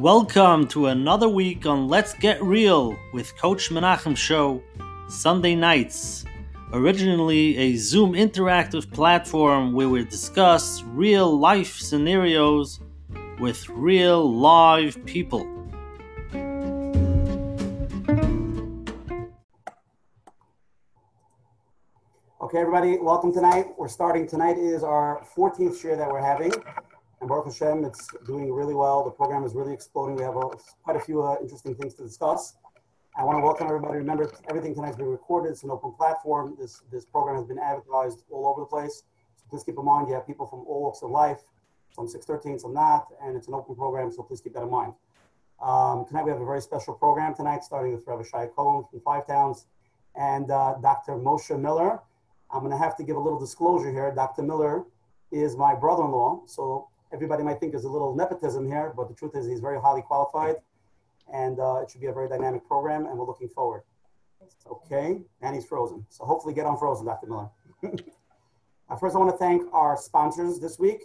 Welcome to another week on Let's Get Real with Coach Menachem Show, Sunday nights. Originally a Zoom interactive platform where we discuss real life scenarios with real live people. Okay, everybody, welcome tonight. We're starting tonight is our 14th year that we're having. And Baruch Hashem, it's doing really well. The program is really exploding. We have a, quite a few uh, interesting things to discuss. I want to welcome everybody. Remember, everything tonight's been recorded. It's an open platform. This this program has been advertised all over the place. So please keep in mind, you have people from all walks of life, some 613, some not, and it's an open program, so please keep that in mind. Um, tonight we have a very special program tonight, starting with Rabbi Shai Cohen from Five Towns and uh, Dr. Moshe Miller. I'm going to have to give a little disclosure here. Dr. Miller is my brother-in-law, so everybody might think there's a little nepotism here, but the truth is he's very highly qualified and uh, it should be a very dynamic program and we're looking forward. Okay, and he's frozen. So hopefully get on frozen, Dr. Miller. uh, first, I want to thank our sponsors this week.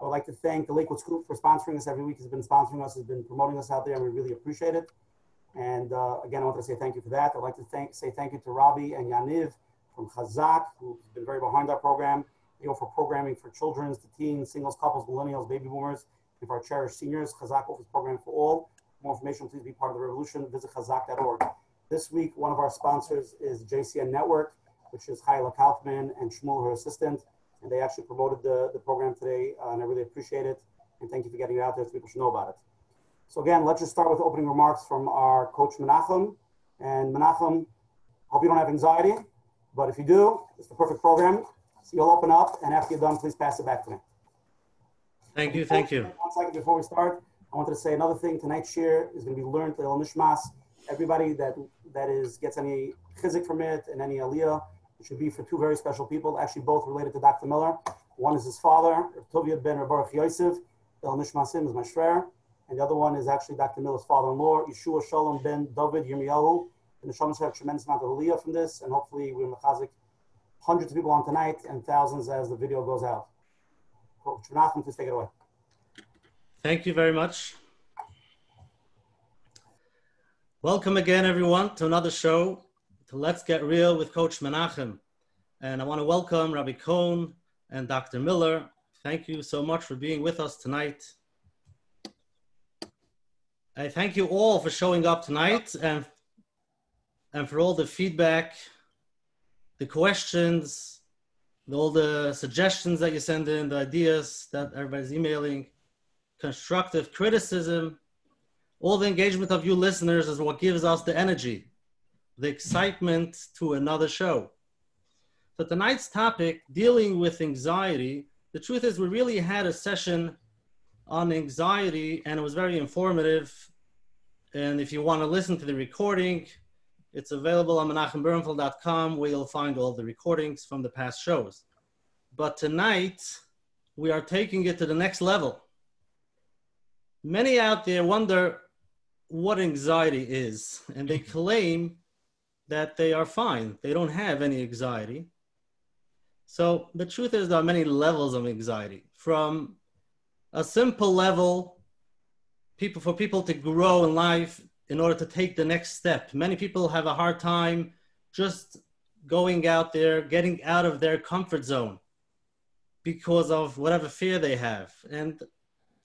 I would like to thank the Lakewood Scoop for sponsoring us every week. He's been sponsoring us, has been promoting us out there, and we really appreciate it. And uh, again, I want to say thank you for that. I'd like to thank, say thank you to Robbie and Yaniv from Chazak, who've been very behind our program. They offer programming for children, to teens, singles, couples, millennials, baby boomers, and for our cherished seniors. Chazak offers programming for all. For more information, please be part of the revolution. Visit chazak.org. This week, one of our sponsors is JCN Network, which is Hyla Kaufman and Shmuel, her assistant. And they actually promoted the, the program today, uh, and I really appreciate it. And thank you for getting it out there so people should know about it. So again, let's just start with opening remarks from our coach Menachem. And Menachem, hope you don't have anxiety, but if you do, it's the perfect program. So you'll open up, and after you're done, please pass it back to me. Thank you, thank you. One second before we start, I wanted to say another thing. Tonight's share is going to be learned to El Nishmas. Everybody that that is gets any chizik from it and any aliyah, it should be for two very special people, actually both related to Dr. Miller. One is his father, Tovia ben Baruch Yosef, El Nishmasim is my shrer, and the other one is actually Dr. Miller's father-in-law, Yeshua Shalom ben David Yirmiyahu. And the Shalom have a tremendous amount of aliyah from this, and hopefully we're in the mechazik hundreds of people on tonight and thousands as the video goes out. Coach Menachem, please take it away. Thank you very much. Welcome again, everyone, to another show, to Let's Get Real with Coach Menachem. And I want to welcome Rabbi Cohn and Dr. Miller. Thank you so much for being with us tonight. I thank you all for showing up tonight and, and for all the feedback, the questions, all the suggestions that you send in, the ideas that everybody's emailing constructive criticism, all the engagement of you listeners is what gives us the energy, the excitement to another show. So tonight's topic, dealing with anxiety, the truth is we really had a session on anxiety and it was very informative. And if you want to listen to the recording, it's available on menachembernfeld.com where you'll find all the recordings from the past shows. But tonight, we are taking it to the next level many out there wonder what anxiety is, and they claim that they are fine. They don't have any anxiety. So the truth is, there are many levels of anxiety. From a simple level, people for people to grow in life in order to take the next step. Many people have a hard time just going out there, getting out of their comfort zone because of whatever fear they have. And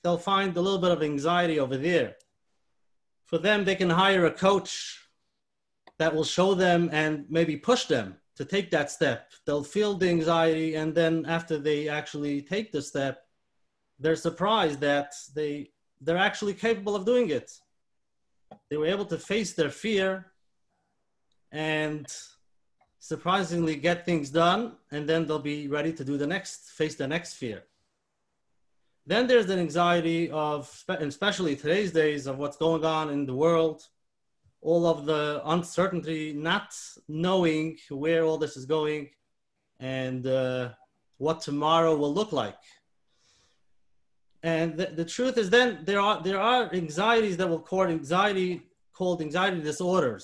they'll find a little bit of anxiety over there. For them, they can hire a coach that will show them and maybe push them to take that step. They'll feel the anxiety, and then after they actually take the step, they're surprised that they they're actually capable of doing it. They were able to face their fear and surprisingly get things done, and then they'll be ready to do the next, face the next fear. Then there's an anxiety of, especially today's days, of what's going on in the world, all of the uncertainty, not knowing where all this is going and uh, what tomorrow will look like. And the, the truth is then there are, there are anxieties that will cause anxiety called anxiety disorders.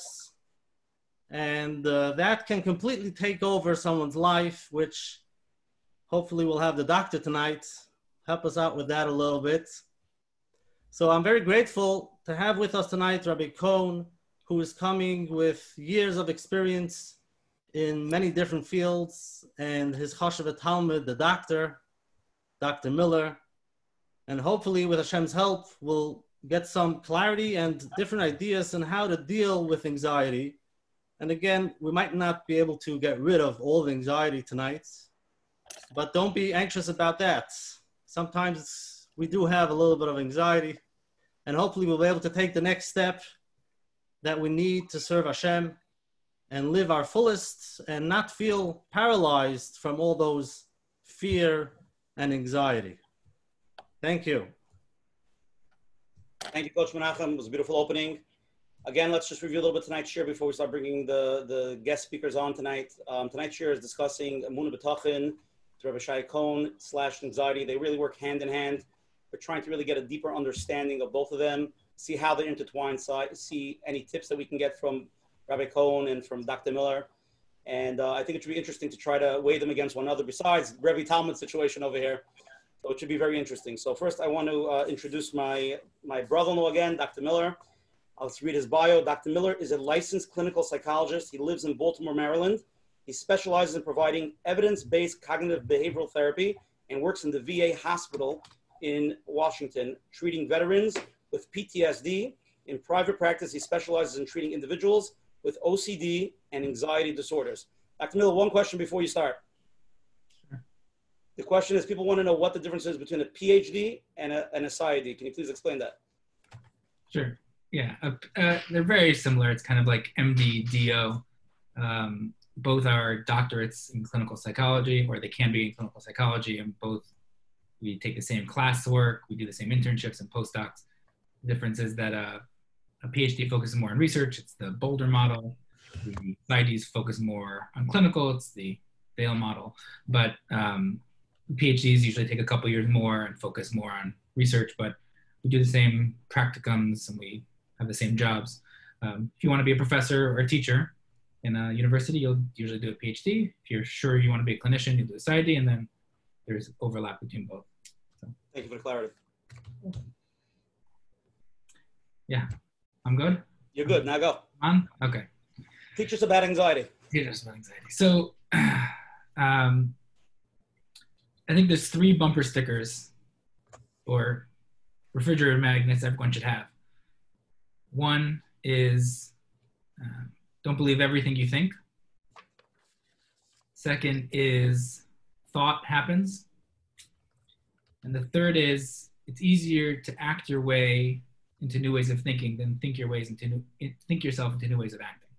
And uh, that can completely take over someone's life, which hopefully we'll have the doctor tonight help us out with that a little bit. So I'm very grateful to have with us tonight Rabbi Cohn, who is coming with years of experience in many different fields, and his Chashav Talmud, the doctor, Dr. Miller. And hopefully, with Hashem's help, we'll get some clarity and different ideas on how to deal with anxiety. And again, we might not be able to get rid of all the anxiety tonight, but don't be anxious about that. Sometimes we do have a little bit of anxiety, and hopefully, we'll be able to take the next step that we need to serve Hashem and live our fullest and not feel paralyzed from all those fear and anxiety. Thank you. Thank you, Coach Menachem. It was a beautiful opening. Again, let's just review a little bit tonight's share before we start bringing the, the guest speakers on tonight. Um, tonight's share is discussing Emunah Bitachon, Rabbi Shai Cohn slash anxiety. They really work hand in hand. We're trying to really get a deeper understanding of both of them, see how they're intertwine, see any tips that we can get from Rabbi Cohn and from Dr. Miller. And uh, I think it should be interesting to try to weigh them against one another besides Rebbe Talmud's situation over here. So it should be very interesting. So first I want to uh, introduce my, my brother-in-law again, Dr. Miller. I'll read his bio. Dr. Miller is a licensed clinical psychologist. He lives in Baltimore, Maryland. He specializes in providing evidence-based cognitive behavioral therapy and works in the VA hospital in Washington, treating veterans with PTSD. In private practice, he specializes in treating individuals with OCD and anxiety disorders. Dr. Miller, one question before you start. The question is people want to know what the difference is between a PhD and a, and PsyD. Can you please explain that? Sure. Yeah, uh, uh, they're very similar. It's kind of like MD, DO. Um, both are doctorates in clinical psychology, or they can be in clinical psychology, and both we take the same classwork, we do the same internships and postdocs. The difference is that uh, a PhD focuses more on research, it's the Boulder model. The PsyDs focus more on clinical, it's the Vail model. But um, PhDs usually take a couple years more and focus more on research, but we do the same practicums and we have the same jobs. Um, if you want to be a professor or a teacher in a university, you'll usually do a PhD. If you're sure you want to be a clinician, you do a PsyD, and then there's overlap between both. So. Thank you for the clarity. Yeah, I'm good. You're good. Now go. On? Okay. Teach us about anxiety. Teach us about anxiety. So, um, I think there's three bumper stickers or refrigerator magnets everyone should have. One is uh, don't believe everything you think. Second is thought happens. And the third is it's easier to act your way into new ways of thinking than think your ways into new, think yourself into new ways of acting.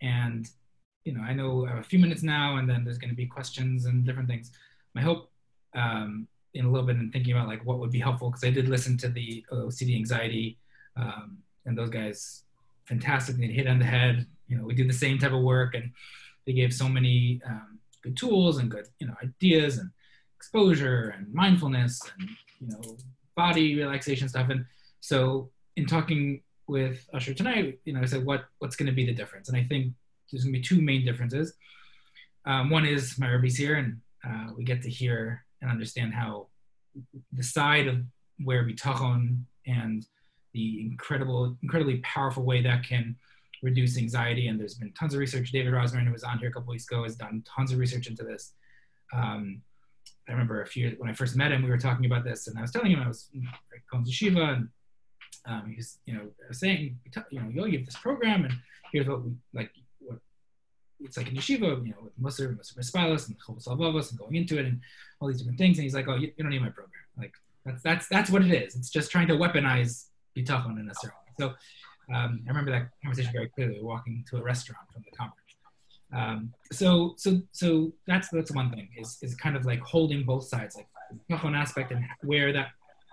And you know, I know I have a few minutes now, and then there's going to be questions and different things my hope um, in a little bit in thinking about like what would be helpful because I did listen to the OCD anxiety um, and those guys fantastically hit on the head. You know, we do the same type of work and they gave so many um, good tools and good you know ideas and exposure and mindfulness and you know body relaxation stuff. And so in talking with Usher tonight, you know, I said what what's going to be the difference, and I think there's going to be two main differences. Um, one is my Rebbe's here, and uh, we get to hear and understand how the side of where bitachon and the incredible, incredibly powerful way that can reduce anxiety. And there's been tons of research. David Rosmarin, who was on here a couple weeks ago, has done tons of research into this. Um, I remember a few when I first met him, we were talking about this, and I was telling him I was going to Shiva, and um, he's, you know, saying, you know, you have this program, and here's what we like it's like in yeshiva, you know, with Musar, Musar Mispilas, and Chovos HaLevavos, and going into it, and all these different things. And he's like, oh, you, you, don't need my program. Like that's that's that's what it is. It's just trying to weaponize bitachon in a certain way. So um, I remember that conversation very clearly. Walking to a restaurant from the conference. Um, so so so that's that's one thing is is kind of like holding both sides, like bitachon aspect and where that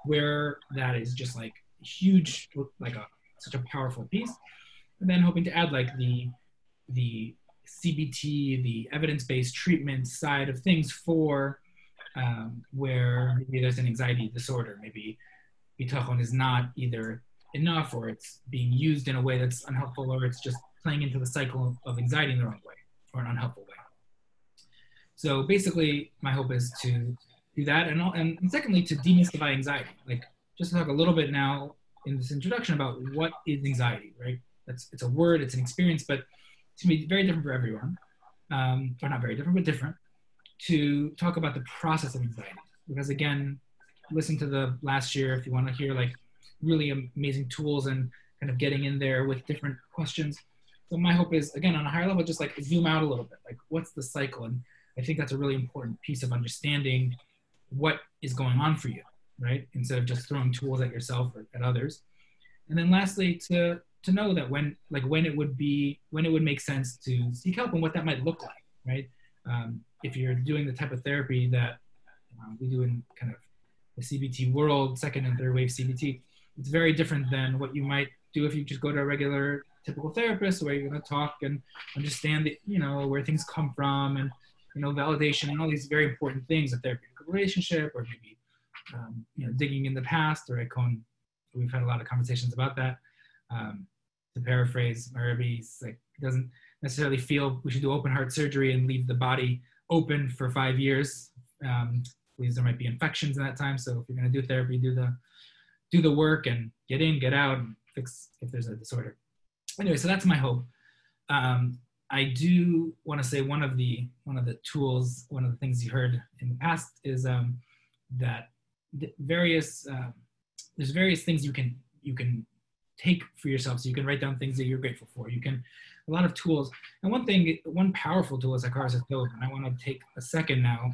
where that is just like huge, like a such a powerful piece, and then hoping to add like the the CBT, the evidence-based treatment side of things for um, where maybe there's an anxiety disorder, maybe bitachon is not either enough or it's being used in a way that's unhelpful or it's just playing into the cycle of anxiety in the wrong way or an unhelpful way. So basically, my hope is to do that, and, and secondly, to demystify anxiety. Like just to talk a little bit now in this introduction about what is anxiety, right? That's it's a word, it's an experience, but it's gonna be very different for everyone, um, or not very different, but different. To talk about the process of anxiety, because again, listen to the last year if you want to hear like really amazing tools and kind of getting in there with different questions. So my hope is again on a higher level, just like zoom out a little bit, like what's the cycle? And I think that's a really important piece of understanding what is going on for you, right? Instead of just throwing tools at yourself or at others. And then lastly, to to know that when like when it would be when it would make sense to seek help and what that might look like, right? Um, if you're doing the type of therapy that um, we do in kind of the CBT world, second and third wave CBT, it's very different than what you might do if you just go to a regular typical therapist where you're going to talk and understand you know where things come from and you know validation and all these very important things a therapeutic relationship or maybe um, you know digging in the past or icon we've had a lot of conversations about that um, to paraphrase Arabi, like it doesn't necessarily feel we should do open heart surgery and leave the body open for five years. Um, because there might be infections in that time. So if you're going to do therapy do the do the work and get in get out and fix if there's a disorder. Anyway, so that's my hope. Um, I do want to say one of the one of the tools, one of the things you heard in the past is um, that various uh, there's various things you can you can take for yourself. So you can write down things that you're grateful for. You can a lot of tools. And one thing, one powerful tool is a Hakaras Hatov. And I want to take a second now.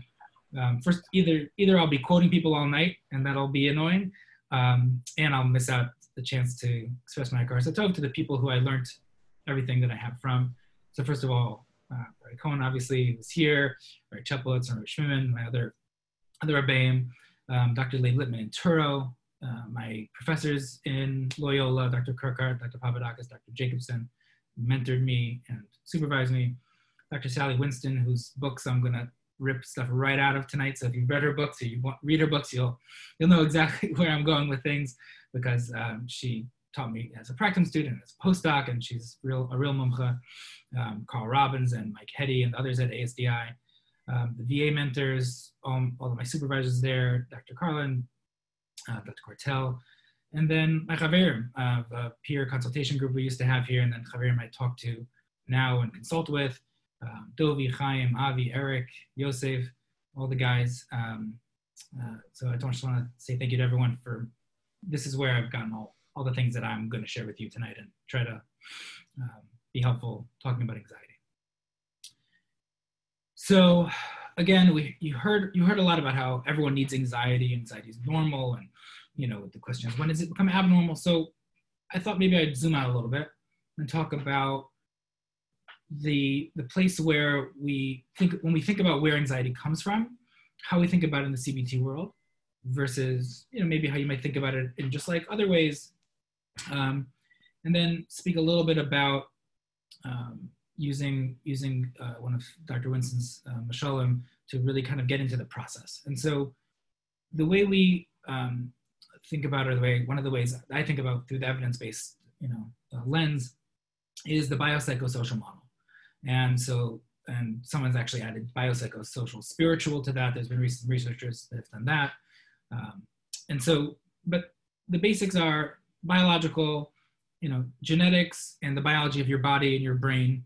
Um, first, either either I'll be quoting people all night, and that'll be annoying, um, and I'll miss out the chance to express my Hakaras Hatov to the people who I learned everything that I have from. So first of all, uh, Rabbi Cohen obviously was here, Rabbi Cheplitz, Rabbi Schmiman, my other other Rebbeim, um, Dr. Leib Lippman in Touro, uh, my professors in Loyola, Dr. Kirkart, Dr. Papadakis, Dr. Jacobson, mentored me and supervised me. Dr. Sally Winston, whose books I'm going to rip stuff right out of tonight. So if you've read her books or you want, read her books, you'll you'll know exactly where I'm going with things because um, she taught me as a practicum student, as a postdoc, and she's real a real mumcha. Um, Carl Robbins and Mike Hetty and others at ASDI. Um, the VA mentors, um, all of my supervisors there, Dr. Carlin, Dr. Cortell, and then my chaverim, uh, a peer consultation group we used to have here, and then chaverim I talk to now and consult with, um, Dovi, Chaim, Avi, Eric, Yosef, all the guys. Um, uh, so I just want to say thank you to everyone for this is where I've gotten all, all the things that I'm going to share with you tonight and try to um, be helpful talking about anxiety. So again, we you heard you heard a lot about how everyone needs anxiety. Anxiety is normal, and you know with the questions. when does it become abnormal? So I thought maybe I'd zoom out a little bit and talk about the the place where we think when we think about where anxiety comes from, how we think about it in the CBT world, versus you know maybe how you might think about it in just like other ways um, and then speak a little bit about um, using using uh, one of dr winston's uh, mashalim to really kind of get into the process and so the way we um, think about it the way one of the ways i think about through the evidence-based you know uh, lens is the biopsychosocial model. And so and someone's actually added biopsychosocial spiritual to that. There's been recent researchers that have done that. Um, and so, but the basics are biological, you know, genetics and the biology of your body and your brain.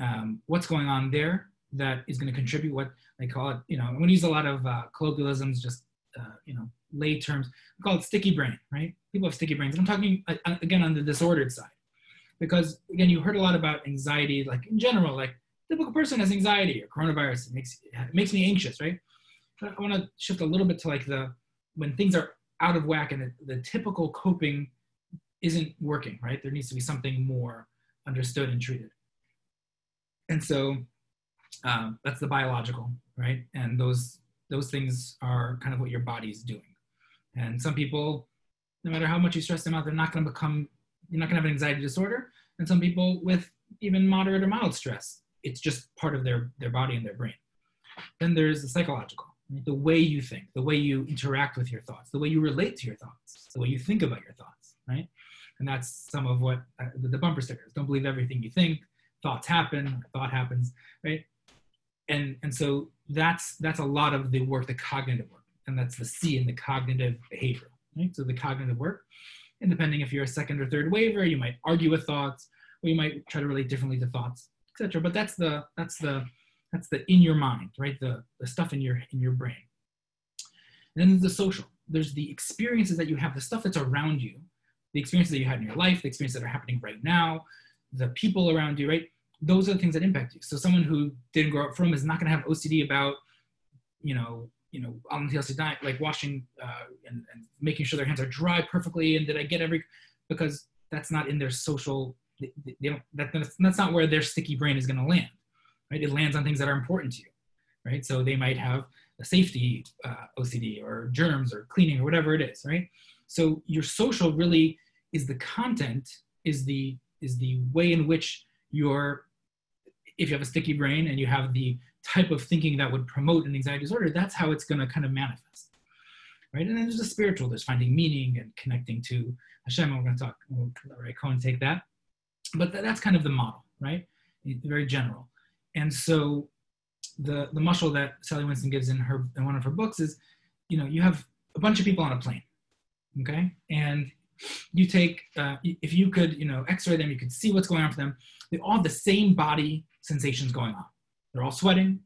Um, what's going on there that is going to contribute what they call it, you know, I'm going to use a lot of uh, colloquialisms, just, uh, you know, lay terms, we call it sticky brain, right? People have sticky brains. I'm talking uh, uh, again on the disordered side because again, you heard a lot about anxiety, like in general, like typical person has anxiety or coronavirus, it makes, it makes me anxious, right? But I want to shift a little bit to like the when things are out of whack and the, the typical coping isn't working, right? There needs to be something more understood and treated. And so um, that's the biological, right? And those those things are kind of what your body's doing. And some people, no matter how much you stress them out, they're not going to become, you're not going to have an anxiety disorder. And some people with even moderate or mild stress, it's just part of their their body and their brain. Then there's the psychological, the way you think, the way you interact with your thoughts, the way you relate to your thoughts, the way you think about your thoughts, right? And that's some of what uh, the bumper stickers. Don't believe everything you think. Thoughts happen. Thought happens, right? And and so that's that's a lot of the work, the cognitive work, and that's the C in the cognitive behavior. right? So the cognitive work. And depending if you're a second or third waiver, you might argue with thoughts, or you might try to relate differently to thoughts, etc. But that's the that's the that's the in your mind, right? The the stuff in your in your brain. And then the social. There's the experiences that you have, the stuff that's around you, the experiences that you had in your life, the experiences that are happening right now, the people around you, right? Those are the things that impact you. So someone who didn't grow up from is not going to have OCD about, you know, you know, on the TLC diet, like washing uh, and, and, making sure their hands are dry perfectly, and did I get every? Because that's not in their social. They, they don't. That, that's not where their sticky brain is going to land, right? It lands on things that are important to you, right? So they might have a safety uh, OCD or germs or cleaning or whatever it is, right? So your social really is the content, is the is the way in which your if you have a sticky brain and you have the type of thinking that would promote an anxiety disorder, that's how it's going to kind of manifest. Right? And then there's the spiritual, there's finding meaning and connecting to Hashem. We're going to talk, we'll Ray Cohen take that. But that's kind of the model, right? Very general. And so the, the mashal that Sally Winston gives in her in one of her books is, you know, you have a bunch of people on a plane, okay? And you take, uh, if you could, you know, x-ray them, you could see what's going on for them. They all have the same body sensations going on. They're all sweating.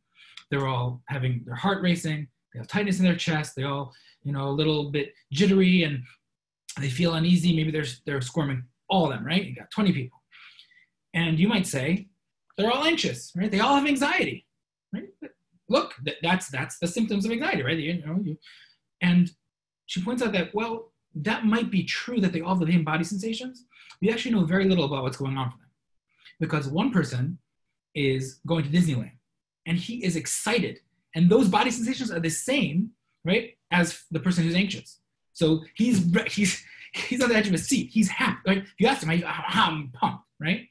They're all having their heart racing. They have tightness in their chest. They all, you know, a little bit jittery and they feel uneasy. Maybe they're, they're squirming. All of them, right? You got 20 people. And you might say, they're all anxious, right? They all have anxiety, right? Look, that's, that's the symptoms of anxiety, right? You know, you, and she points out that, well, that might be true that they all have the same body sensations. We actually know very little about what's going on for them. Because one person is going to Disneyland and he is excited. And those body sensations are the same, right, as the person who's anxious. So he's he's he's on the edge of his seat. He's happy. Like if you ask him, I'm pumped, right?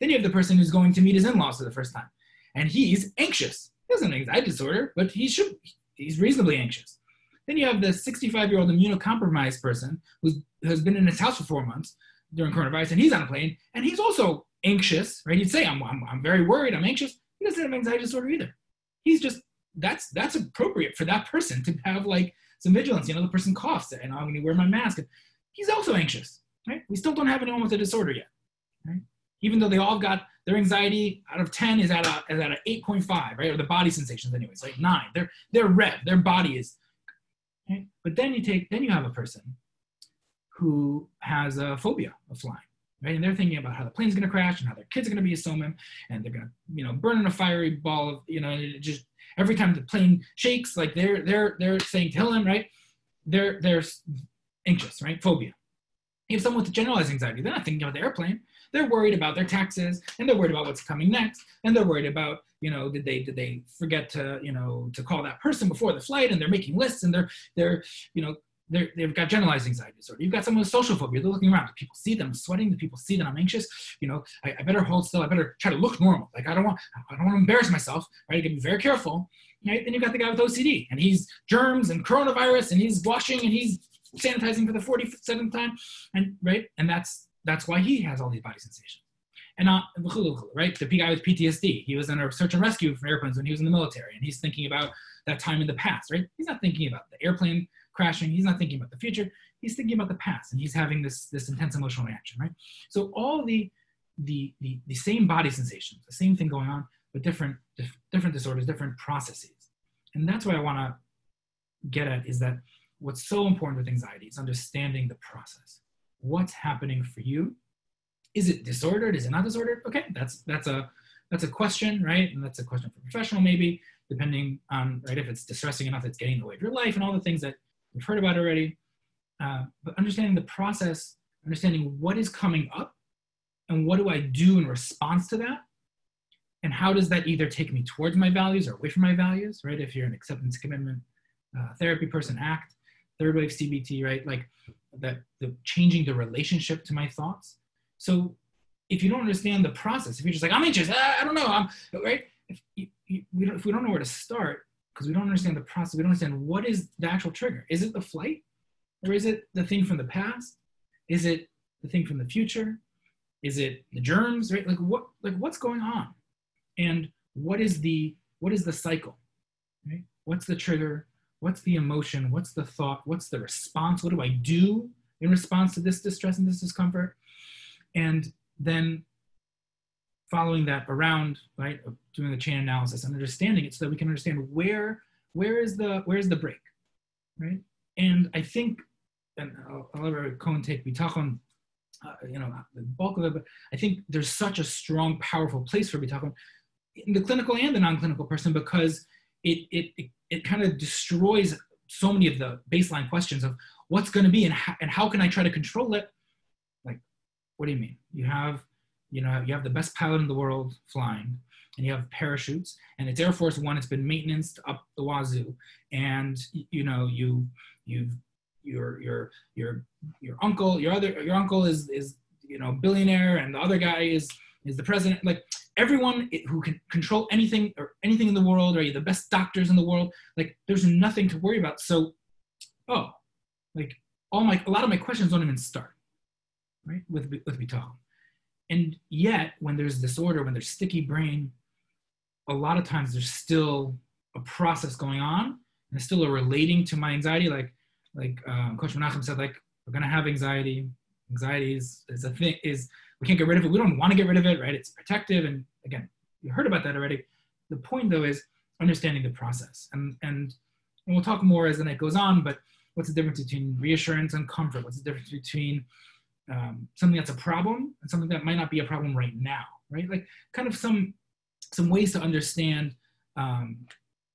Then you have the person who's going to meet his in-laws for the first time, and he's anxious. He has an anxiety disorder, but he should he's reasonably anxious. Then you have the 65-year-old immunocompromised person who's has been in his house for four months during coronavirus, and he's on a plane, and he's also anxious, right? He'd say, I'm, I'm, I'm very worried, I'm anxious. He doesn't have anxiety disorder either. He's just, that's, that's appropriate for that person to have like some vigilance. You know, the person coughs and oh, I'm going to wear my mask. He's also anxious, right? We still don't have anyone with a disorder yet, right? Even though they all got their anxiety out of 10 is at a, is at an 8.5, right? Or the body sensations anyways, like nine. They're, they're red, their body is, right? But then you take, then you have a person who has a phobia of flying right? And they're thinking about how the plane's going to crash and how their kids are going to be a snowman and they're going to, you know, burn in a fiery ball of, you know, just every time the plane shakes, like they're they're they're saying, Tehillim, right? They're they're anxious, right? Phobia. Have someone with generalized anxiety. They're not thinking about the airplane. They're worried about their taxes and they're worried about what's coming next. And they're worried about, you know, did they did they forget to, you know, to call that person before the flight? And they're making lists and they're they're, you know, they have got generalized anxiety disorder. You've got someone with social phobia. They're looking around. People see them sweating? Do people see that I'm anxious? You know, I, I, better hold still. I better try to look normal. Like I don't want, I don't want to embarrass myself. Right? I to be very careful. Right? Then you've got the guy with OCD, and he's germs and coronavirus, and he's washing and he's sanitizing for the 47th time, and right, and that's that's why he has all these body sensations. And uh, not right, the guy with PTSD. He was in a search and rescue for airplanes when he was in the military, and he's thinking about that time in the past. Right? He's not thinking about the airplane crashing. He's not thinking about the future. He's thinking about the past, and he's having this this intense emotional reaction, right? So all the the the, the same body sensations, the same thing going on, but different different disorders, different processes, and that's what I want to get at is that what's so important with anxiety is understanding the process. What's happening for you? Is it disordered? Is it not disordered? Okay, that's that's a that's a question, right? And that's a question for professional maybe, depending on right if it's distressing enough, it's getting in the way of your life and all the things that we've heard about already. Uh, but understanding the process, understanding what is coming up and what do I do in response to that? And how does that either take me towards my values or away from my values, right? If you're an acceptance commitment uh, therapy person, ACT, third wave CBT, right? Like that, the changing the relationship to my thoughts. So if you don't understand the process, if you're just like, I'm anxious, ah, I don't know, I'm right. If, you, you, we don't, if we don't know where to start, because we don't understand the process. We don't understand what is the actual trigger. Is it the flight? Or is it the thing from the past? Is it the thing from the future? Is it the germs? Right? Like what like what's going on? And what is the what is the cycle? Right? What's the trigger? what's the emotion what's the thought what's the response what do i do in response to this distress and this discomfort and then following that around right doing the chain analysis and understanding it so that we can understand where where is the where's the break right and i think and i'll, I'll let cohen take bitachon uh, you know the bulk of it but i think there's such a strong powerful place for bitachon in the clinical and the non-clinical person because it it it, it kind of destroys so many of the baseline questions of what's going to be and and how can I try to control it? Like, what do you mean? You have, you know, you have the best pilot in the world flying, and you have parachutes, and it's Air Force One. It's been maintenance up the wazoo, and you know, you you've your your your your uncle, your other your uncle is is you know billionaire, and the other guy is is the president. Like everyone who can control anything or anything in the world, or you, the best doctors in the world. Like there's nothing to worry about. So, oh, like all my a lot of my questions don't even start right with with bitachon and yet when there's disorder when there's sticky brain a lot of times there's still a process going on and still a relating to my anxiety. Like like um, coach menachem said like we're to have anxiety. Anxiety is, is a thing is we can't get rid of it. We don't want to get rid of it right? It's protective. And again you heard about that already. The point though is understanding the process. And and, and we'll talk more as the night goes on but What's the difference between reassurance and comfort? What's the difference between um, something that's a problem and something that might not be a problem right now, right? Like kind of some some ways to understand, um,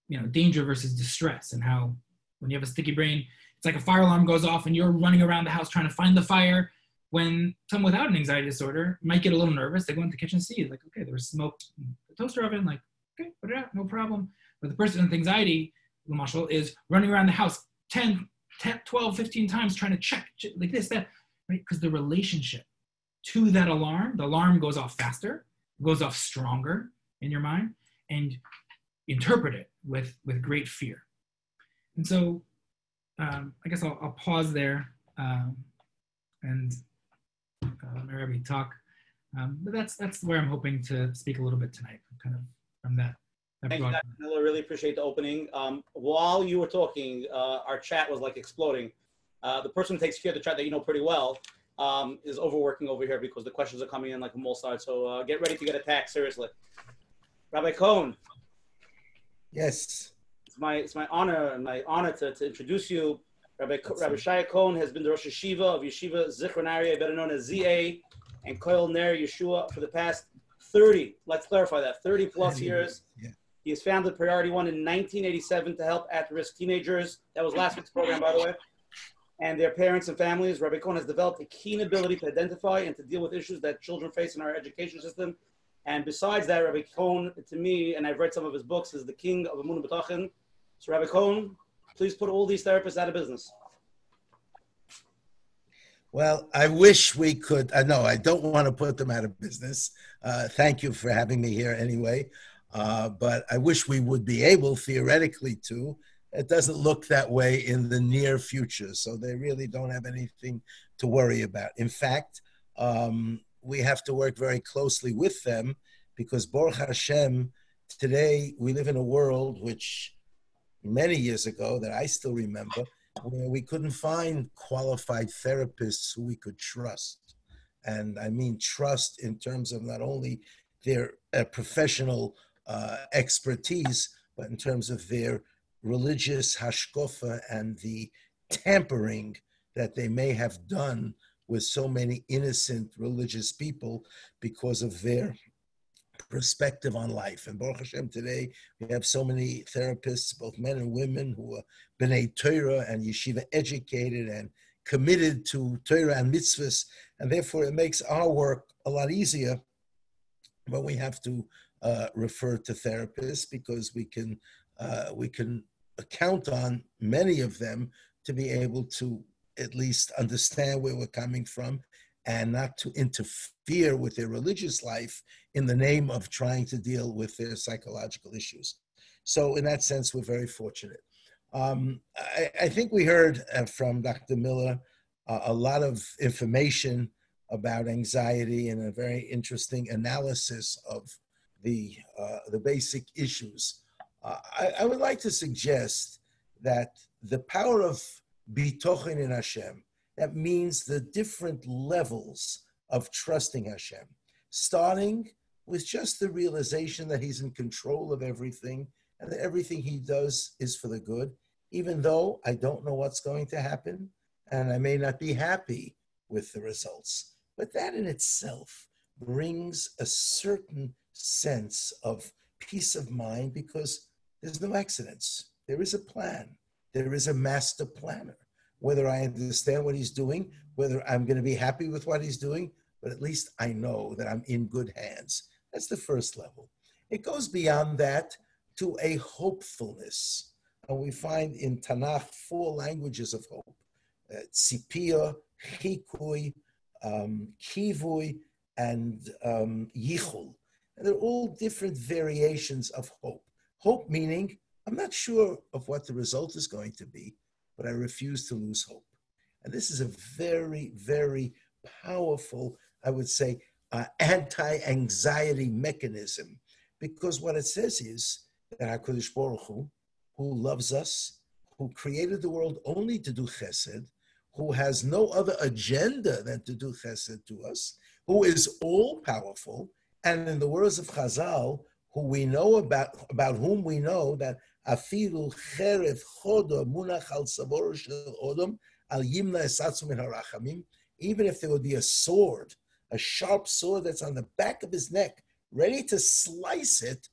you know, danger versus distress and how when you have a sticky brain, it's like a fire alarm goes off and you're running around the house trying to find the fire. When someone without an anxiety disorder might get a little nervous, they go into the kitchen and see, like, okay, there was smoke in the toaster oven, like, okay, put it out, no problem. But the person with anxiety, the mashal, is running around the house 10, 10, 12, 15 times trying to check, like this, that, right? Because the relationship to that alarm, the alarm goes off faster, goes off stronger in your mind, and interpret it with, with great fear. And so um, I guess I'll, I'll pause there um, and uh, maybe talk. Um, but that's that's where I'm hoping to speak a little bit tonight, kind of from that Thank you, Dr. Miller. Really appreciate the opening. Um, while you were talking, uh, our chat was like exploding. Uh, the person who takes care of the chat that you know pretty well um, is overworking over here because the questions are coming in like a sides. So uh, get ready to get attacked, seriously. Rabbi Cohen. Yes. It's my, it's my honor and my honor to, to introduce you. Rabbi, Rabbi Shaya Cohen has been the Rosh Yeshiva of Yeshiva Zichron Aryeh, better known as ZA, and Koil Ner Yeshua for the past 30, let's clarify that, 30 plus years. Yeah. He has founded Priority One in 1987 to help at-risk teenagers. That was last week's program, by the way. And their parents and families. Rabbi Cohen has developed a keen ability to identify and to deal with issues that children face in our education system. And besides that, Rabbi Cohen, to me, and I've read some of his books, is the king of Emunah Bitachon. So Rabbi Cohen, please put all these therapists out of business. Well, I wish we could. Uh, know I don't want to put them out of business. Uh, thank you for having me here anyway. Uh, but I wish we would be able theoretically to. It doesn't look that way in the near future, so they really don't have anything to worry about. In fact, um, we have to work very closely with them because Baruch Hashem, today we live in a world which many years ago that I still remember, where we couldn't find qualified therapists who we could trust. And I mean trust in terms of not only their uh, professional uh, expertise, but in terms of their religious hashkofa and the tampering that they may have done with so many innocent religious people because of their perspective on life. And Baruch Hashem, today we have so many therapists, both men and women, who are B'nai Torah and yeshiva educated and committed to Torah and mitzvahs. And therefore, it makes our work a lot easier. But we have to uh, refer to therapists because we can uh, we can count on many of them to be able to at least understand where we're coming from and not to interfere with their religious life in the name of trying to deal with their psychological issues. So, in that sense, we're very fortunate. Um, I, I, think we heard uh, from Dr. Miller uh, a lot of information about anxiety and a very interesting analysis of the, uh, the basic issues. I, I, would like to suggest that the power of bitochen in Hashem, that means the different levels of trusting Hashem, starting with just the realization that He's in control of everything and that everything He does is for the good, even though I don't know what's going to happen and I may not be happy with the results. But that in itself brings a certain sense of peace of mind because there's no accidents. There is a plan, there is a master planner. Whether I understand what he's doing, whether I'm going to be happy with what he's doing, but at least I know that I'm in good hands. That's the first level. It goes beyond that to a hopefulness. And we find in Tanakh four languages of hope uh, tzipia, chikui, um, kivui, and um, yichul. And they're all different variations of hope. Hope meaning, I'm not sure of what the result is going to be, but I refuse to lose hope. And this is a very, very powerful, I would say, uh, anti anxiety mechanism. Because what it says is that HaKadosh Baruch Hu, who loves us, who created the world only to do chesed, who has no other agenda than to do chesed to us, who is all powerful, and in the words of Chazal, who we know about, about whom we know that afilu cheret chodo munach al sabor shel odom al yimna esatzu min harachamim, even if there would be a sword, a sharp sword that's on the back of his neck, ready to slice it,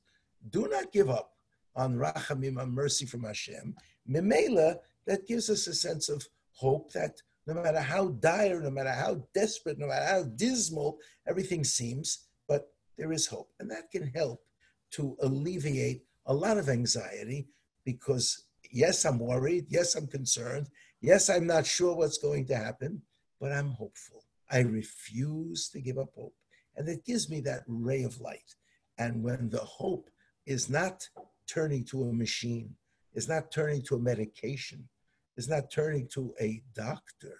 do not give up on rachamim, on mercy from Hashem. Memela, that gives us a sense of hope that no matter how dire, no matter how desperate, no matter how dismal everything seems, but there is hope. And that can help to alleviate a lot of anxiety because, yes, I'm worried. Yes, I'm concerned. Yes, I'm not sure what's going to happen, but I'm hopeful. I refuse to give up hope. And it gives me that ray of light. And when the hope is not turning to a machine, is not turning to a medication, is not turning to a doctor,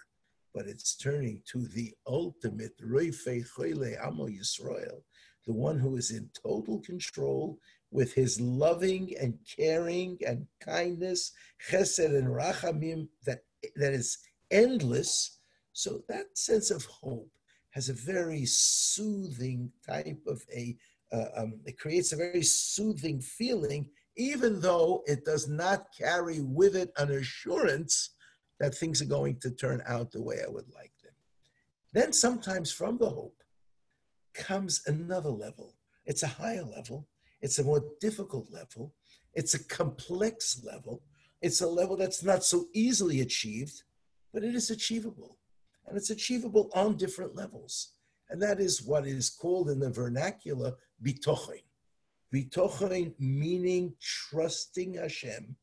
but it's turning to the ultimate Amo Yisrael, the one who is in total control with his loving and caring and kindness, chesed and rachamim that, that is endless. So that sense of hope has a very soothing type of a, uh, um, it creates a very soothing feeling even though it does not carry with it an assurance that things are going to turn out the way I would like them. Then sometimes from the hope comes another level. It's a higher level, it's a more difficult level, it's a complex level, it's a level that's not so easily achieved, but it is achievable. And it's achievable on different levels. And that is what is called in the vernacular bitochen. Bitochen meaning trusting Hashem,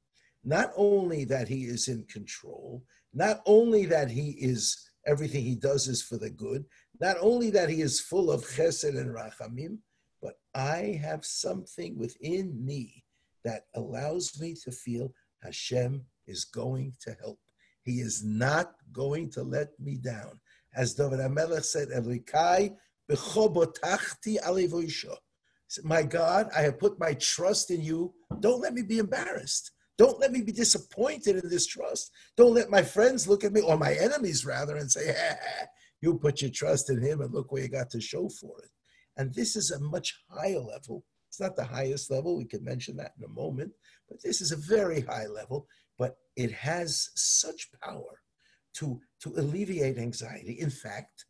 not only that He is in control, not only that He is everything He does is for the good, not only that He is full of chesed and rachamim, but I have something within me that allows me to feel Hashem is going to help. He is not going to let me down. As David HaMelech said, Elikai b'chobotachti alevoisho. My God, I have put my trust in you. Don't let me be embarrassed. Don't let me be disappointed in this trust. Don't let my friends look at me, or my enemies rather, and say, hey, you put your trust in him and look where you got to show for it. And this is a much higher level. It's not the highest level. We can mention that in a moment. But this is a very high level. But it has such power to, to alleviate anxiety. In fact,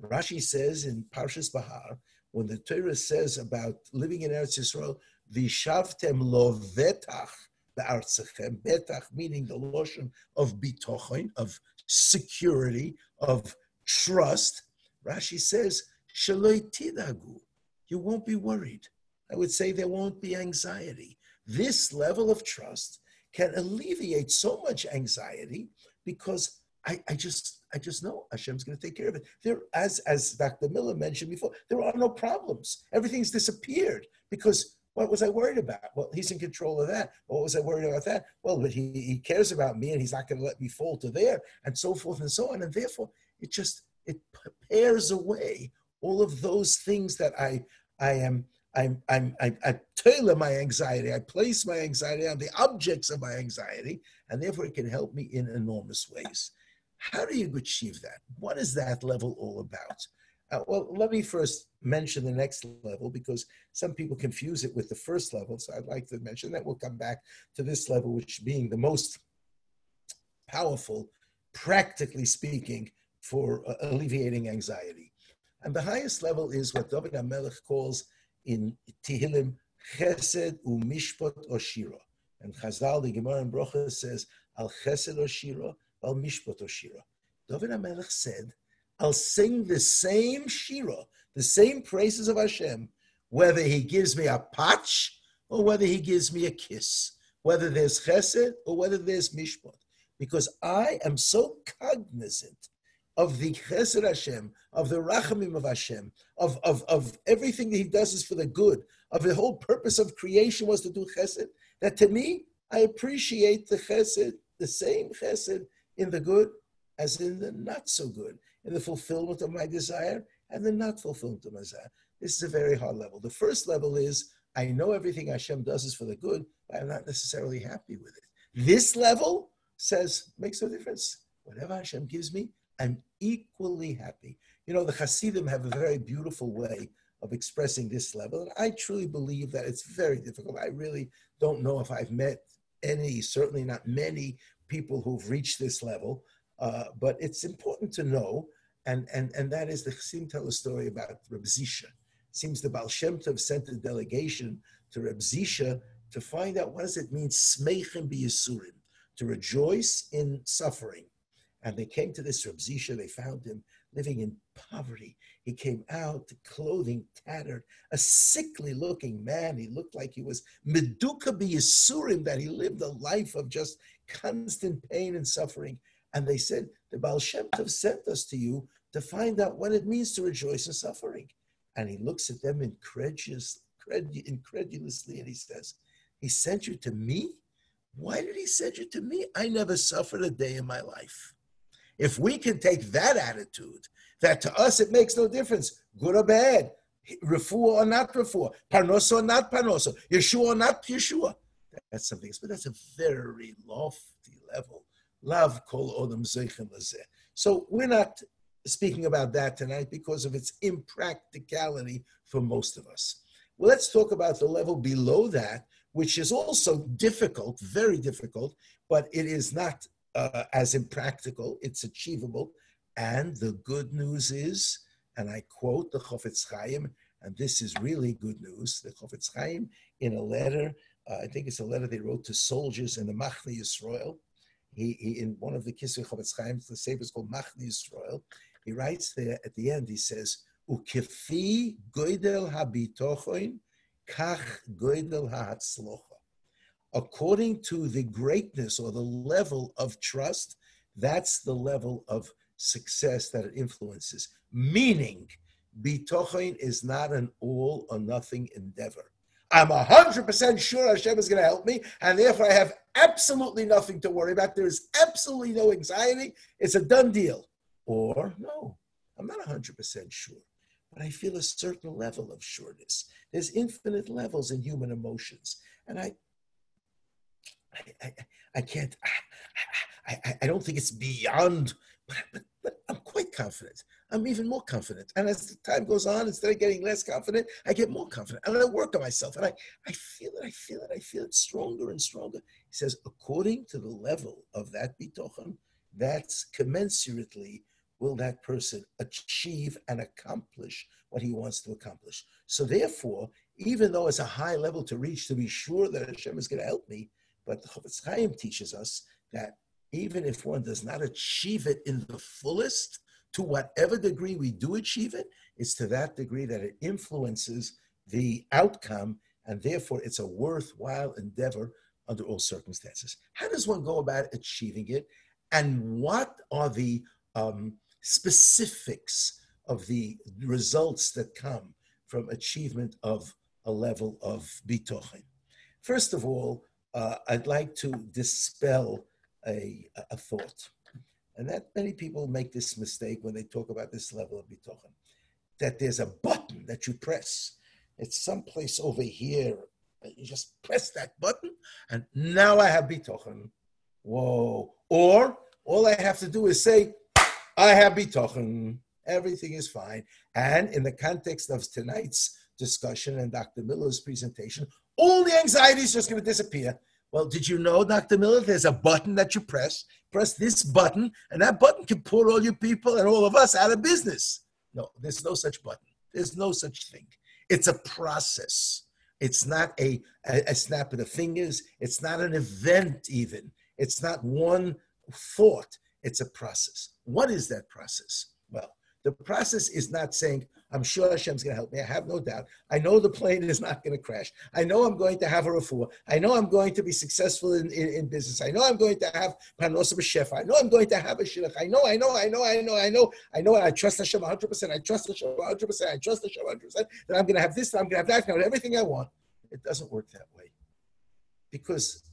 Rashi says in Parshas Behar, when the Torah says about living in Eretz Yisrael, "Vishavtem lo vetach be'artzachem," betach meaning the lashon of bitochen, of security, of trust. Rashi says, "Shaloi tidagu," you won't be worried. I would say there won't be anxiety. This level of trust can alleviate so much anxiety because I, I just I just know Hashem's going to take care of it. There, as as Dr. Miller mentioned before, there are no problems. Everything's disappeared because what was I worried about? Well, he's in control of that. What was I worried about that? Well, but he, he cares about me and he's not going to let me fall to there and so forth and so on. And therefore, it just it prepares away all of those things that I I am I'm, I'm, I, I tailor my anxiety. I place my anxiety on the objects of my anxiety, and therefore it can help me in enormous ways. How do you achieve that? What is that level all about? Uh, well, let me first mention the next level because some people confuse it with the first level. So I'd like to mention that we'll come back to this level, which being the most powerful, practically speaking, for uh, alleviating anxiety. And the highest level is what David HaMelech calls in Tehillim Chesed u'mishpat oshira. And Chazal, the Gemara in Brocha says, Al Chesed oshira, Al mishpat oshira. David HaMelech said, I'll sing the same shira, the same praises of Hashem, whether he gives me a patch or whether he gives me a kiss, whether there's chesed or whether there's mishpat, because I am so cognizant of the chesed Hashem, of the rachamim of Hashem, of, of, of everything that he does is for the good, of the whole purpose of creation was to do chesed, that to me, I appreciate the chesed, the same chesed in the good as in the not so good, in the fulfillment of my desire and the not fulfillment of my desire. This is a very hard level. The first level is I know everything Hashem does is for the good, but I'm not necessarily happy with it. This level says, makes no difference. Whatever Hashem gives me, I'm equally happy. You know, the Hasidim have a very beautiful way of expressing this level. And I truly believe that it's very difficult. I really don't know if I've met any, certainly not many people who've reached this level. Uh, but it's important to know, and, and, and that is the Chassidim tell a story about Reb Zisha. It seems the Baal Shem Tov sent a delegation to Reb Zisha to find out what does it mean, smeichim biyisurim, to rejoice in suffering. And they came to this Reb Zisha, they found him living in poverty. He came out, clothing tattered, a sickly looking man. He looked like he was meduka biyisurim, that he lived a life of just constant pain and suffering. And they said, the Baal Shem Tov sent us to you to find out what it means to rejoice in suffering. And he looks at them incredulous, incredulously and he says, He sent you to me? Why did he send you to me? I never suffered a day in my life. If we can take that attitude, that to us it makes no difference, good or bad, refuah or not refuah, parnoso or not parnoso, Yeshua or not Yeshua, that's something. But that's a very lofty level Lav kol odom zeichem So we're not speaking about that tonight because of its impracticality for most of us. Well, let's talk about the level below that, which is also difficult, very difficult, but it is not uh, as impractical. It's achievable. And the good news is, and I quote the Chofetz Chaim, and this is really good news. The Chofetz Chaim, in a letter, uh, I think it's a letter they wrote to soldiers in the Machne Yisrael, he, he in one of the Kisvei Chofetz Chaim, the sefer is called Machne Yisrael. He writes there at the end. He says, "Ukefi goydel habitochoin, kach goydel haatzlocha." According to the greatness or the level of trust, that's the level of success that it influences. Meaning, bitochoin is not an all or nothing endeavor. I'm 100% sure Hashem is going to help me, and therefore I have absolutely nothing to worry about. There's absolutely no anxiety. It's a done deal. Or, no, I'm not 100% sure, but I feel a certain level of sureness. There's infinite levels in human emotions. And I, I, I, I can't, I, I, I don't think it's beyond, but, but, but I'm quite confident. I'm even more confident. And as time goes on, instead of getting less confident, I get more confident. And I work on myself. And I, I feel it, I feel it, I feel it stronger and stronger. He says, according to the level of that bitochen, that's commensurately will that person achieve and accomplish what he wants to accomplish. So therefore, even though it's a high level to reach to be sure that Hashem is going to help me, but the Chofetz Chaim teaches us that even if one does not achieve it in the fullest, to whatever degree we do achieve it, it's to that degree that it influences the outcome, and therefore it's a worthwhile endeavor under all circumstances. How does one go about achieving it, and what are the um, specifics of the results that come from achievement of a level of bitochen? First of all, uh, I'd like to dispel a, a thought. And that many people make this mistake when they talk about this level of bitochen, that there's a button that you press It's someplace over here. You just press that button, and now I have bitochen. Whoa. Or all I have to do is say, I have bitochen. Everything is fine. And in the context of tonight's discussion and Dr. Miller's presentation, all the anxiety is just going to disappear. Well, did you know, Dr. Miller, there's a button that you press. Press this button, and that button can put all you people and all of us out of business. No, there's no such button. There's no such thing. It's a process. It's not a, a, a snap of the fingers. It's not an event, even. It's not one thought. It's a process. What is that process? Well, the process is not saying, I'm sure Hashem's going to help me. I have no doubt. I know the plane is not going to crash. I know I'm going to have a refuah. I know I'm going to be successful in, in, in business. I know I'm going to have panos b'shefa. I know I'm going to have a shidduch. I know, I know, I know, I know, I know, I know. I trust Hashem 100%. I trust Hashem 100%. I trust Hashem 100% that I'm going to have this, that I'm going to have that, have everything I want. It doesn't work that way. Because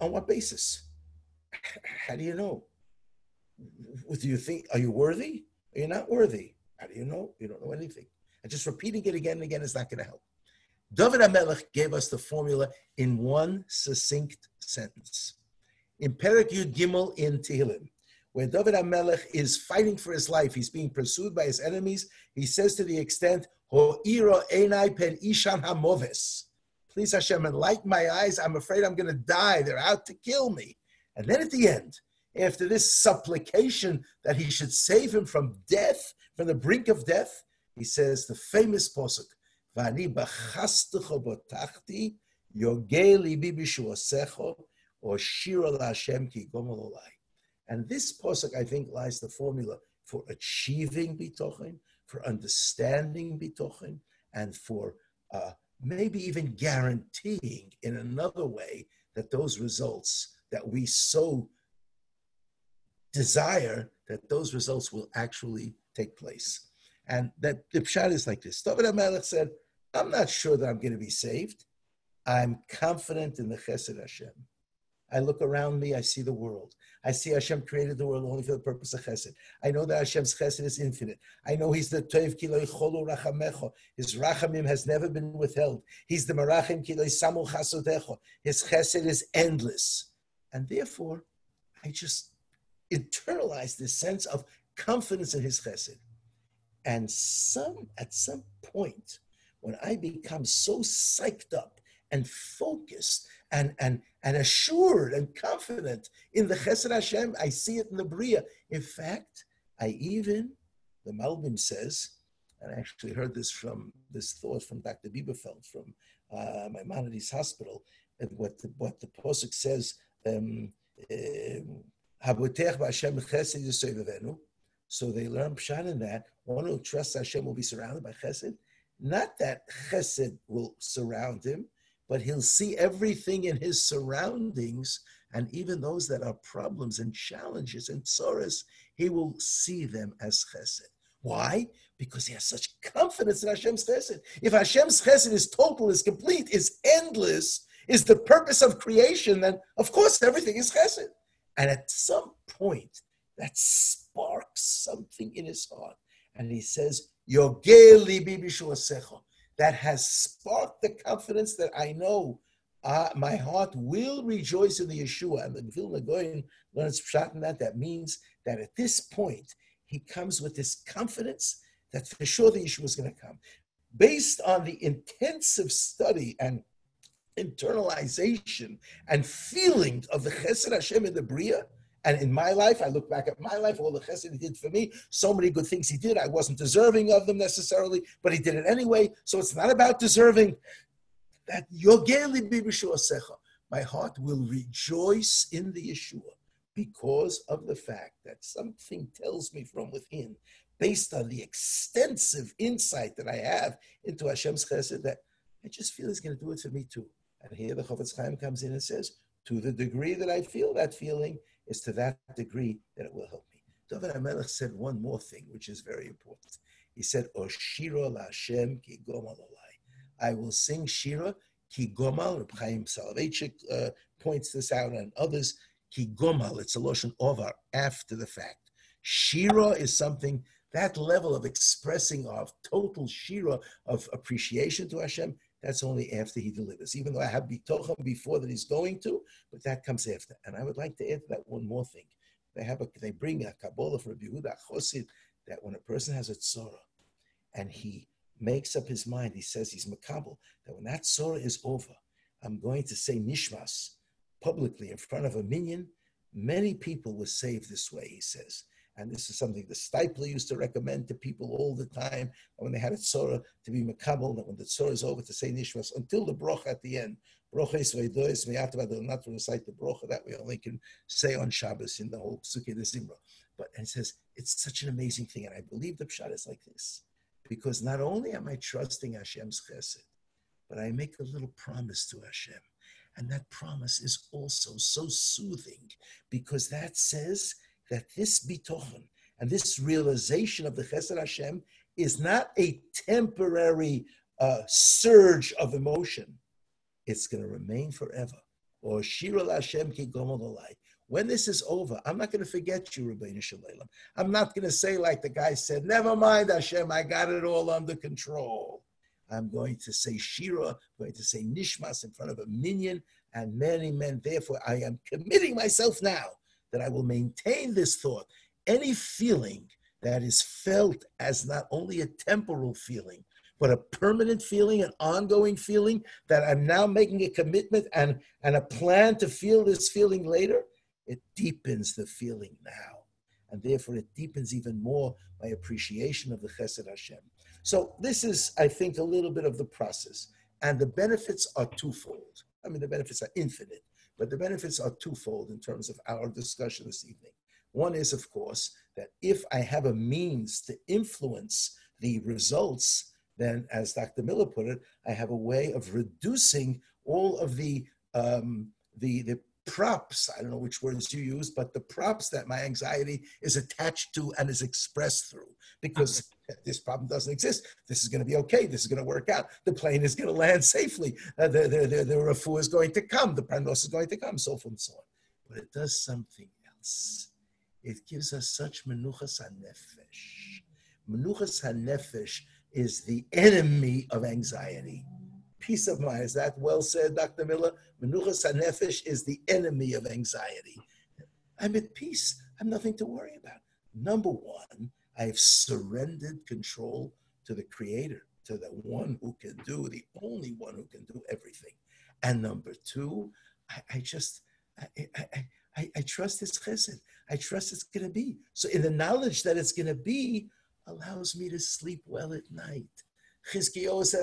on what basis? How do you know? Do you think, are you worthy? Are not worthy? How do you know? You don't know anything. And just repeating it again and again is not going to help. David HaMelech gave us the formula in one succinct sentence. In Perek Yud Gimel in Tehillim, where David HaMelech is fighting for his life, he's being pursued by his enemies, he says to the extent, Ho'iro enai pen ishan hamoves. Please Hashem, enlighten my eyes. I'm afraid I'm going to die. They're out to kill me. And then at the end, after this supplication that he should save him from death, from the brink of death, he says the famous posuk, "Vani b'chastecho botachti yogei libi b'shuasecho or shira Hashem ki gomol And this posuk, I think, lies the formula for achieving bitochen, for understanding bitochen, and for uh, maybe even guaranteeing in another way that those results that we so desire that those results will actually take place. And that the pshat is like this. David HaMelech said, I'm not sure that I'm going to be saved. I'm confident in the chesed Hashem. I look around me, I see the world. I see Hashem created the world only for the purpose of chesed. I know that Hashem's chesed is infinite. I know He's the toiv kiloi cholu rachamecho. His rachamim has never been withheld. He's the marachim kiloi samu chasodecho. His chesed is endless. And therefore, I just internalize this sense of confidence in his chesed. And some at some point, when I become so psyched up and focused and and and assured and confident in the chesed Hashem, I see it in the bria. In fact, I even the Malbim says, and I actually heard this from this thought from Dr. Bieberfeld from uh, Maimonides Hospital, and what the, what the posuk says. Um, uh, so they learn pshat in that one who trusts Hashem will be surrounded by chesed. Not that chesed will surround him, but he'll see everything in his surroundings, and even those that are problems and challenges and sorrows, he will see them as chesed. Why? Because he has such confidence in Hashem's chesed. If Hashem's chesed is total, is complete, is endless, is the purpose of creation, then of course everything is chesed. And at some point, that sparks something in his heart. And he says, that has sparked the confidence that I know uh, my heart will rejoice in the Yeshua. And the Vilna Goyen learns pshat in that. That means that at this point, he comes with this confidence that for sure the Yeshua is going to come. Based on the intensive study and internalization and feeling of the chesed Hashem in the Bria. And in my life, I look back at my life, all the chesed he did for me, so many good things he did. I wasn't deserving of them necessarily, but he did it anyway. So it's not about deserving. That yogali be reshua secha. my heart will rejoice in the Yeshua because of the fact that something tells me from within, based on the extensive insight that I have into Hashem's chesed, that I just feel he's going to do it for me too. And here the Chofetz Chaim comes in and says, to the degree that I feel that feeling, is to that degree that it will help me. David HaMelech said one more thing, which is very important. He said, Oshiro Lashem ki gomal I will sing Shira ki gomal. Reb Chaim Soloveitchik uh, points this out, and others ki gomal. It's a lashon over after the fact. Shira is something that level of expressing of total shira of appreciation to Hashem, that's only after he delivers. Even though I have bitochen before that he's going to, but that comes after. And I would like to add to that one more thing. They have a, they bring a Kabbalah for a Yehuda Chosid that when a person has a tzora and he makes up his mind, he says he's makabel, that when that tzora is over, I'm going to say nishmas publicly in front of a minyan. Many people were saved this way, he says. And this is something the Steipler used to recommend to people all the time when they had a tzora to be makabel, that when the tzora is over to say nishmas until the broch at the end. Brocha is veidois meyatva, not to recite the brocha that we only can say on Shabbos in the whole Sukkah de Zimra. But and it says it's such an amazing thing, and I believe the pshat is like this, because not only am I trusting Hashem's chesed, but I make a little promise to Hashem. And that promise is also so soothing because that says that this bitochen and this realization of the Chesed Hashem is not a temporary uh, surge of emotion. It's going to remain forever. Or Shira Hashem ki When this is over, I'm not going to forget you, Ribono Shel Olam. I'm not going to say like the guy said, never mind Hashem, I got it all under control. I'm going to say Shira, I'm going to say Nishmas in front of a minyan and many men. Therefore, I am committing myself now that I will maintain this thought. Any feeling that is felt as not only a temporal feeling, but a permanent feeling, an ongoing feeling that I'm now making a commitment and, and a plan to feel this feeling later, it deepens the feeling now. And therefore, it deepens even more my appreciation of the Chesed Hashem. So this is, I think, a little bit of the process. And the benefits are twofold. I mean, the benefits are infinite, but the benefits are twofold in terms of our discussion this evening. One is, of course, that if I have a means to influence the results, then, as Dr. Miller put it, I have a way of reducing all of the um, the, the props, I don't know which words you use, but the props that my anxiety is attached to and is expressed through. Because this problem doesn't exist. This is going to be okay. This is going to work out. The plane is going to land safely. Uh, the, the, the, the refu is going to come. The pranos is going to come, so forth and so on. But it does something else. It gives us such menuchas hanefesh. Menuchas hanefesh is the enemy of anxiety peace of mind. Is that well said, Dr. Miller? Menuchas hanefesh is the enemy of anxiety. I'm at peace. I have nothing to worry about. Number one, I have surrendered control to the Creator, to the one who can do, the only one who can do everything. And number two, I, I just, I, I, I, I trust His chesed. I trust it's going to be. So, in the knowledge that it's going to be, allows me to sleep well at night. Chizkiyahu said,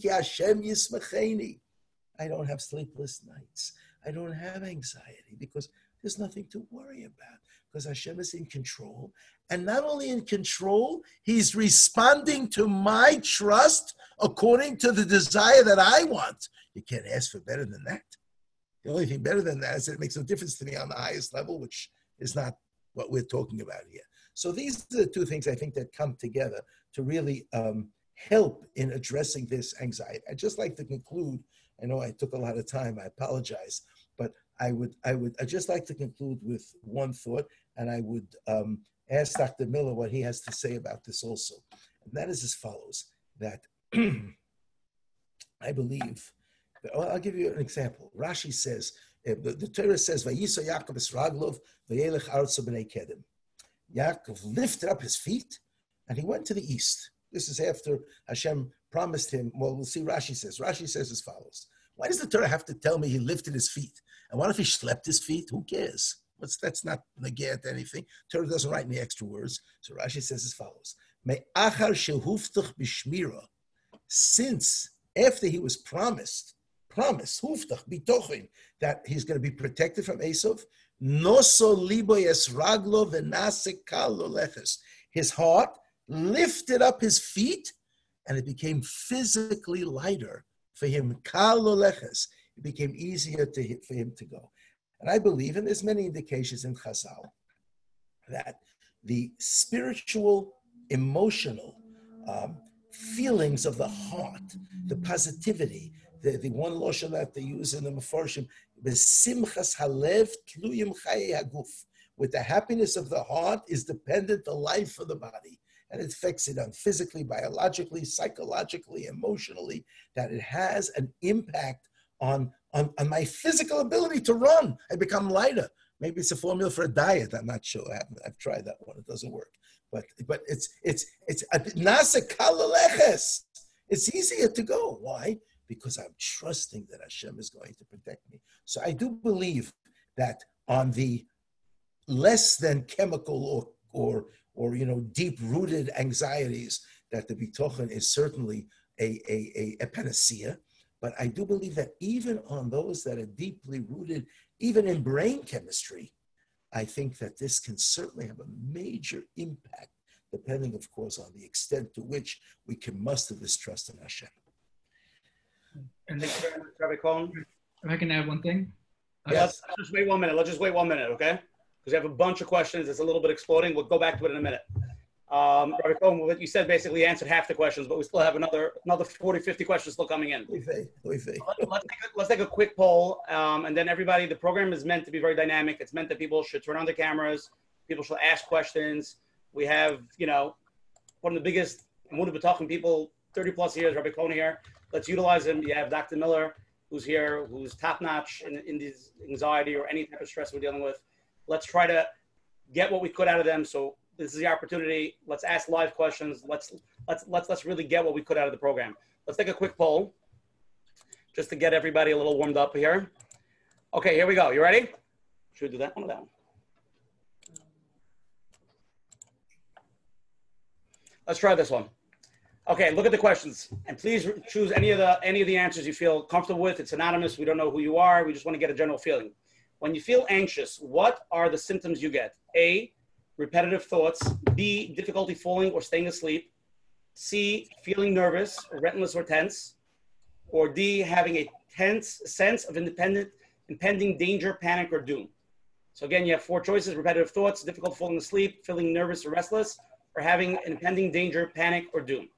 ki Hashem yismacheni. I don't have sleepless nights. I don't have anxiety because there's nothing to worry about because Hashem is in control. And not only in control, He's responding to my trust according to the desire that I want. You can't ask for better than that. The only thing better than that is that it makes no difference to me on the highest level, which is not what we're talking about here. So these are the two things I think that come together to really um, help in addressing this anxiety. I'd just like to conclude. I know I took a lot of time. I apologize, but I would I would I just like to conclude with one thought, and I would um, ask Dr. Miller what he has to say about this also, and that is as follows: that I believe. Well, I'll give you an example. Rashi says the, the Torah says, "Vayisa Yaakov es raglov vayelech arutza b'nei kedim." Yaakov lifted up his feet and he went to the east. This is after Hashem promised him. Well, we'll see. Rashi says. Rashi says as follows: Why does the Torah have to tell me he lifted his feet? And what if he slept his feet? Who cares? What's that's not negate anything. Torah doesn't write any extra words. So Rashi says as follows. Since after he was promised, promised huftach that he's going to be protected from Esav, Noso libo raglo leches. His heart lifted up his feet, and it became physically lighter for him. Kalo leches. It became easier to, for him to go. And I believe, and there's many indications in Chazal, that the spiritual, emotional um, feelings of the heart, the positivity, the, the one lashon that they use in the Mefarshim, Besimchas halev tluyim haguf. with the happiness of the heart is dependent the life of the body. And it affects it on physically, biologically, psychologically, emotionally, that it has an impact on, on, on my physical ability to run. I become lighter. Maybe it's a formula for a diet. I'm not sure. I I've tried that one. It doesn't work. But but it's it's it's. It's easier to go. Why? Because I'm trusting that Hashem is going to protect me. So I do believe that on the less than chemical or or or you know deep rooted anxieties that the bitochen is certainly a, a, a, a panacea. But I do believe that even on those that are deeply rooted, even in brain chemistry, I think that this can certainly have a major impact, depending, of course, on the extent to which we can muster this trust in Hashem. And Thank you very much, Rabbi Cohen. if I can add one thing. Uh, Let's just wait one minute. Let's just wait one minute, okay? Because we have a bunch of questions. It's a little bit exploding. We'll go back to it in a minute. Um, Rabbi Cohen, what you said basically answered half the questions, but we still have another another 40, 50 questions still coming in. Oy vey, oy vey. Let- let's, take a, let's take a quick poll, um, and then everybody. The program is meant to be very dynamic. It's meant that people should turn on their cameras. People should ask questions. We have, you know, one of the biggest Emunah Bitachon people, 30 plus years, Rabbi Cohen here. Let's utilize him. You have Dr. Miller, who's here, who's top notch in, in this anxiety or any type of stress we're dealing with. Let's try to get what we could out of them. So this is the opportunity. Let's ask live questions. Let's let's let's let's really get what we could out of the program. Let's take a quick poll, just to get everybody a little warmed up here. Okay, here we go. You ready? Should we do that one or? Let's try this one. Okay, look at the questions, and please choose any of the any of the answers you feel comfortable with. It's anonymous. We don't know who you are. We just want to get a general feeling. When you feel anxious, what are the symptoms you get? A, repetitive thoughts. B, difficulty falling or staying asleep. C, feeling nervous, relentless, or tense. Or D, having a tense sense of independent, impending danger, panic, or doom. So again, you have four choices: repetitive thoughts, difficult falling asleep, feeling nervous or restless, or having impending danger, panic, or doom.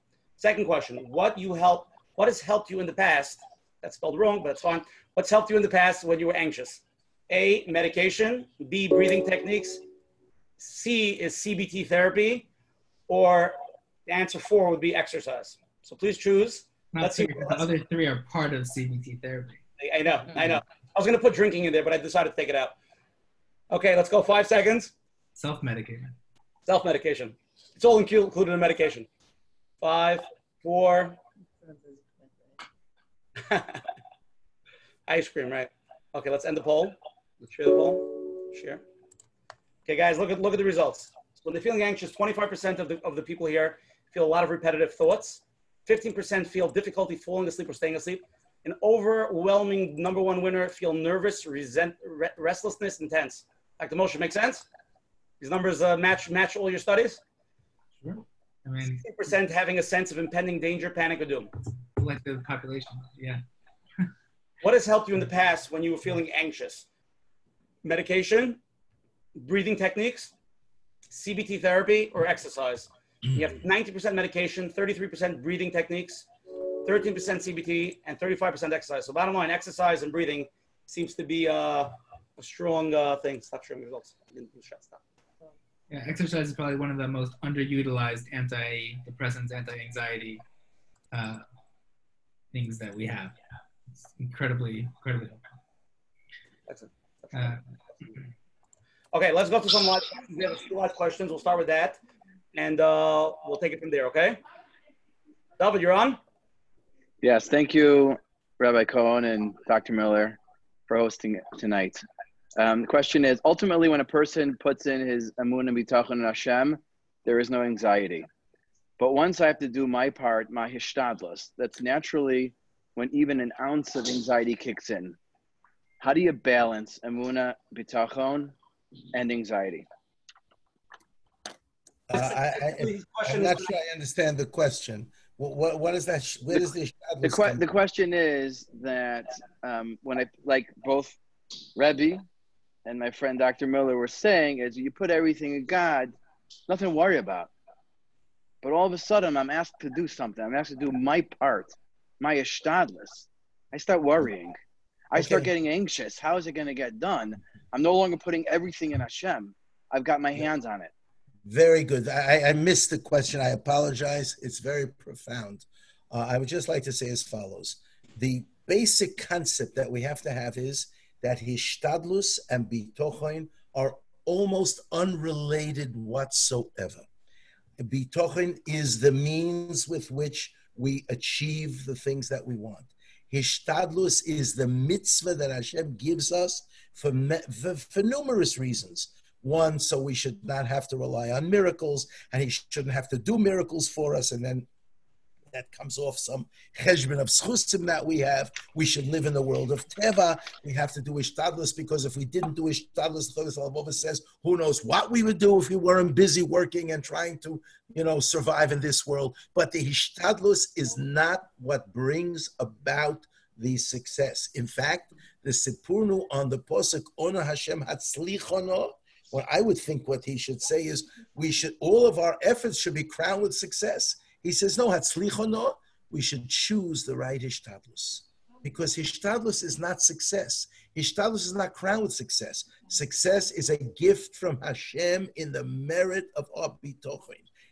Second question: What you help? What has helped you in the past? That's spelled wrong, but it's fine. What's helped you in the past when you were anxious? A. Medication. B. Breathing techniques. C is CBT therapy, or the answer four would be exercise. So please choose. not let's see the other three are part of CBT therapy. I, I know, I know. I was going to put drinking in there, but I decided to take it out. Okay, let's go. Five seconds. Self medication. Self medication. It's all included in medication. Five, four. Ice cream, right? Okay, let's end the poll. Let's share the poll. Share. Okay, guys, look at look at the results. When they're feeling anxious, 25% of the of the people here feel a lot of repetitive thoughts. 15% feel difficulty falling asleep or staying asleep. An overwhelming number one winner feel nervous, resent, re- restlessness, and tense. the motion make sense? These numbers uh, match match all your studies. I mean, 60% having a sense of impending danger, panic, or doom. collective population. Yeah. What has helped you in the past when you were feeling anxious? Medication, breathing techniques, CBT therapy, or exercise? You have 90% medication, 33% breathing techniques, 13% CBT, and 35% exercise. So, bottom line, exercise and breathing seems to be uh, a strong uh, thing. Stop sharing results. I didn't stop. Yeah, exercise is probably one of the most underutilized antidepressants, anti-anxiety uh, things that we have. It's incredibly, incredibly helpful. Excellent. Uh, Okay, let's go to some live questions. We have a few live questions. We'll start with that, and uh, we'll take it from there. Okay. David, you're on. Yes, thank you, Rabbi Cohen and Dr. Miller, for hosting tonight. Um, the question is ultimately, when a person puts in his Amun and Bitachon and Hashem, there is no anxiety. But once I have to do my part, my hishtadlus, that's naturally when even an ounce of anxiety kicks in. How do you balance Emunah, Bitachon, and anxiety? Uh, I, I, I'm not sure I understand the question. What, what, what is that? sh- Where does the the, que- the question is that um, when I like both Rebbe and my friend Dr. Miller were saying is you put everything in God, nothing to worry about. But all of a sudden, I'm asked to do something. I'm asked to do my part, my ishtadlus. I start worrying. I start getting anxious. How is it going to get done? I'm no longer putting everything in Hashem. I've got my hands on it. Very good. I, I missed the question. I apologize. It's very profound. Uh, I would just like to say as follows: the basic concept that we have to have is that hishtadlus and bitochen are almost unrelated whatsoever. Bitochen is the means with which we achieve the things that we want. Hishtadlus is the mitzvah that Hashem gives us for, for, for, numerous reasons. One, so we should not have to rely on miracles, and He shouldn't have to do miracles for us, and then that comes off some cheshbon of schusim that we have. We should live in the world of teva. We have to do ishtadlus because if we didn't do ishtadlus, the Torah says, who knows what we would do if we weren't busy working and trying to, you know, survive in this world. But the ishtadlus is not what brings about the success. In fact, the Sforno on the posuk ona Hashem hatzlichono. What I would think what he should say is we should all of our efforts should be crowned with success. He says, no, hatzlichono, we should choose the right hishtadlus. Because hishtadlus is not success. Hishtadlus is not crowned with success. Success is a gift from Hashem in the merit of our.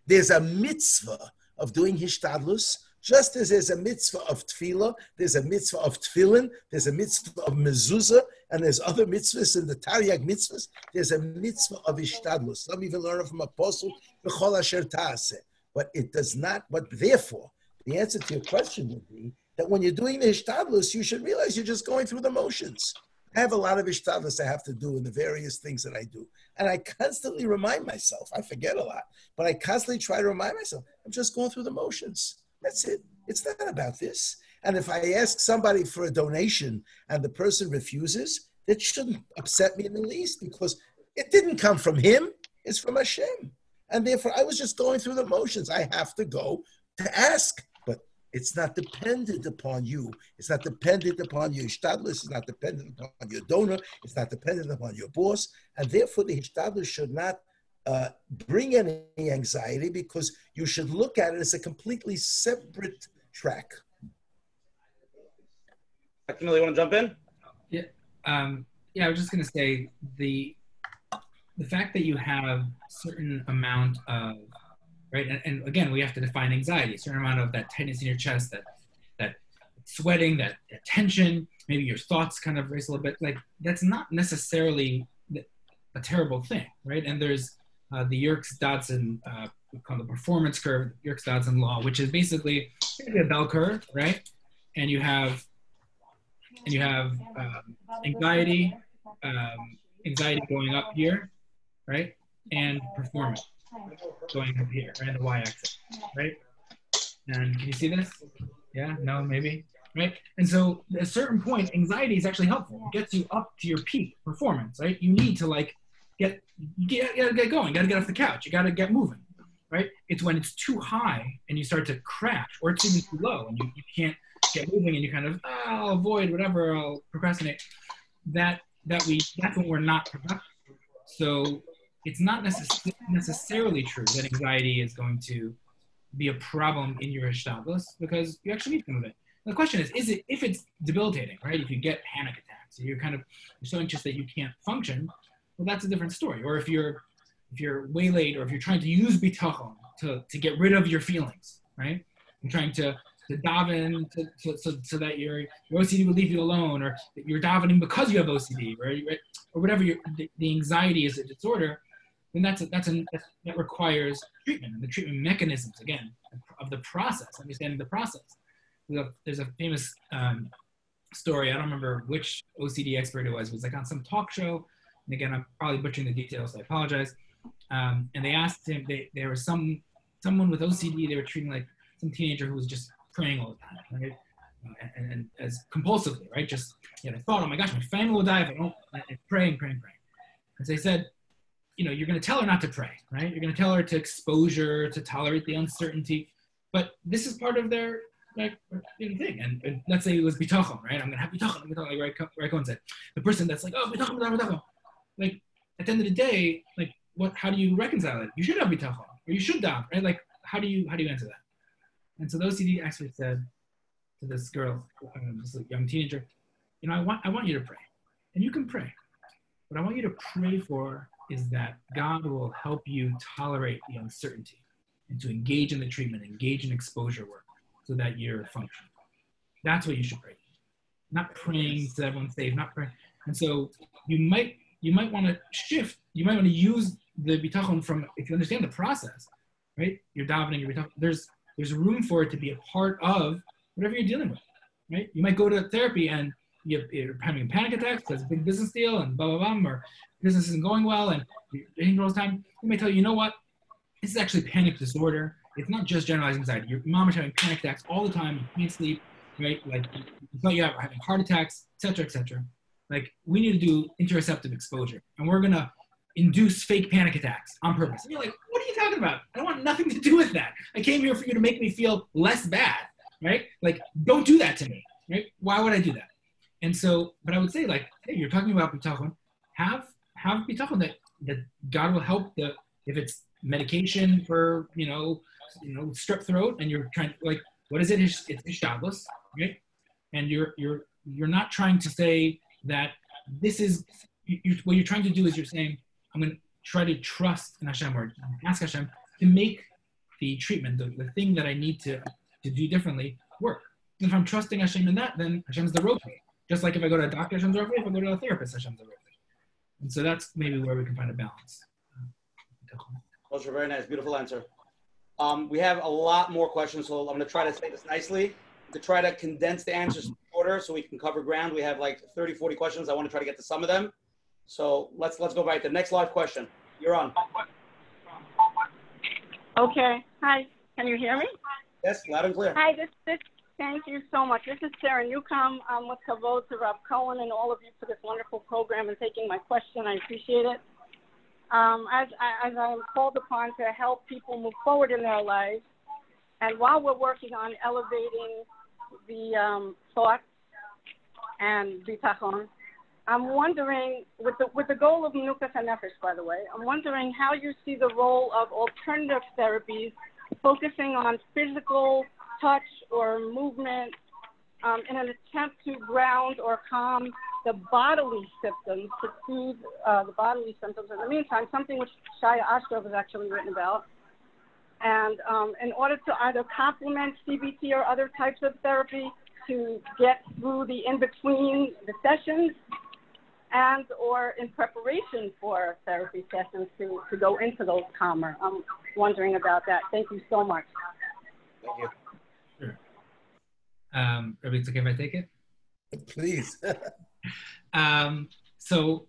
There's a mitzvah of doing hishtadlus, just as there's a mitzvah of tefillah, there's a mitzvah of tefillin, there's a mitzvah of mezuzah, and there's other mitzvahs in the Taryag mitzvahs. There's a mitzvah of ishtadlus. Some even learn it from a posuk, b'chol asher ta'aseh. But it does not, but therefore, the answer to your question would be that when you're doing the ishtadlus, you should realize you're just going through the motions. I have a lot of ishtadlus I have to do in the various things that I do. And I constantly remind myself, I forget a lot, but I constantly try to remind myself, I'm just going through the motions. That's it. It's not about this. And if I ask somebody for a donation and the person refuses, that shouldn't upset me in the least because it didn't come from him, it's from Hashem. And therefore, I was just going through the motions. I have to go to ask, but it's not dependent upon you. It's not dependent upon your hishtadlus. It's not dependent upon your donor. It's not dependent upon your boss. And therefore, the hishtadlus should not uh, bring any anxiety because you should look at it as a completely separate track. Camille, you want to jump in? Yeah. Um, yeah, I was just going to say the the fact that you have certain amount of right and, and, again we have to define anxiety a certain amount of that tightness in your chest that that sweating that, that tension maybe your thoughts kind of race a little bit like that's not necessarily a terrible thing right? And there's uh, the yerkes dodson uh, called the performance curve yerkes dodson law which is basically a bell curve right? And you have and you have um, anxiety um, anxiety going up here right? And performance going up here, right? The y-axis, right? And can you see this? Yeah, no, maybe, right? And so at a certain point, anxiety is actually helpful. It gets you up to your peak performance, right? You need to like get get, get going. Got to get off the couch. You got to get moving, right? It's when it's too high and you start to crash, or it's even too low and you, you can't get moving and you kind of oh, I'll avoid whatever, I'll procrastinate. That that we that's when we're not productive. So it's not necess- necessarily true that anxiety is going to be a problem in your hishtadlus because you actually need some of it. The question is, is it if it's debilitating, right? If you get panic attacks, you're kind of you're so anxious that you can't function, well, that's a different story. Or if you're if you're waylaid, or if you're trying to use bitachon to to get rid of your feelings, right? You're trying to to daven to, to, so, so that your, your OCD will leave you alone, or you're davening because you have OCD, right? right? Or whatever your, the, the anxiety is a disorder then that's a, that's a, that requires treatment and the treatment mechanisms again of the process, understanding the process. There's a famous um, story. I don't remember which OCD expert it was. It was like on some talk show. And again, I'm probably butchering the details, so I apologize. Um, and they asked him. They, there was some someone with OCD. They were treating like some teenager who was just praying all the time, right? And, and, as compulsively, right? Just you know, I thought, oh my gosh, my family will die if I don't. And praying, praying, praying. And so they said, you know, you're going to tell her not to pray, right? You're going to tell her to exposure, to tolerate the uncertainty. But this is part of their like thing. And, and, let's say it was bitachon, right? I'm going to have bitachon, bitachon, like Ray Cohen said. The person that's like, oh, bitachon, bitachon, bitachon. Like, at the end of the day, like, what? How do you reconcile it? You should have bitachon, or you should die, right? Like, how do you how do you answer that? And so the OCD actually said to this girl, um, this young teenager, you know, I want I want you to pray, and you can pray, but I want you to pray for is that God will help you tolerate the uncertainty and to engage in the treatment, engage in exposure work so that you're functioning. That's what you should pray. Not praying so everyone's safe, not praying. And so you might you might want to shift, you might want to use the bitachon from if you understand the process, right? You're davening, you're bitachon, there's there's room for it to be a part of whatever you're dealing with, right? You might go to therapy and you're having panic attacks because it's a big business deal and blah, blah, blah, or business isn't going well and all the time. They may tell you, you know what? This is actually panic disorder. It's not just generalized anxiety. Your mom is having panic attacks all the time. You can't sleep, right? Like you thought you have having heart attacks, etc., etc. Like we need to do interoceptive exposure, and we're gonna induce fake panic attacks on purpose. And you're like, what are you talking about? I don't want nothing to do with that. I came here for you to make me feel less bad, right? Like, don't do that to me, right? Why would I do that? And so, but I would say like, hey, you're talking about bitachon. Have have bitachon that that God will help the if it's medication for you know you know strep throat and you're trying like what is it? It's ishtadlus, right? And you're you're you're not trying to say that this is you, what you're trying to do is you're saying I'm going to try to trust in Hashem or ask Hashem to make the treatment, the, the thing that I need to to do differently, work. And if I'm trusting Hashem in that, then Hashem's the road just like if I go to a doctor, Hashem's the if I go to a therapist, Hashem's the And so that's maybe where we can find a balance. Those are very nice, beautiful answer. Um, we have a lot more questions, so I'm going to try to say this nicely to try to condense the answers in order so we can cover ground. We have like 30, 40 questions. I want to try to get to some of them. So let's let's go right to the next live question. You're on. Okay. Hi. Can you hear me? Yes, loud and clear. Hi. This this Thank you so much. This is Sarah Newcomb. I'm with Kavod to Rob Cohen and all of you for this wonderful program and taking my question. I appreciate it. Um, as, as I'm called upon to help people move forward in their lives, and while we're working on elevating the um, thoughts and bitachon, I'm wondering, with the, with the goal of Menukas HaNefesh, by the way, I'm wondering how you see the role of alternative therapies focusing on physical touch or movement um, in an attempt to ground or calm the bodily symptoms, to soothe uh, the bodily symptoms. In the meantime, something which Shaya Ashraf has actually written about. And um, in order to either complement CBT or other types of therapy to get through the in-between the sessions and or in preparation for therapy sessions to, to go into those calmer. I'm wondering about that. Thank you so much. Thank you. Um, Rabbi, it's okay if I take it? Please. um, so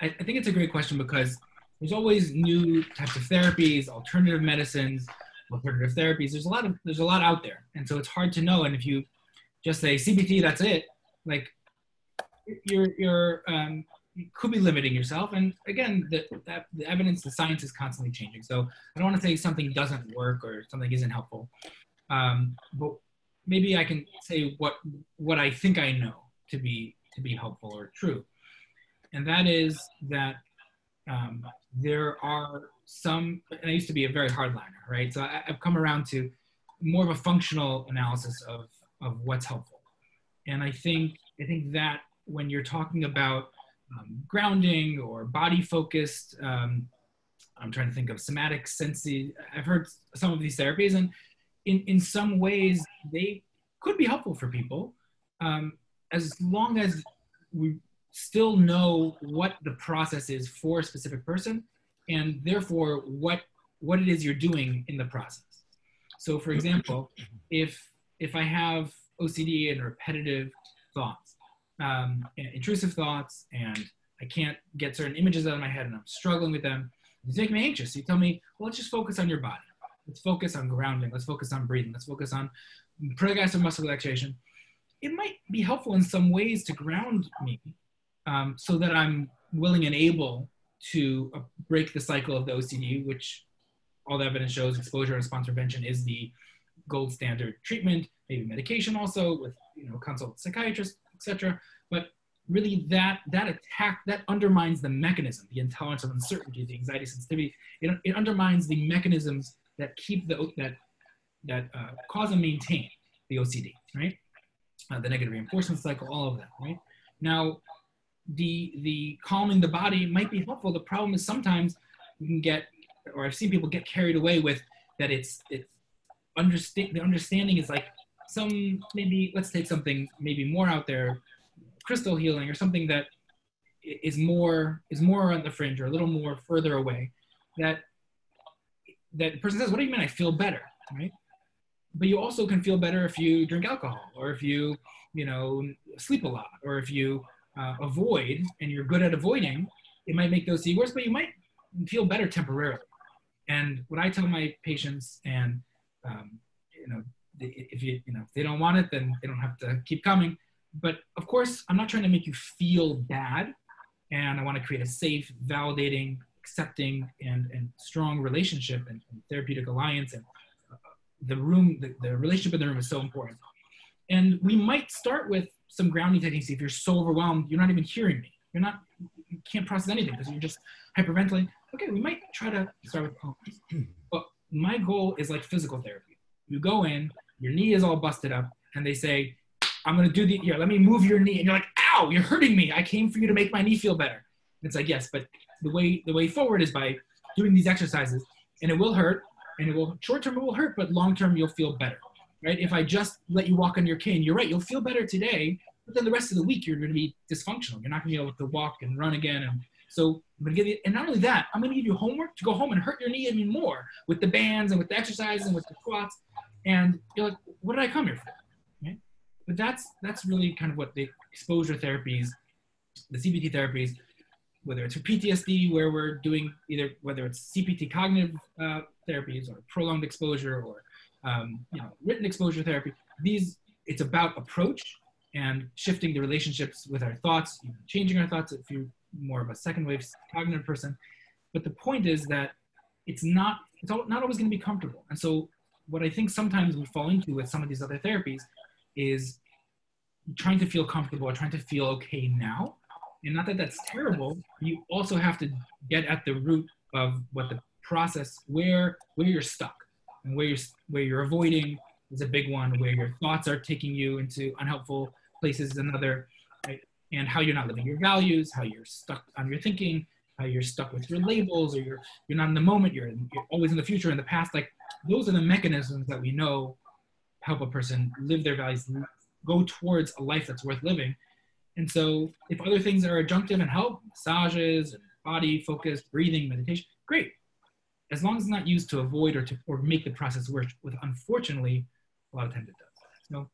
I, I, think it's a great question because there's always new types of therapies, alternative medicines, alternative therapies. There's a lot of there's a lot out there, and so it's hard to know. And if you just say CBT, that's it. Like you're you're um, you could be limiting yourself. And again, the, that, the evidence, the science is constantly changing. So I don't want to say something doesn't work or something isn't helpful. Um, but maybe I can say what what I think I know to be to be helpful or true, and that is that um, there are some. And I used to be a very hardliner, right? So I, I've come around to more of a functional analysis of of what's helpful, and I think I think that when you're talking about um, grounding or body focused. Um, I'm trying to think of somatic sensi. I've heard some of these therapies, and in, in some ways they could be helpful for people um, as long as we still know what the process is for a specific person and therefore what what it is you're doing in the process. So for example if if i have ocd and repetitive thoughts um, and intrusive thoughts and i can't get certain images out of my head and i'm struggling with them you make me anxious. You tell me well let's just focus on your body Let's focus on grounding. Let's focus on breathing. Let's focus on progressive muscle relaxation. It might be helpful in some ways to ground me um, so that I'm willing and able to uh, break the cycle of the OCD, which all the evidence shows exposure and response prevention is the gold standard treatment, maybe medication also with you know consult psychiatrist, etc. But really that that attack that undermines the mechanism, the intolerance of uncertainty, the anxiety sensitivity. It, it undermines the mechanisms that keep the that that uh, cause and maintain the OCD, right? Uh, the negative reinforcement cycle, all of that, right? Now, the the calming the body might be helpful. The problem is sometimes you can get, or I've seen people get carried away with that. It's it's understand the understanding is like some maybe let's take something maybe more out there, crystal healing or something that is more is more on the fringe or a little more further away. That that the person says, "What do you mean? I feel better?" Right? But you also can feel better if you drink alcohol or if you you know sleep a lot or if you uh, avoid and you're good at avoiding, it might make those see worse, but you might feel better temporarily. And what I tell my patients, and um, you know, if you you know if they don't want it, then they don't have to keep coming. But of course, I'm not trying to make you feel bad, and I want to create a safe, validating, accepting, and and strong relationship and, and therapeutic alliance. And uh, the room, the, the relationship in the room is so important. And we might start with some grounding techniques. If you're so overwhelmed you're not even hearing me. You're not you can't process anything because you're just hyperventilating. Okay we might try to start with pause but my goal is like physical therapy. You go in your knee is all busted up and they say i'm going to do the here let me move your knee. And you're like ow you're hurting me. I came for you to make my knee feel better. It's like yes but the way the way forward is by doing these exercises and it will hurt and it will short term it will hurt but long term you'll feel better right? If I just let you walk on your cane, you're right, you'll feel better today, but then the rest of the week you're going to be dysfunctional. You're not going to be able to walk and run again. And so I'm going to give you, and not only that, I'm going to give you homework to go home and hurt your knee even more with the bands and with the exercises and with the squats. And you're like, what did I come here for? But that's that's really kind of what the exposure therapies, the CBT therapies, whether it's for PTSD, where we're doing either whether it's CPT cognitive uh, therapies or prolonged exposure or um, you know, written exposure therapy. These, it's about approach and shifting the relationships with our thoughts, changing our thoughts if you're more of a second wave cognitive person. But the point is that it's not, it's not always going to be comfortable. And so what I think sometimes we fall into with some of these other therapies is trying to feel comfortable or trying to feel okay now. And not that that's terrible, you also have to get at the root of what the process, where, where you're stuck and where you're where you're avoiding is a big one. Where your thoughts are taking you into unhelpful places is another, right? and how you're not living your values, how you're stuck on your thinking, how you're stuck with your labels, or you're you're not in the moment. You're, you're always in the future, in the past. Like those are the mechanisms that we know help a person live their values, go towards a life that's worth living. And so, if other things are adjunctive and help, massages, and body focus, breathing, meditation, great as long as it's not used to avoid or to or make the process worse, with unfortunately, a lot of times it does. No.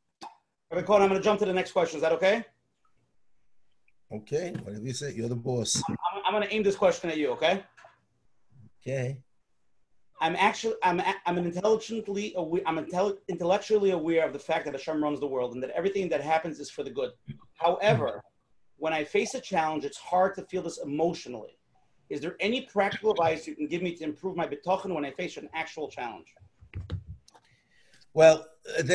Okay, Cohen, I'm going to jump to the next question. Is that okay? Okay, whatever you say, you're the boss. I'm, I'm going to aim this question at you. Okay. Okay. I'm actually I'm I'm an intelligently aware, I'm intelli- intellectually aware of the fact that Hashem runs the world and that everything that happens is for the good. However, when I face a challenge, it's hard to feel this emotionally. Is there any practical advice you can give me to improve my bitachon when I face an actual challenge? Well,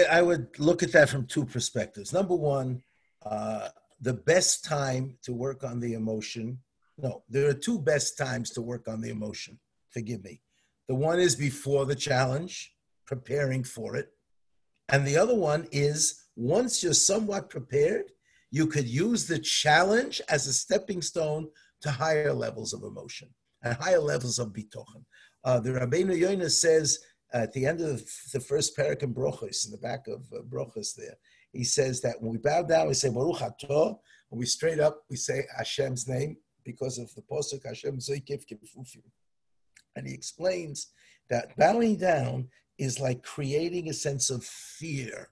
I would look at that from two perspectives. Number one, uh, the best time to work on the emotion. No, there are two best times to work on the emotion. Forgive me. The one is before the challenge, preparing for it. And the other one is once you're somewhat prepared, you could use the challenge as a stepping stone to higher levels of emotion and higher levels of bitochen. Uh, the Rabbeinu Yonah says at the end of the first perek in Brochus, in the back of uh, Brochus there, he says that when we bow down, we say Baruch Atah. When we straight up, we say Hashem's name because of the posuk Hashem Zoikif Kifufim. And he explains that bowing down is like creating a sense of fear.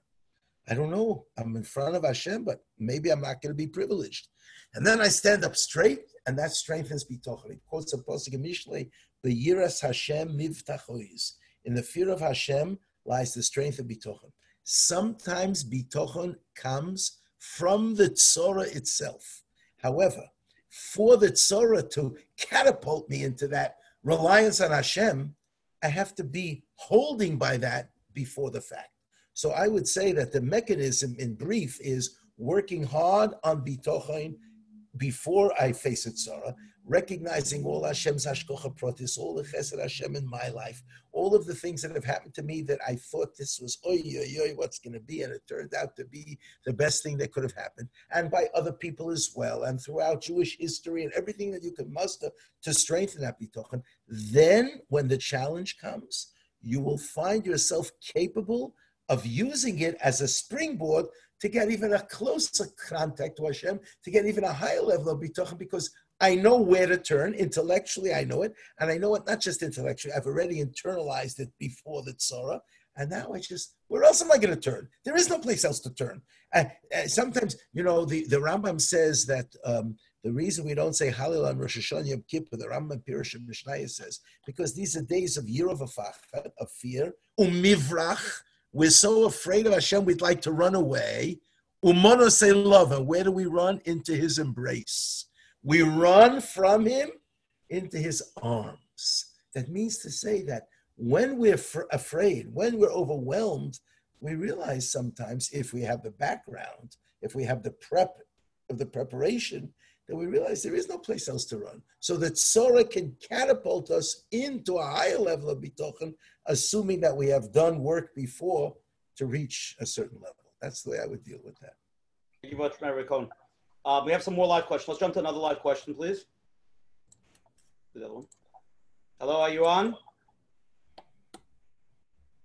I don't know. I'm in front of Hashem, but maybe I'm not going to be privileged. And then I stand up straight, and that strengthens bitochen. It quotes a pasuk in Mishlei, "Beyiras Hashem mivtachois." In the fear of Hashem lies the strength of bitochen. Sometimes bitochen comes from the tzora itself. However, for the tzora to catapult me into that reliance on Hashem, I have to be holding by that before the fact. So I would say that the mechanism, in brief, is working hard on bitochen before I face it, Sarah, recognizing all Hashem's hashkocha protis, all the chesed Hashem in my life, all of the things that have happened to me that I thought this was oy oy oy, what's going to be, and it turned out to be the best thing that could have happened, and by other people as well, and throughout Jewish history and everything that you can muster to strengthen that bitochen. Then, when the challenge comes, you will find yourself capable of using it as a springboard to get even a closer contact to Hashem, to get even a higher level of bitochen, because I know where to turn intellectually. I know it, and I know it not just intellectually. I've already internalized it before the tzara, and now I just where else am I going to turn? There is no place else to turn. Sometimes, you know, the, the Rambam says that um, the reason we don't say Hallel on Rosh Hashanah Yom Kippur, the Rambam Pirush Mishnah says, because these are days of year of fear, umivrach. We're so afraid of Hashem, we'd like to run away. Umono say love, and where do we run? Into His embrace. We run from Him into His arms. That means to say that when we're f- afraid, when we're overwhelmed, we realize sometimes if we have the background, if we have the prep of the preparation, that we realize there is no place else to run. So that tzora can catapult us into a higher level of bitochen, assuming that we have done work before to reach a certain level. That's the way I would deal with that. Thank you very much, Mary Cohn. Uh, we have some more live questions. Let's jump to another live question, please. Hello, are you on?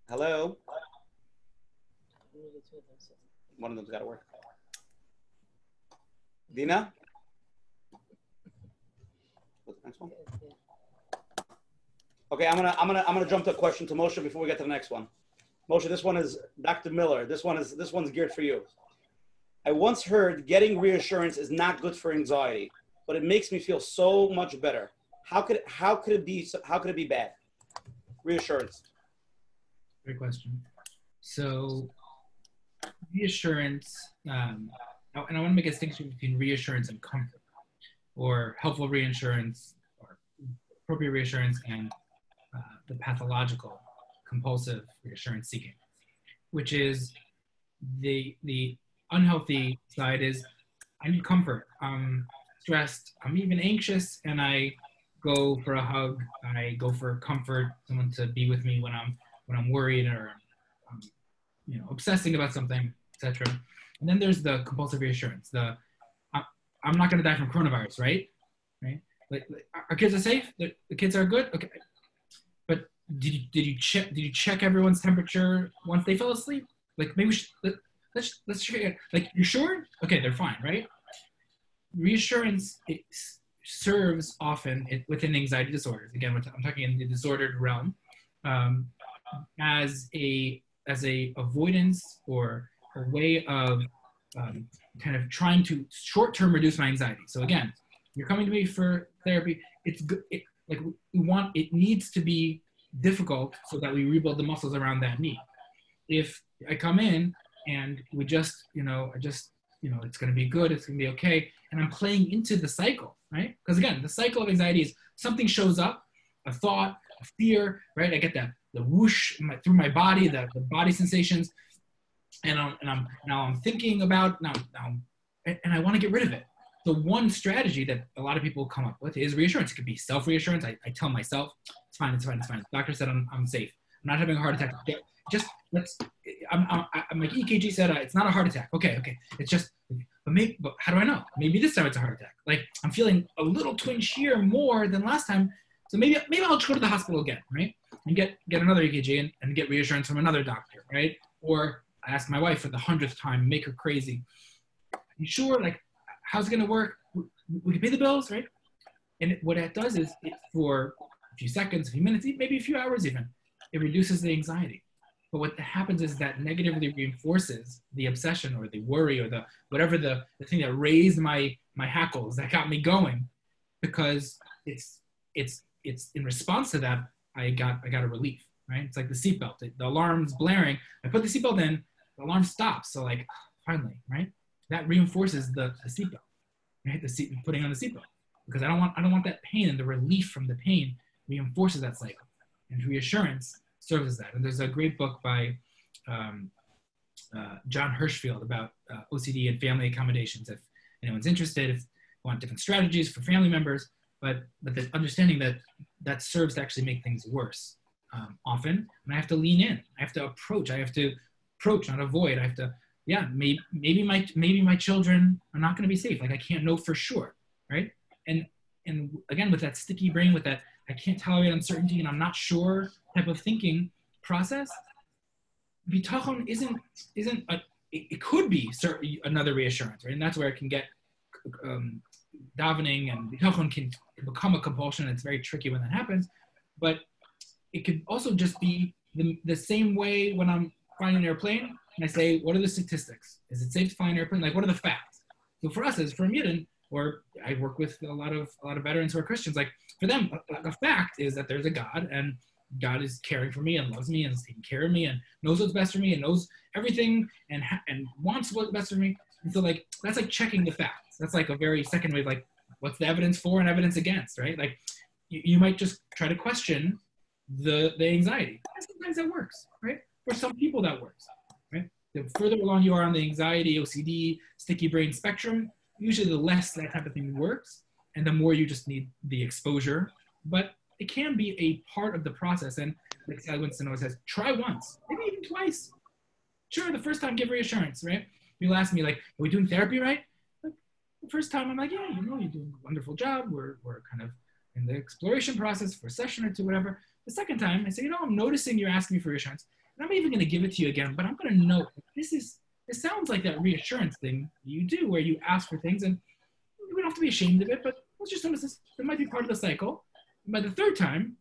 Hello. One of them's got to work. Dina. What's the next one? Okay, I'm gonna I'm gonna I'm gonna jump to a question to Moshe before we get to the next one. Moshe, this one is Dr. Miller. This one is this one's geared for you. I once heard getting reassurance is not good for anxiety, but it makes me feel so much better. How could how could it be how could it be bad? Reassurance. Great question. So, reassurance, um, and I want to make a distinction between reassurance and comfort, or helpful reassurance, or appropriate reassurance, and uh, the pathological, compulsive reassurance seeking, which is the the unhealthy side is I need comfort. I'm stressed. I'm even anxious, and I go for a hug. I go for comfort, someone to be with me when I'm when I'm worried or you know obsessing about something, etc. And then there's the compulsive reassurance. The I'm not going to die from coronavirus, right? Right? Like, like our kids are safe. The, the kids are good. Okay. But did you did you check did you check everyone's temperature once they fell asleep? Like maybe we should, let, let's let's check it. Like you sure? Okay, they're fine, right? Reassurance it serves often within anxiety disorders. Again, I'm talking in the disordered realm. Um, as a as a avoidance or a way of um, kind of trying to short-term reduce my anxiety. So again, you're coming to me for therapy. It's good. It, like we want it needs to be difficult so that we rebuild the muscles around that knee. If I come in and we just, you know, I just, you know, it's going to be good, it's going to be okay, and I'm playing into the cycle, right? Because again, the cycle of anxiety is something shows up, a thought, a fear, right? I get that the whoosh my, through my body, the, the body sensations, and I'm, and I'm now I'm thinking about now, now and, I want to get rid of it. The one strategy that a lot of people come up with is reassurance. It could be self reassurance. I, I tell myself, it's fine, it's fine, it's fine. The doctor said I'm, I'm safe. I'm not having a heart attack. Just let's. I'm, I'm, I'm like EKG said uh, it's not a heart attack. Okay, okay. It's just, but maybe, but how do I know? Maybe this time it's a heart attack. Like I'm feeling a little twinge here more than last time. So maybe maybe I'll just go to the hospital again, right? And get get another EKG and, and get reassurance from another doctor, right? Or I ask my wife for the hundredth time, make her crazy. You sure? Like, how's it gonna work? We can pay the bills, right? And what that does is, it, for a few seconds, a few minutes, maybe a few hours even, it reduces the anxiety. But what happens is that negatively reinforces the obsession or the worry or the whatever the, the thing that raised my my hackles that got me going, because it's it's it's in response to that I got I got a relief, right? It's like the seatbelt. The alarm's blaring. I put the seatbelt in, the alarm stops. So like finally, right? That reinforces the, the seatbelt, right? The seat putting on the seatbelt because I don't want I don't want that pain and the relief from the pain reinforces that cycle, and reassurance serves as that. And there's a great book by um, uh, Jon Hershfield about uh, OCD and family accommodations. If anyone's interested, if want different strategies for family members, but but the understanding that that serves to actually make things worse um, often, and I have to lean in. I have to approach. I have to approach, not avoid. I have to, yeah, maybe maybe my maybe my children are not going to be safe. Like I can't know for sure, right? And and again with that sticky brain, with that I can't tolerate uncertainty and I'm not sure type of thinking process. Bitachon isn't isn't a it, could be another reassurance, right? And that's where it can get um, davening and bitachon can, can become a compulsion. It's very tricky when that happens, but it could also just be the, the same way when I'm flying an airplane and I say, what are the statistics? Is it safe to fly an airplane? Like, what are the facts? So for us as for Midden, or I work with a lot of a lot of veterans who are Christians. Like for them, a, a, fact is that there's a God, and God is caring for me and loves me and is taking care of me and knows what's best for me and knows everything and ha- and wants what's best for me. And so like that's like checking the facts. That's like a very second of like what's the evidence for and evidence against, right? Like you, you might just try to question the the anxiety. Sometimes that works, right? For some people that works? The further along you are on the anxiety, OCD, sticky brain spectrum, usually the less that type of thing works, and the more you just need the exposure. But it can be a part of the process. And like Sally Winston always says, try once, maybe even twice. Sure, the first time, give reassurance, right? You'll ask me, like, are we doing therapy right? Like, the first time, I'm like, yeah, you know, you're doing a wonderful job. We're, we're kind of in the exploration process for a session or two, whatever. The second time, I say, you know, I'm noticing you're asking me for reassurance. And I'm even going to give it to you again, but I'm going to note this is, it sounds like that reassurance thing you do where you ask for things and we don't have to be ashamed of it, but let's just notice this. It might be part of the cycle by the third time,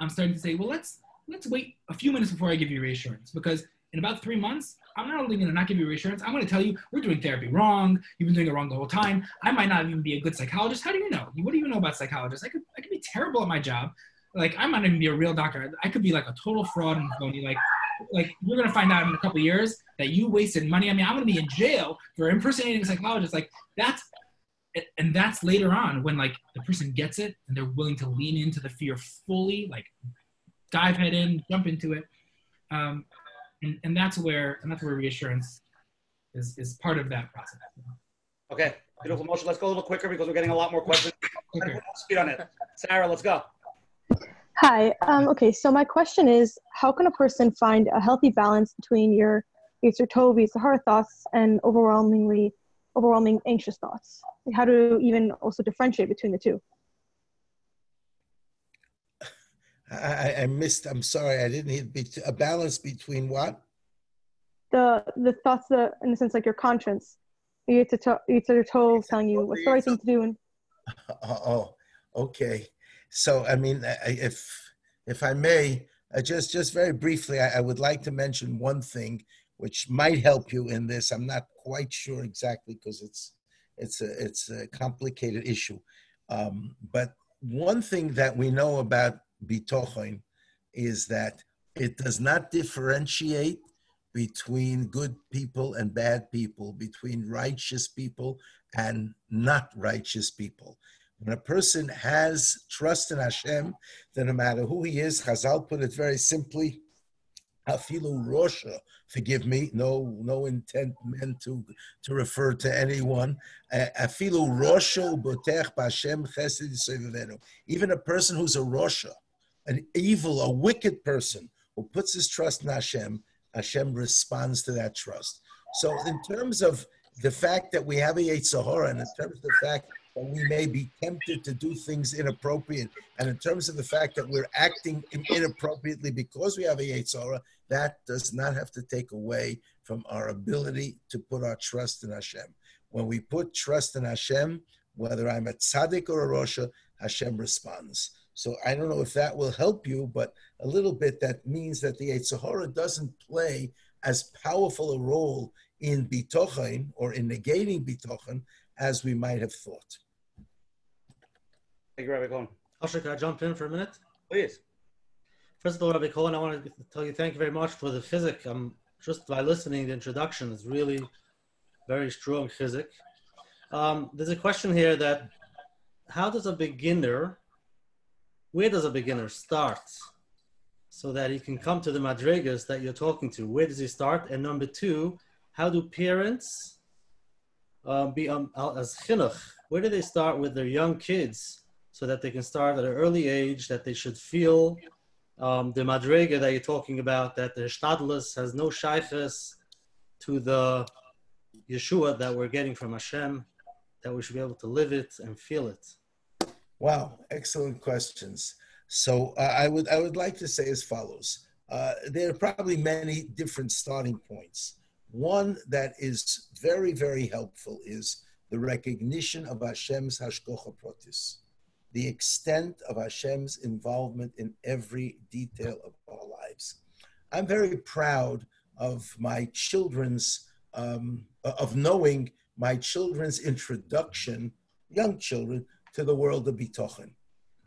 I'm starting to say, well, let's let's wait a few minutes before I give you reassurance because in about three months, I'm not only going to not give you reassurance, I'm going to tell you we're doing therapy wrong. You've been doing it wrong the whole time. I might not even be a good psychologist. How do you know? What do you know about psychologists? I could I could be terrible at my job. Like I might even be a real doctor. I could be like a total fraud and phony. Like like you're gonna find out in a couple years that you wasted money. I mean, I'm gonna be in jail for impersonating a psychologist. Like that's and that's later on when like the person gets it and they're willing to lean into the fear fully like dive head in jump into it um, and, and that's where and that's where reassurance is is part of that process okay beautiful motion let's go a little quicker because we're getting a lot more questions speed on it sarah let's go hi um, okay so my question is how can a person find a healthy balance between your Yetzer Tov, Sahara thoughts and overwhelmingly overwhelming anxious thoughts? Like how to even also differentiate between the two? I, I missed. I'm sorry, I didn't hear a balance between what? The the thoughts that, in the sense, like your conscience, you to Yetzer Tov telling you what's the right thing to do. And oh, okay. So I mean, if if I may, uh, just just very briefly, I, I would like to mention one thing which might help you in this. I'm not quite sure exactly because it's it's a it's a complicated issue. Um, but one thing that we know about bitochen is that it does not differentiate between good people and bad people, between righteous people and not righteous people. When a person has trust in Hashem, then no matter who he is, Chazal put it very simply, Afilu Rosha, forgive me, no no intent meant to to refer to anyone. Afilu Rosha ubotech b'Hashem chesed Even a person who's a Rosha, an evil, a wicked person who puts his trust in Hashem, Hashem responds to that trust. So in terms of the fact that we have a Yetzer Hara, and in terms of the fact that we may be tempted to do things inappropriate. And in terms of the fact that we're acting inappropriately because we have a Yetzer Hara, that does not have to take away from our ability to put our trust in Hashem. When we put trust in Hashem, whether I'm a tzaddik or a rosha, Hashem responds. So I don't know if that will help you, but a little bit that means that the Yetzer Hara doesn't play as powerful a role in bitochen or in negating bitochen as we might have thought. Thank you, Rabbi Cohen. Osher, can I jump in for a minute? Please. First of all, Rabbi Cohen, I want to tell you thank you very much for the physic. I'm just by listening, the introduction is really very strong physic. Um, there's a question here that how does a beginner, where does a beginner start so that he can come to the madrigas that you're talking to? Where does he start? And number two, how do parents uh, be um, as chinuch where do they start with their young kids so that they can start at an early age that they should feel um, the madrega that you're talking about, that the shtadlus has no shaychus to the Yeshua that we're getting from Hashem, that we should be able to live it and feel it. Wow, excellent questions. So uh, I would I would like to say as follows. Uh, there are probably many different starting points. One that is very very helpful is the recognition of Hashem's hashkocha protis, the extent of Hashem's involvement in every detail of our lives. I'm very proud of my children's um, of knowing my children's introduction, young children, to the world of Bitochen.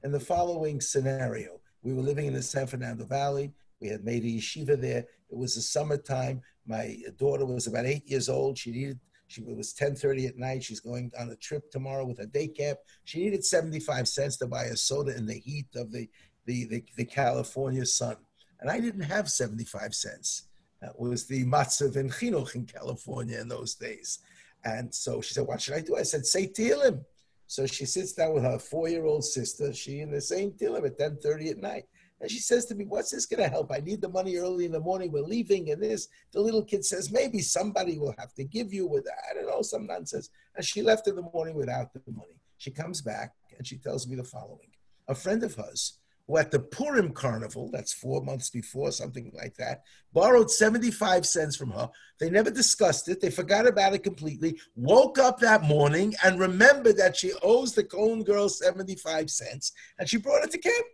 In the following scenario, we were living in the San Fernando Valley. We had made a yeshiva there. It was the summertime. My daughter was about eight years old. She needed, she, it was 10.30 at night. She's going on a trip tomorrow with a day camp. She needed 75 cents to buy a soda in the heat of the, the, the, the California sun. And I didn't have 75 cents. That was the matzav in chinuch in California in those days. And so she said, what should I do? I said, say Tehillim. So she sits down with her four-year-old sister, she in the same Tehillim at 10.30 at night. And she says to me, what's this going to help? I need the money early in the morning. We're leaving and this. The little kid says, maybe somebody will have to give you with, I don't know, some nonsense. And she left in the morning without the money. She comes back and she tells me the following. A friend of hers who at the Purim carnival, that's four months before, something like that, borrowed 75 cents from her. They never discussed it. They forgot about it completely. Woke up that morning and remembered that she owes the Cohen girl 75 cents and she brought it to camp.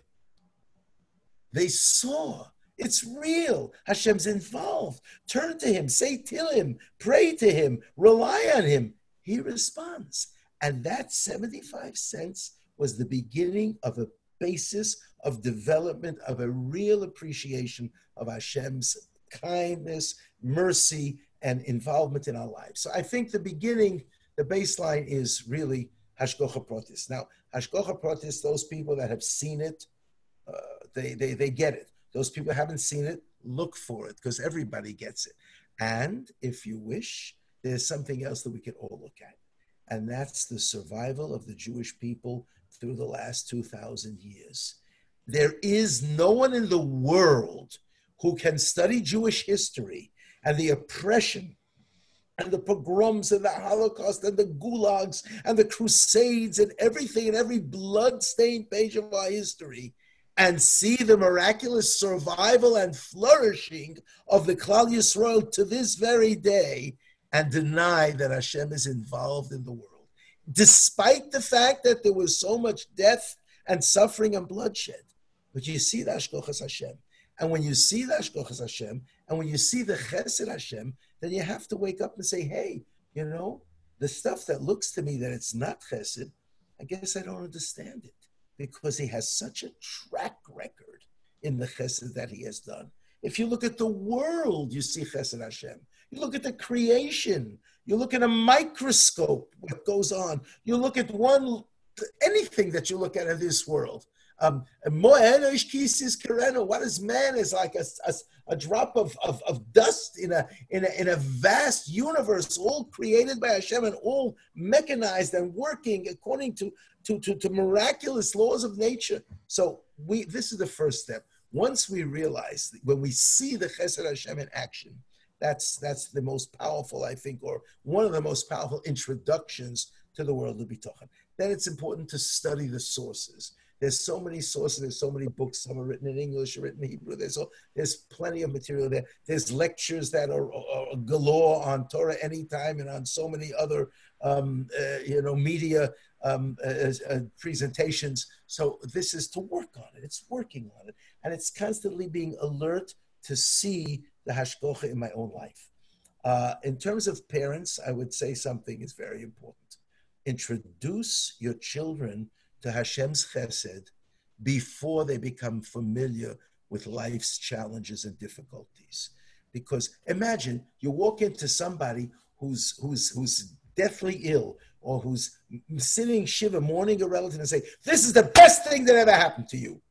They saw it's real. Hashem's involved. Turn to him, say to him, pray to him, rely on him. He responds. And that 75 cents was the beginning of a basis of development of a real appreciation of Hashem's kindness, mercy, and involvement in our lives. So I think the beginning, the baseline is really Hashgocha Protis. Now, Hashgocha Protis, those people that have seen it, uh, they, they, they get it. Those people haven't seen it, look for it because everybody gets it. And if you wish, there's something else that we can all look at. And that's the survival of the Jewish people through the last 2,000 years. There is no one in the world who can study Jewish history and the oppression and the pogroms and the Holocaust and the gulags and the crusades and everything and every blood-stained page of our history and see the miraculous survival and flourishing of the Klal Yisrael to this very day and deny that Hashem is involved in the world. Despite the fact that there was so much death and suffering and bloodshed. But you see the Hashkochas Hashem. And when you see the Hashkochas Hashem, and when you see the Chesed Hashem, then you have to wake up and say, hey, you know, the stuff that looks to me that it's not Chesed, I guess I don't understand it. Because he has such a track record in the Chesed that he has done. If you look at the world, you see Chesed Hashem. You look at the creation. You look at a microscope, what goes on. You look at one, anything that you look at in this world. Um, what is man is like a, a, a drop of, of, of, dust in a, in, a, in a vast universe, all created by Hashem and all mechanized and working according to, to, to, to miraculous laws of nature. So we this is the first step. Once we realize, when we see the Chesed Hashem in action, that's, that's the most powerful, I think, or one of the most powerful introductions to the world of Bitochen. Then it's important to study the sources there's so many sources. There's so many books. Some are written in English, written in Hebrew. There's so, there's plenty of material there. There's lectures that are, are galore on Torah anytime and on so many other um, uh, you know media um, uh, uh, presentations. So this is to work on it. It's working on it, and it's constantly being alert to see the hashkocha in my own life. Uh, in terms of parents, I would say something is very important. Introduce your children to Hashem's chesed before they become familiar with life's challenges and difficulties. Because imagine you walk into somebody who's who's who's deathly ill or who's sitting shiva mourning a relative and say, "This is the best thing that ever happened to you."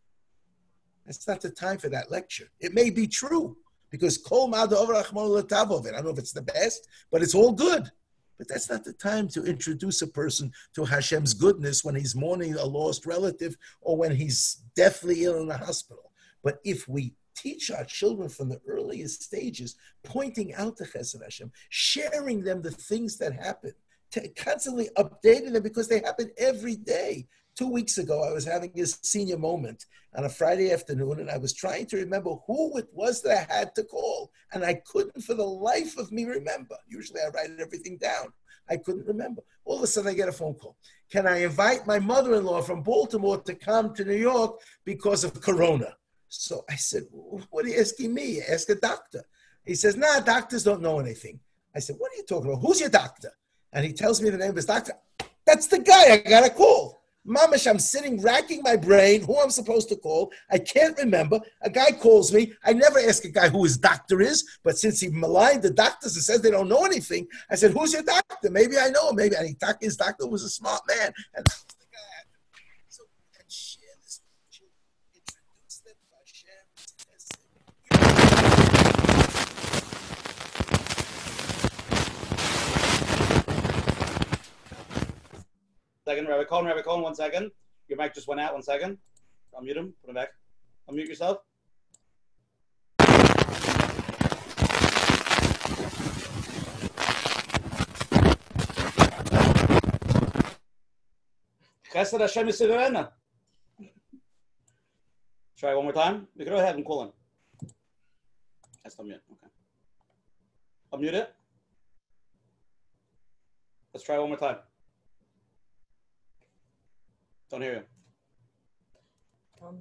That's not the time for that lecture. It may be true because kol I don't know if it's the best, but it's all good. But that's not the time to introduce a person to Hashem's goodness when he's mourning a lost relative or when he's deathly ill in the hospital. But if we teach our children from the earliest stages, pointing out to Chesed Hashem, sharing them the things that happen, constantly updating them because they happen every day. Two weeks ago, I was having a senior moment on a Friday afternoon, and I was trying to remember who it was that I had to call, and I couldn't for the life of me remember. Usually, I write everything down. I couldn't remember. All of a sudden, I get a phone call. Can I invite my mother-in-law from Baltimore to come to New York because of Corona? So I said, What are you asking me? Ask a doctor. He says, Nah, doctors don't know anything. I said, What are you talking about? Who's your doctor? And he tells me the name of his doctor. That's the guy I got to call. Mamish, I'm sitting racking my brain who I'm supposed to call. I can't remember. A guy calls me. I never ask a guy who his doctor is, but since he maligned the doctors and says they don't know anything, I said, Who's your doctor? Maybe I know. Maybe he, his doctor was a smart man. And that was the guy. So and share this with you. Introduce them to Hashem. Second, Rabbi Cohen, Rabbi Cohen, one second. Your mic just went out. One second. Unmute him. Put him back. Unmute yourself. Chesed Hashem Yisraelena. Try one more time. We can go ahead and call him. That's unmute. Okay. Unmute it. Let's try one more time. Don't hear you.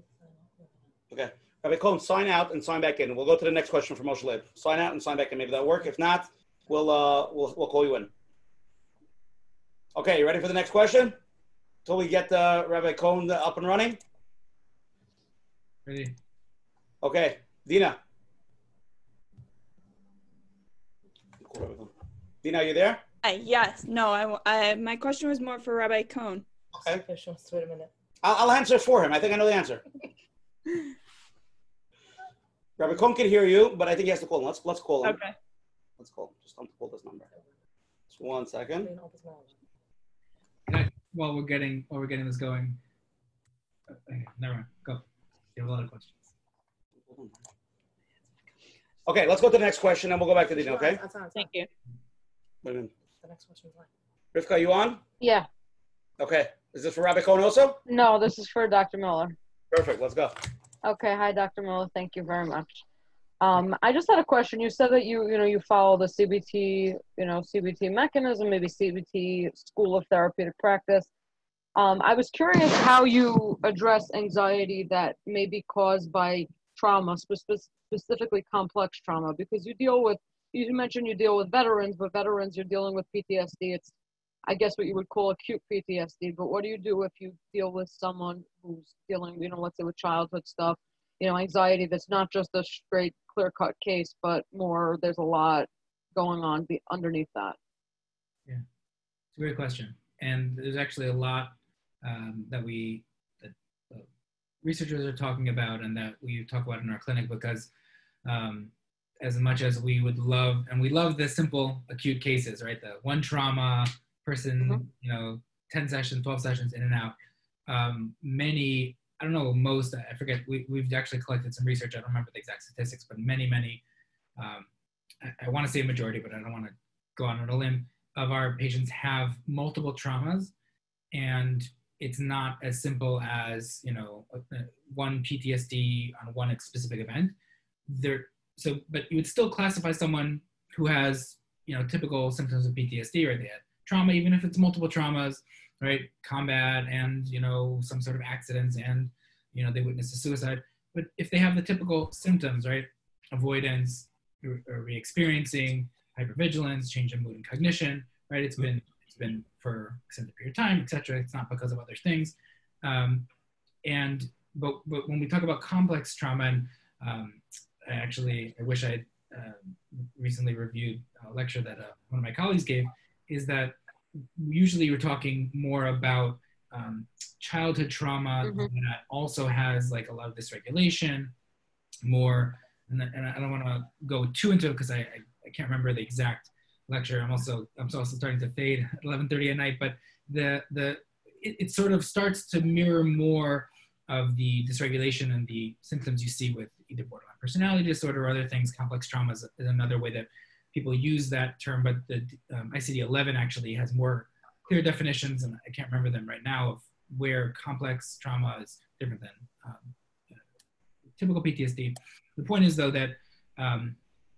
Okay. Rabbi Cohen, sign out and sign back in. We'll go to the next question for Moshe Leib. Sign out and sign back in. Maybe that'll work. If not, we'll uh we'll we'll call you in. Okay, you ready for the next question? Till we get uh, Rabbi Cohen up and running. Ready? Okay, Dina. Dina, are you there? Uh, yes. No. I, I. My question was more for Rabbi Cohn. Okay. Wait a minute. I'll, I'll answer for him. I think I know the answer. Rabbi Cohen can hear you, but I think he has to call him. Let's let's call him. Okay. Let's call him. Just don't call this number. Just one second. While we're getting while we're getting this going, uh, okay, never mind. Go. You have a lot of questions. Okay, let's go to the next question, and we'll go back to Dina. Okay. Thank you. Wait a minute. The next question's mine. Rivka, are you on? Yeah. Okay. Is this for Rabbi Cohen also? No, this is for Dr. Miller. Perfect. Let's go. Okay. Hi, Dr. Miller. Thank you very much. Um, I just had a question. You said that you, you know, you follow the CBT, you know, CBT mechanism, maybe CBT School of Therapeutic Practice. Um, I was curious how you address anxiety that may be caused by trauma, spe- specifically complex trauma, because you deal with, you mentioned you deal with veterans, but veterans you're dealing with PTSD. It's, I guess, what you would call acute PTSD. But what do you do if you deal with someone who's dealing, you know, let's say with childhood stuff, you know, anxiety that's not just a straight, clear-cut case, but more there's a lot going on be, underneath that. Yeah, it's a great question, and there's actually a lot um, that we that researchers are talking about and that we talk about in our clinic because um, as much as we would love and we love the simple acute cases right the one trauma person Mhm. you know 10 sessions 12 sessions in and out um, many i don't know most i forget we, we've actually collected some research i don't remember the exact statistics but many many um, I, I want to say a majority but i don't want to go on a limb of our patients have multiple traumas and it's not as simple as you know uh, one PTSD on one specific event. There, so but you would still classify someone who has you know typical symptoms of PTSD, right? They had trauma, even if it's multiple traumas, right? Combat and you know some sort of accidents, and you know they witness a suicide. But if they have the typical symptoms, right? Avoidance, or re-experiencing, hypervigilance, change in mood and cognition, right? It's been it's been for extended period of time, etc. It's not because of other things. Um, and but but when we talk about complex trauma, and um, I actually I wish I uh, recently reviewed a lecture that uh, one of my colleagues gave, is that usually we're talking more about um, childhood trauma Mhm. that also has like a lot of dysregulation, more, and, and I don't want to go too into it because I, I, I can't remember the exact lecture. I'm also I'm also starting to fade at 11:30 at night, but the the it, it sort of starts to mirror more of the dysregulation and the symptoms you see with either borderline personality disorder or other things. Complex trauma is, is another way that people use that term, but the um, ICD-11 actually has more clear definitions, and I can't remember them right now of where complex trauma is different than um, typical PTSD. The point is though that um,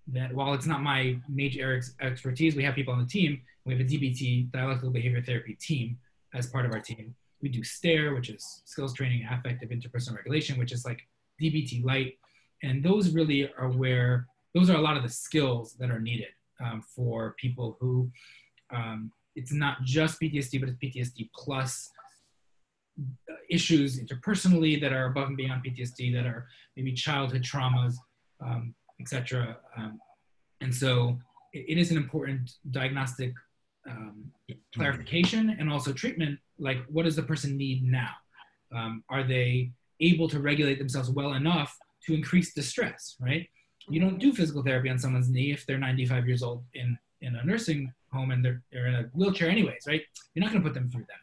that while it's not my major ex- expertise, we have people on the team. We have a DBT, dialectical behavior therapy team, as part of our team. We do STAIR, which is skills training, affective interpersonal regulation, which is like DBT light, and those really are where those are a lot of the skills that are needed um, for people who um, it's not just PTSD, but it's PTSD plus issues interpersonally that are above and beyond PTSD, that are maybe childhood traumas, um, etc. Um, and so it, it is an important diagnostic um, clarification and also treatment. Like, what does the person need now? Um, are they able to regulate themselves well enough to increase the stress? Right? You don't do physical therapy on someone's knee if they're 95 years old in in a nursing home and they're, they're in a wheelchair anyways, right? You're not going to put them through that,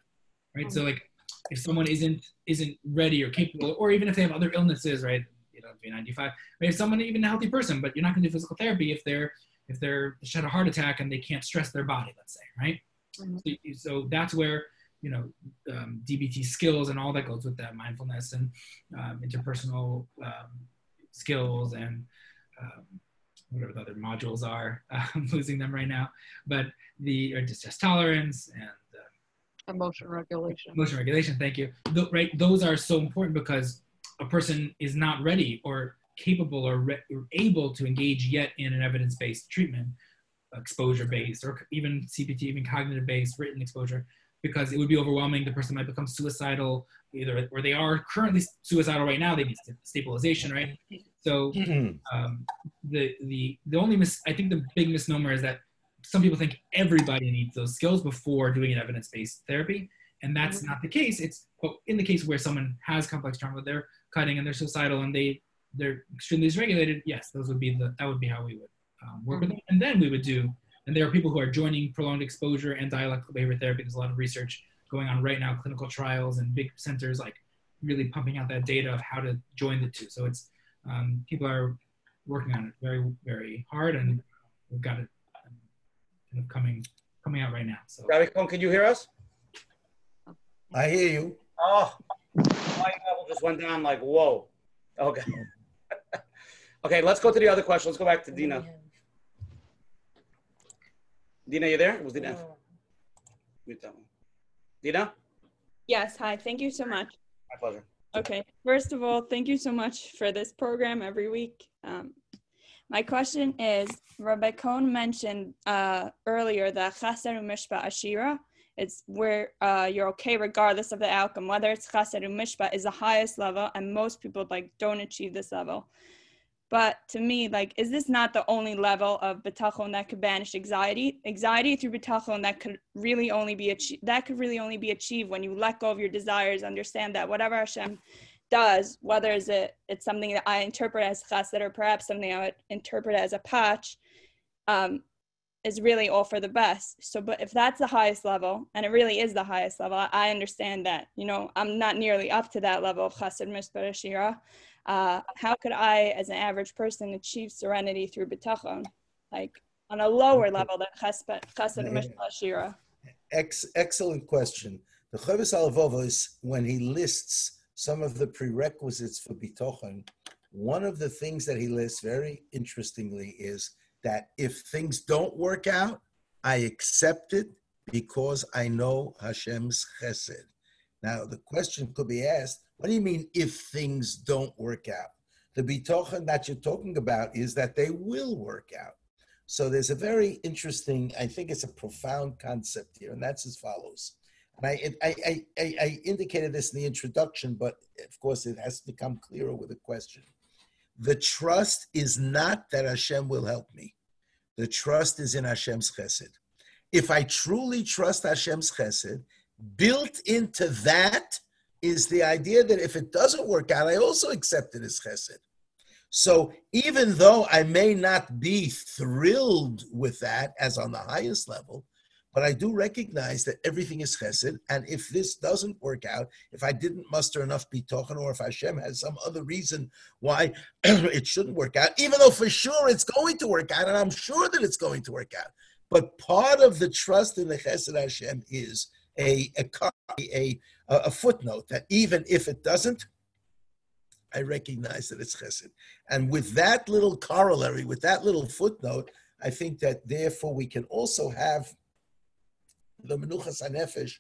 right? So like if someone isn't isn't ready or capable, or even if they have other illnesses, right? You know, be 95. Right? If someone even a healthy person, but you're not going to do physical therapy if they're if they're had a heart attack and they can't stress their body, let's say, right? Mhm. So, so that's where you know um, DBT skills and all that goes with that mindfulness and um, interpersonal um, skills and um, whatever the other modules are. I'm losing them right now, but the or distress tolerance and uh, Emotion regulation. emotion regulation thank you Th- right those are so important because a person is not ready or capable or, re- or able to engage yet in an evidence-based treatment exposure-based or even cbt even cognitive-based written exposure because it would be overwhelming the person might become suicidal either or they are currently suicidal right now they need sta- stabilization right so um, the the the only mis- I think the big misnomer is that some people think everybody needs those skills before doing an evidence-based therapy, and that's not the case. It's but in the case where someone has complex trauma, they're cutting and they're suicidal and they they're extremely dysregulated. Yes, those would be the that would be how we would um, work with them, and then we would do. And there are people who are joining prolonged exposure and dialectical behavior therapy. There's a lot of research going on right now, clinical trials and big centers like really pumping out that data of how to join the two. So it's um, people are working on it very very hard, and we've got it um, kind of coming coming out right now. So Rabbi can you hear us? I hear you. Oh, my level just went down like whoa. Okay. okay, let's go to the other question. Let's go back to Dina. Dina, you there? Was Dina? Mute that one. Dina, Yes, hi. Thank you so much. my pleasure. Okay, first of all, thank you so much for this program every week. Um, my question is, Rabbi Cohn mentioned uh, earlier that Chaser Mishpa Ashira, it's where uh, you're okay regardless of the outcome, whether it's Chaser Mishpa is the highest level, and most people like don't achieve this level. But to me, like, is this not the only level of bitachon that could banish anxiety? Anxiety through bitachon that could really only be achieved. That could really only be achieved when you let go of your desires, understand that whatever Hashem does, whether is it it's something that I interpret as chesed or perhaps something I would interpret as a patch, um, is really all for the best. So, but if that's the highest level, and it really is the highest level, I, understand that. You know, I'm not nearly up to that level of chesed mispar shira. Uh, how could I, as an average person, achieve serenity through bitachon, like on a lower level than chesed chesed Yeah. shira? Ex- excellent question. The Chovos Halevovos, when he lists some of the prerequisites for bitochen, one of the things that he lists very interestingly is that if things don't work out, I accept it because I know Hashem's chesed. Now, the question could be asked, what do you mean if things don't work out? The bitochen that you're talking about is that they will work out. So there's a very interesting, I think it's a profound concept here, and that's as follows. And I, I, I, I, indicated this in the introduction, but of course it has to become clearer with a question. The trust is not that Hashem will help me. The trust is in Hashem's chesed. If I truly trust Hashem's chesed, built into that is the idea that if it doesn't work out, I also accept it as chesed. So even though I may not be thrilled with that as on the highest level, but I do recognize that everything is chesed. And if this doesn't work out, if I didn't muster enough bitochen, or if Hashem has some other reason why it shouldn't work out, even though for sure it's going to work out, and I'm sure that it's going to work out. But part of the trust in the chesed Hashem is a, a, a, a footnote that even if it doesn't, I recognize that it's chesed. And with that little corollary, with that little footnote, I think that therefore we can also have the menuchas hanefesh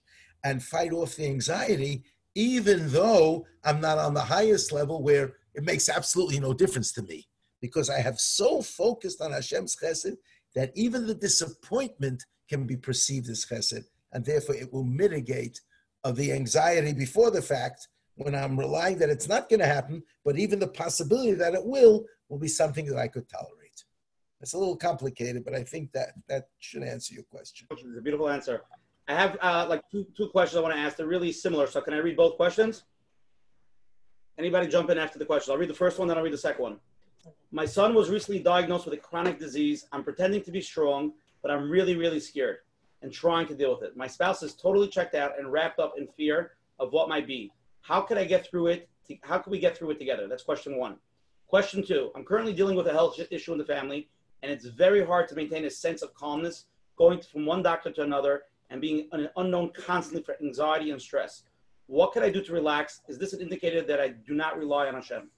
and fight off the anxiety, even though I'm not on the highest level where it makes absolutely no difference to me, because I have so focused on Hashem's chesed that even the disappointment can be perceived as chesed, and therefore it will mitigate of the anxiety before the fact when I'm relying that it's not going to happen, but even the possibility that it will will be something that I could tolerate. It's a little complicated, but I think that that should answer your question. It's a beautiful answer. I have uh, like two, two questions I want to ask. They're really similar. So can I read both questions? Anybody jump in after the question? I'll read the first one, then I'll read the second one. My son was recently diagnosed with a chronic disease. I'm pretending to be strong, but I'm really, really scared and trying to deal with it. My spouse is totally checked out and wrapped up in fear of what might be. How can I get through it? How can we get through it together? That's question one. Question two I'm currently dealing with a health issue in the family, and it's very hard to maintain a sense of calmness going from one doctor to another and being an unknown constantly for anxiety and stress. What can I do to relax? Is this an indicator that I do not rely on Hashem?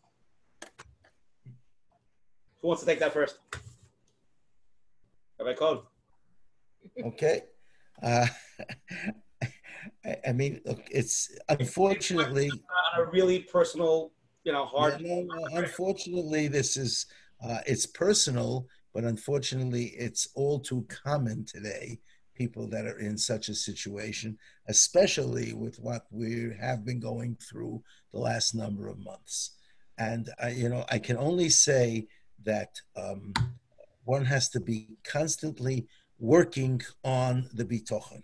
Who wants to take that first? Have I Cohn. Okay. Uh, I, I mean, look, it's unfortunately on a really personal, you know, hard. No, no, unfortunately, this is uh, it's personal, but unfortunately, it's all too common today. People that are in such a situation, especially with what we have been going through the last number of months, and I, you know, I can only say that um, one has to be constantly working on the bitochen.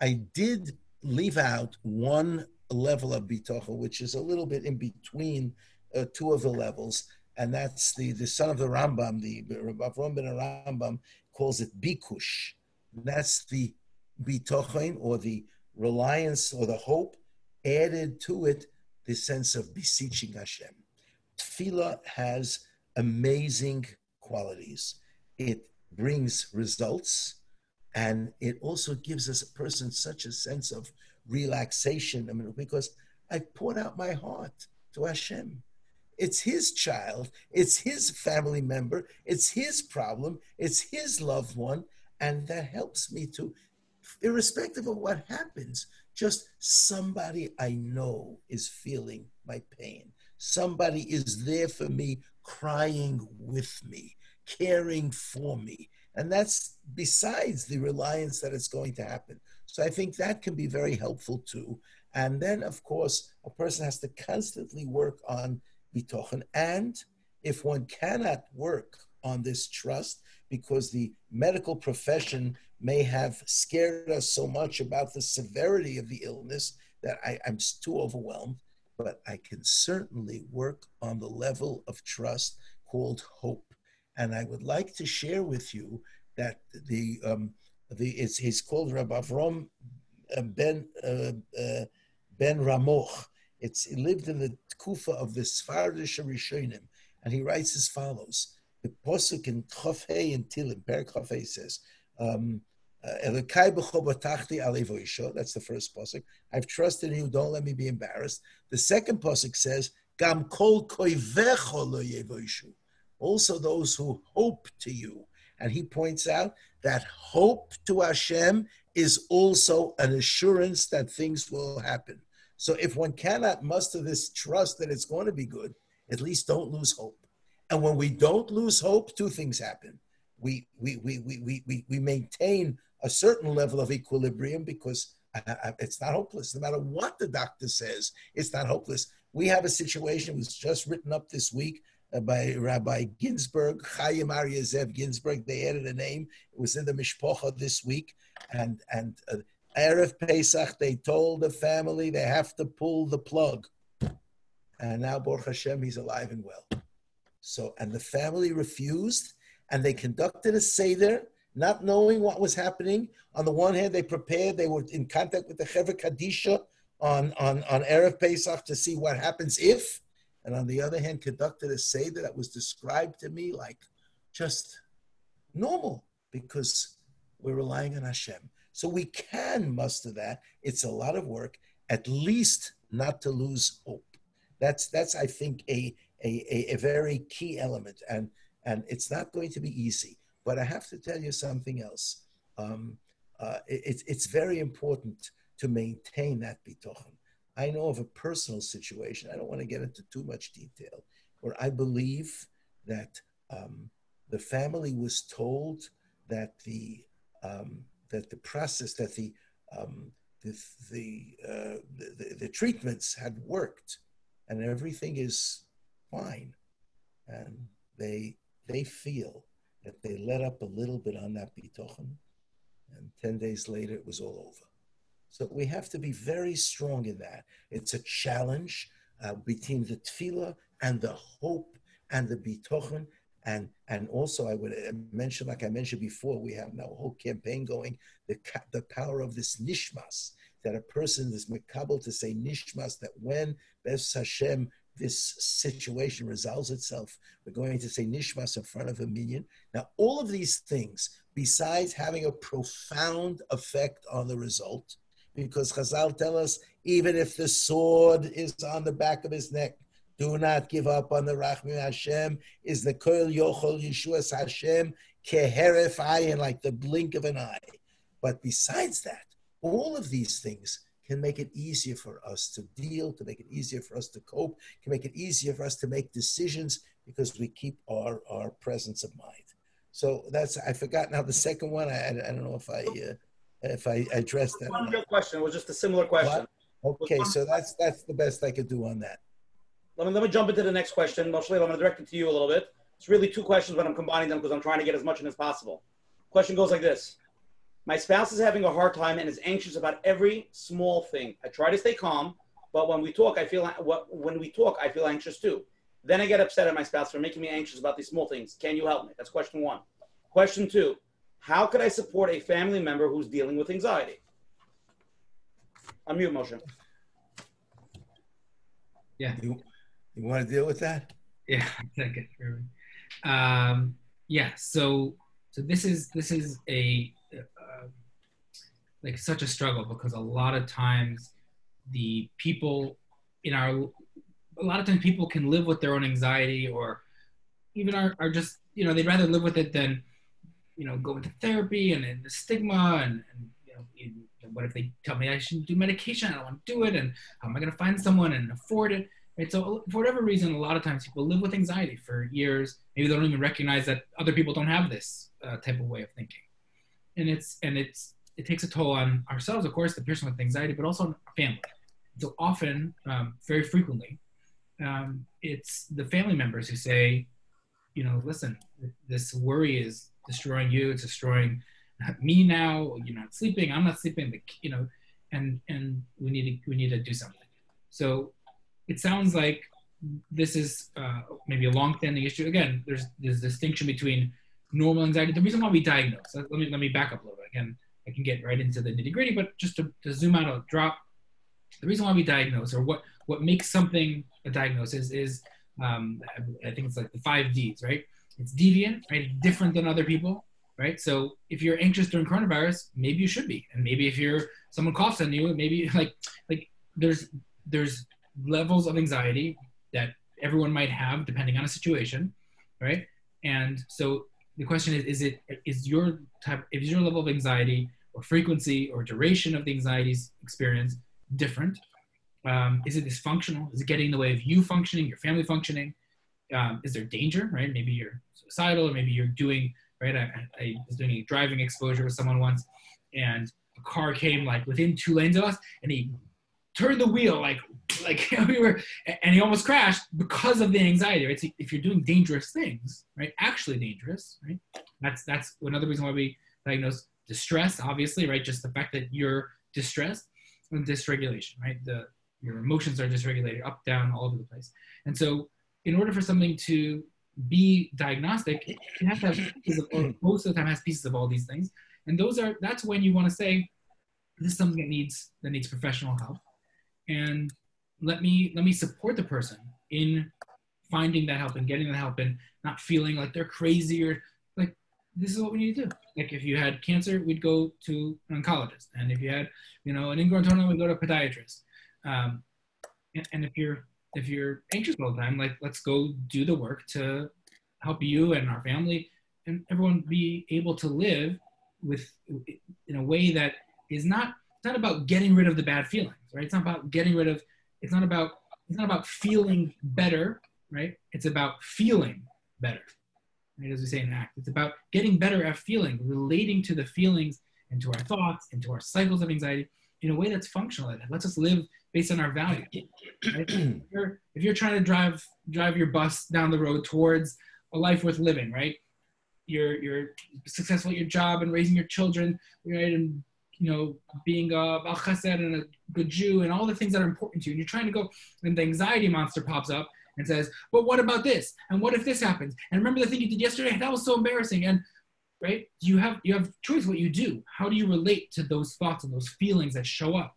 I did leave out one level of bitochen, which is a little bit in between uh, two of the levels, and that's the the son of the Rambam, the Avram ben Rambam calls it bikush. That's the bitochen or the reliance or the hope added to it the sense of beseeching Hashem. Tefillah has amazing qualities. It brings results, and it also gives us a person such a sense of relaxation. I mean, because I poured out my heart to Hashem. It's his child, it's his family member, it's his problem, it's his loved one, and that helps me to, irrespective of what happens, just somebody I know is feeling my pain. Somebody is there for me, crying with me, caring for me. And that's besides the reliance that it's going to happen. So I think that can be very helpful too. And then, of course, a person has to constantly work on bitochen. And if one cannot work on this trust because the medical profession may have scared us so much about the severity of the illness that I, I'm too overwhelmed, but I can certainly work on the level of trust called hope. And I would like to share with you that the um, the it's he's called Rabbi Avram uh, Ben uh, uh, Ben Ramoch. It's he lived in the Kufa of the Sfardish Rishonim, and he writes as follows: the posuk in Chofei and Tehillim, Perek Chofei says. Um, uh, that's the first posuk. I've trusted in you. Don't let me be embarrassed. The second posuk says, "Gam kol Also, those who hope to you. And he points out that hope to Hashem is also an assurance that things will happen. So if one cannot muster this trust that it's going to be good, at least don't lose hope. And when we don't lose hope, two things happen. We, we, we, we, we, we, we maintain a certain level of equilibrium because uh, uh, it's not hopeless. No matter what the doctor says, it's not hopeless. We have a situation, it was just written up this week uh, by Rabbi Ginsburg, Chaim Aryeh Zev Ginsburg. They added a name. It was in the Mishpocha this week. And, and uh, Erev Pesach, they told the family they have to pull the plug. And now, Baruch Hashem, he's alive and well. So, and the family refused, and they conducted a seder, not knowing what was happening. On the one hand, they prepared; they were in contact with the Chevra Kadisha on on on erev Pesach to see what happens if, and on the other hand, conducted a seder that was described to me like just normal because we're relying on Hashem. So we can muster that. It's a lot of work, at least not to lose hope. That's that's I think a a, a, very key element, and and it's not going to be easy. But I have to tell you something else. Um, uh, it, it's very important to maintain that bitochen. I know of a personal situation. I don't want to get into too much detail, where I believe that um, the family was told that the um, that the process that the um, the the, uh, the, the treatments had worked, and everything is fine, and they they feel that they let up a little bit on that bitochen, and ten days later it was all over. So we have to be very strong in that. It's a challenge uh, between the tefillah and the hope and the bitochen. And, and also, I would uh, mention, like I mentioned before, we have now a whole campaign going, the, the power of this nishmas, that a person is makabel to say nishmas, that when Bes Hashem, this situation resolves itself, we're going to say nishmas in front of a minyan. Now, all of these things, besides having a profound effect on the result, because Chazal tell us even if the sword is on the back of his neck, do not give up on the Rachmi Hashem. Is the Koil Yochol Yeshua's Hashem keheref ayin, like the blink of an eye. But besides that, all of these things can make it easier for us to deal, to make it easier for us to cope, can make it easier for us to make decisions because we keep our, our presence of mind. So that's I forgot now the second one. I, I don't know if I uh, if I address that. One real question. It was just a similar question. What? Okay, so that's that's the best I could do on that. Let me let me jump into the next question. Moshe, I'm going to direct it to you a little bit. It's really two questions, but I'm combining them because I'm trying to get as much in as possible. Question goes like this: My spouse is having a hard time and is anxious about every small thing. I try to stay calm, but when we talk, I feel when we talk, I feel anxious too. Then I get upset at my spouse for making me anxious about these small things. Can you help me? That's question one. Question two how could I support a family member who's dealing with anxiety? Unmute motion. Yeah. You, you want to deal with that? Yeah, second. Um, yeah. So, so this is this is a uh, like such a struggle because a lot of times the people in our a lot of times people can live with their own anxiety or even are, are just you know they'd rather live with it than you know, go into therapy and, and the stigma and, and you know, in, what if they tell me I shouldn't do medication? I don't want to do it. And how am I going to find someone and afford it? Right. So for whatever reason, a lot of times people live with anxiety for years. Maybe they don't even recognize that other people don't have this uh, type of way of thinking. And it's, and it's, it takes a toll on ourselves, of course, the person with anxiety, but also on our family. So often, um, very frequently, um, it's the family members who say, you know, listen, this worry is destroying you. It's destroying me now. You're not sleeping. I'm not sleeping. You know, and and we need to we need to do something. So it sounds like this is uh, maybe a long-standing issue. Again, there's there's distinction between normal anxiety. The reason why we diagnose. Let me let me back up a little bit. Again, I can get right into the nitty-gritty, but just to, to zoom out a drop. The reason why we diagnose, or what what makes something a diagnosis, is um, I think it's like the five Ds, right? It's deviant, right? Different than other people, right? So if you're anxious during coronavirus, maybe you should be, and maybe if you're someone coughs on you, maybe like like there's there's levels of anxiety that everyone might have depending on a situation, right? And so the question is: Is it is your type? Is your level of anxiety or frequency or duration of the anxiety's experience different? Um, is it dysfunctional? Is it getting in the way of you functioning, your family functioning? Um, is there danger, right? Maybe you're suicidal or maybe you're doing, right? I, I was doing a driving exposure with someone once and a car came like within two lanes of us and he turned the wheel like, like we were, and he almost crashed because of the anxiety, right? So if you're doing dangerous things, right? Actually dangerous, right? That's, that's another reason why we diagnose distress, obviously, right? Just the fact that you're distressed and dysregulation, right? The, your emotions are dysregulated up, down, all over the place. And so in order for something to be diagnostic, it has to have pieces of, most of the time has pieces of all these things. And those are that's when you want to say, this is something that needs that needs professional help. And let me let me support the person in finding that help and getting that help and not feeling like they're crazy or like this is what we need to do. Like if you had cancer, we'd go to an oncologist, and if you had you know an ingrown toenail, we'd go to a podiatrist. Um, and, and if you're if you're anxious all the time, like let's go do the work to help you and our family and everyone be able to live with in a way that is not it's not about getting rid of the bad feelings, right? It's not about getting rid of it's not about it's not about feeling better, right? It's about feeling better. Right? As we say in ACT, it's about getting better at feeling, relating to the feelings and to our thoughts and to our cycles of anxiety in a way that's functional. That lets us live based on our values. Right? if, you're, if you're trying to drive drive your bus down the road towards a life worth living, right? You're you're successful at your job and raising your children, right? And you know, being a Chesed and a good Jew and all the things that are important to you. And you're trying to go, and the anxiety monster pops up and says, "But what about this? And what if this happens? And remember the thing you did yesterday? That was so embarrassing." And right, you have you have choice what you do. How do you relate to those thoughts and those feelings that show up?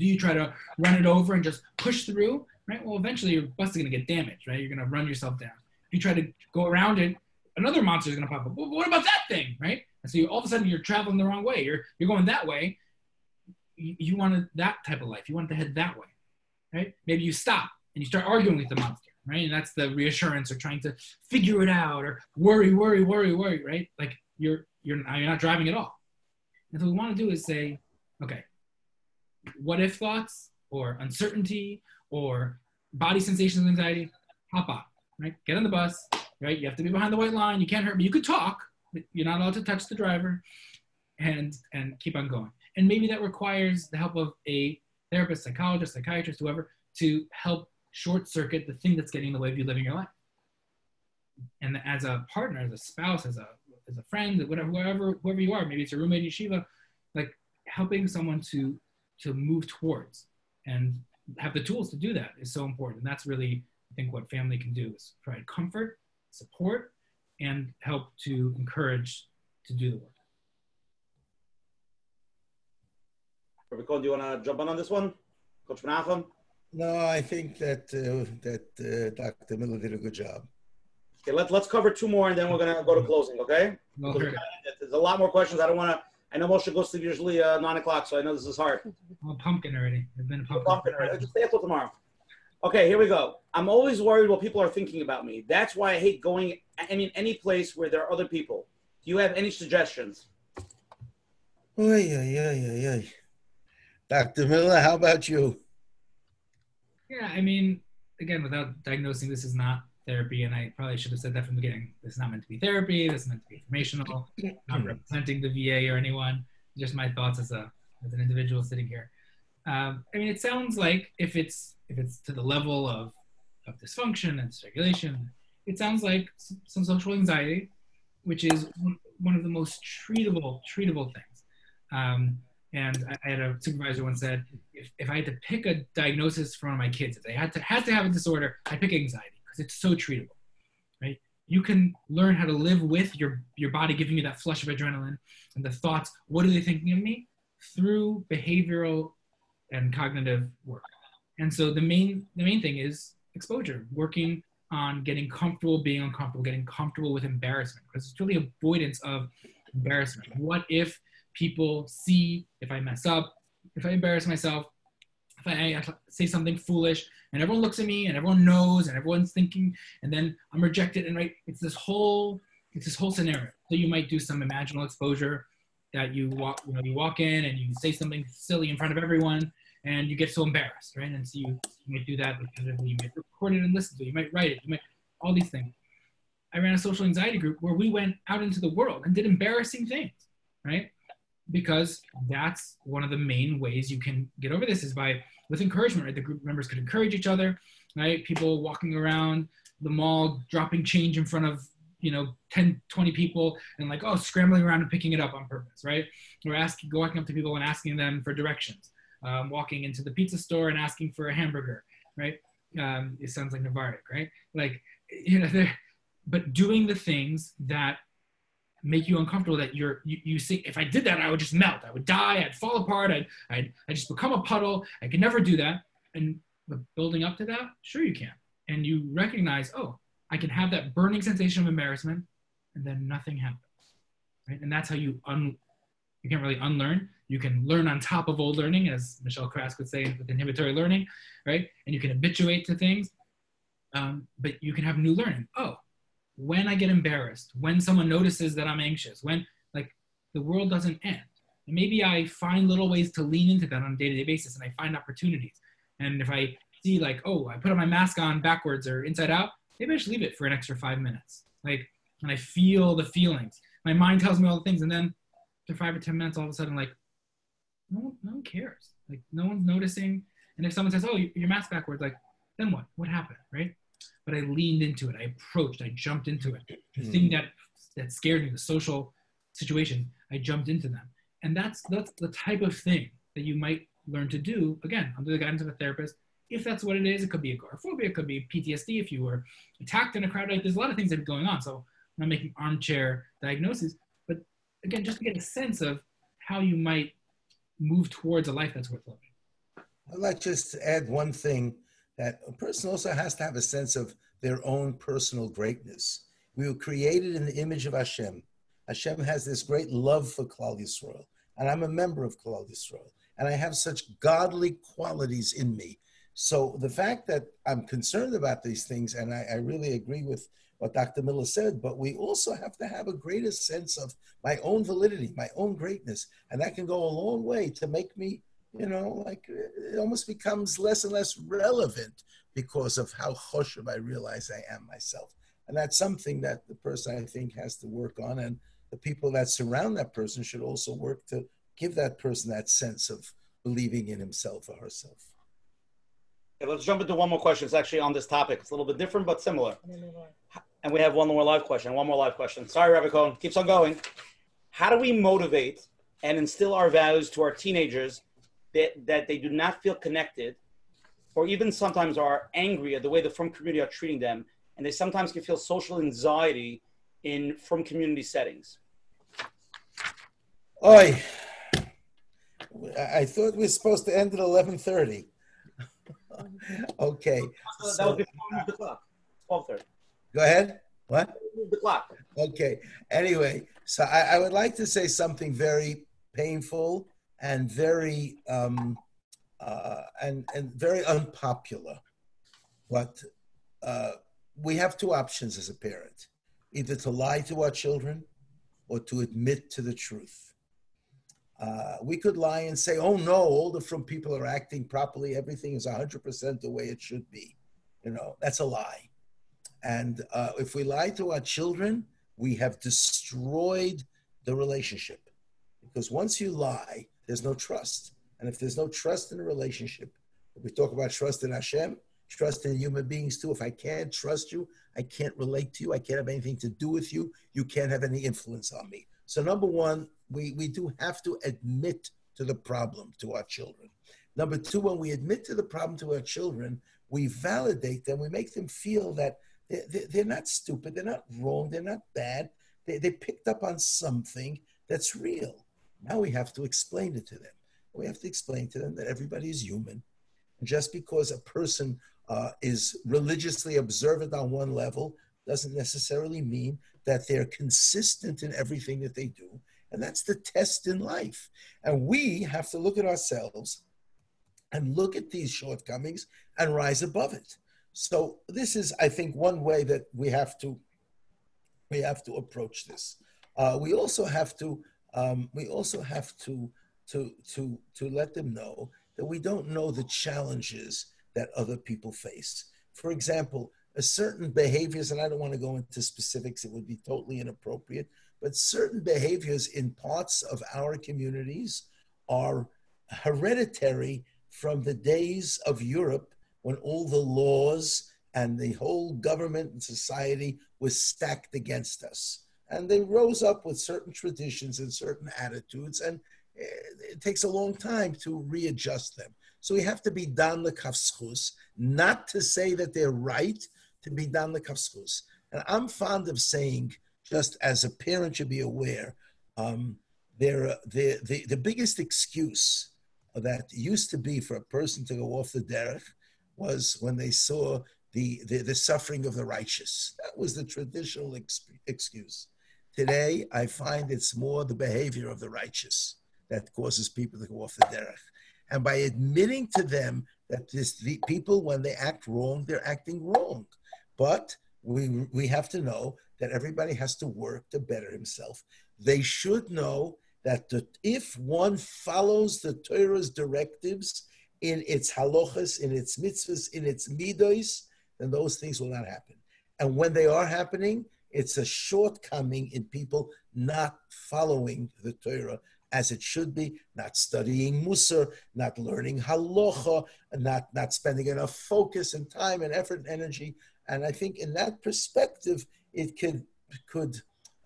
Do you try to run it over and just push through? Right. Well, eventually your bus is going to get damaged. Right. You're going to run yourself down. If you try to go around it, another monster is going to pop up. Well, what about that thing? Right. And so you, all of a sudden you're traveling the wrong way. You're you're going that way. You, you wanted that type of life. You wanted to head that way. Right. Maybe you stop and you start arguing with the monster. Right. And that's the reassurance or trying to figure it out or worry, worry, worry, worry. Right. Like you're you're you're not driving at all. And so what we want to do is say, okay, what if thoughts or uncertainty or body sensations of anxiety, hop on, right? Get on the bus, right? You have to be behind the white line. You can't hurt me. You could talk, but you're not allowed to touch the driver and and keep on going. And maybe that requires the help of a therapist, psychologist, psychiatrist, whoever, to help short circuit the thing that's getting in the way of you living your life. And as a partner, as a spouse, as a as a friend, whatever, whoever, whoever you are, maybe it's a roommate in yeshiva, like helping someone to to move towards and have the tools to do that is so important. And that's really, I think, what family can do is provide comfort, support, and help to encourage to do the work. Rabbi do you want to jump on on this one? Coach Menachem? No, I think that uh, that uh, Dr. Miller did a good job. Okay, let, let's cover two more and then we're going to go to closing, okay? Well, There's a lot more questions. I don't want to I know Moshe goes to sleep usually uh, nine o'clock, so I know this is hard. I'm a pumpkin already. I've been a pumpkin. Pumpkin already. Just stay until tomorrow. Okay, here we go. I'm always worried what people are thinking about me. That's why I hate going. I mean, any place where there are other people. Do you have any suggestions? Oy, oy, oy, oy, oy. Dr. Miller, how about you? Yeah, I mean, again, without diagnosing, this is not therapy, and I probably should have said that from the beginning. This is not meant to be therapy. This is meant to be informational. I'm not representing the VA or anyone. Just my thoughts as a as an individual sitting here. Um, I mean, it sounds like if it's if it's to the level of of dysfunction and dysregulation, it sounds like some social anxiety, which is one of the most treatable treatable things. Um, and I had a supervisor once said, if, if I had to pick a diagnosis for one of my kids, if they had to had to have a disorder, I pick anxiety because it's so treatable, right? You can learn how to live with your your body giving you that flush of adrenaline and the thoughts. What are they thinking of me? Through behavioral and cognitive work. And so the main the main thing is exposure, working on getting comfortable being uncomfortable, getting comfortable with embarrassment, because it's really avoidance of embarrassment. What if people see if I mess up, if I embarrass myself, if I say something foolish and everyone looks at me and everyone knows and everyone's thinking and then I'm rejected and right, it's this whole it's this whole scenario. So you might do some imaginal exposure that you walk you know you walk in and you say something silly in front of everyone and you get so embarrassed, right? And so you, you might do that. You might record it and listen to it. You might write it. You might all these things. I ran a social anxiety group where we went out into the world and did embarrassing things, right? Because that's one of the main ways you can get over this is by with encouragement right? The group members could encourage each other right? People walking around the mall dropping change in front of you know 10 20 people and like oh scrambling around and picking it up on purpose right? Or asking walking up to people and asking them for directions. Um, walking into the pizza store and asking for a hamburger right? Um, it sounds like Navarric, right? Like you know but doing the things that make you uncomfortable that you're you, you see if i did that i would just melt. I would die. I'd fall apart. I'd i'd, I'd just become a puddle. I could never do that. And but building up to that sure you can. And you recognize oh i can have that burning sensation of embarrassment and then nothing happens right? And that's how you un you can't really unlearn. You can learn on top of old learning as Michelle Craske would say with inhibitory learning right? And you can habituate to things um, but you can have new learning. Oh when I get embarrassed, when someone notices that I'm anxious, when like the world doesn't end. And maybe I find little ways to lean into that on a day-to-day basis and I find opportunities. And if I see like, oh, I put my mask on backwards or inside out, maybe I should leave it for an extra five minutes. Like when I feel the feelings, my mind tells me all the things, and then after five or ten minutes, all of a sudden, like, no no one cares. Like no one's noticing. And if someone says, oh, your mask backwards, like, then what? What happened, right? But I leaned into it. I approached. I jumped into it. The mm. thing that that scared me, the social situation, I jumped into them, and that's that's the type of thing that you might learn to do again under the guidance of a therapist. If that's what it is, it could be agoraphobia, it could be PTSD. If you were attacked in a crowd, like there's a lot of things that are going on. So I'm not making armchair diagnoses, but again, just to get a sense of how you might move towards a life that's worth living. I'd like just to add one thing that a person also has to have a sense of their own personal greatness. We were created in the image of Hashem. Hashem has this great love for Klal Yisrael, and I'm a member of Klal Yisrael, and I have such godly qualities in me. So the fact that I'm concerned about these things, and I, I really agree with what Dr. Miller said, but we also have to have a greater sense of my own validity, my own greatness, and that can go a long way to make me you know, like it almost becomes less and less relevant because of how choshev I realize I am myself. And that's something that the person I think has to work on. And the people that surround that person should also work to give that person that sense of believing in himself or herself. Okay, let's jump into one more question. It's actually on this topic. It's a little bit different, but similar. And we have one more live question. One more live question. Sorry, Rabbi Cohen. Keeps on going. How do we motivate and instill our values to our teenagers that, that they do not feel connected or even sometimes are angry at the way the frum community are treating them and they sometimes can feel social anxiety in frum community settings Oi. I thought we were supposed to end at 11.30. okay. So, that would be the clock. 12.30. Go ahead. What? Move the clock. Okay. Anyway, so I, I, would like to say something very painful and very um, uh, and and very unpopular. But uh, we have two options as a parent: either to lie to our children or to admit to the truth. Uh, we could lie and say, "Oh no, all the frum people are acting properly. Everything is 100% the way it should be." You know, that's a lie. And uh, if we lie to our children, we have destroyed the relationship. Because once you lie, there's no trust. And if there's no trust in a relationship, we talk about trust in Hashem, trust in human beings too. If I can't trust you, I can't relate to you, I can't have anything to do with you, you can't have any influence on me. So, number one, we, we do have to admit to the problem to our children. Number two, when we admit to the problem to our children, we validate them, we make them feel that they're, they're not stupid, they're not wrong, they're not bad, they, they picked up on something that's real. Now we have to explain it to them. We have to explain to them that everybody is human. And just because a person uh, is religiously observant on one level doesn't necessarily mean that they're consistent in everything that they do. And that's the test in life. And we have to look at ourselves and look at these shortcomings and rise above it. So this is, I think, one way that we have to we have to approach this. Uh, we also have to um, we also have to, to, to, to let them know that we don't know the challenges that other people face. For example, a certain behaviors, and I don't want to go into specifics, it would be totally inappropriate, but certain behaviors in parts of our communities are hereditary from the days of Europe when all the laws and the whole government and society was stacked against us and they rose up with certain traditions and certain attitudes, and it takes a long time to readjust them. So we have to be dan lekafschus, not to say that they're right, to be dan lekafschus. And I'm fond of saying, just as a parent should be aware, um, there, the, the, the biggest excuse that used to be for a person to go off the derech was when they saw the, the, the suffering of the righteous. That was the traditional ex- excuse. Today, I find it's more the behavior of the righteous that causes people to go off the derech. And by admitting to them that this, people, when they act wrong, they're acting wrong. But we, we have to know that everybody has to work to better himself. They should know that the, if one follows the Torah's directives in its halachas, in its mitzvahs, in its midos, then those things will not happen. And when they are happening, it's a shortcoming in people not following the Torah as it should be, not studying Musar, not learning halacha, not, not spending enough focus and time and effort and energy. And I think in that perspective, it could, could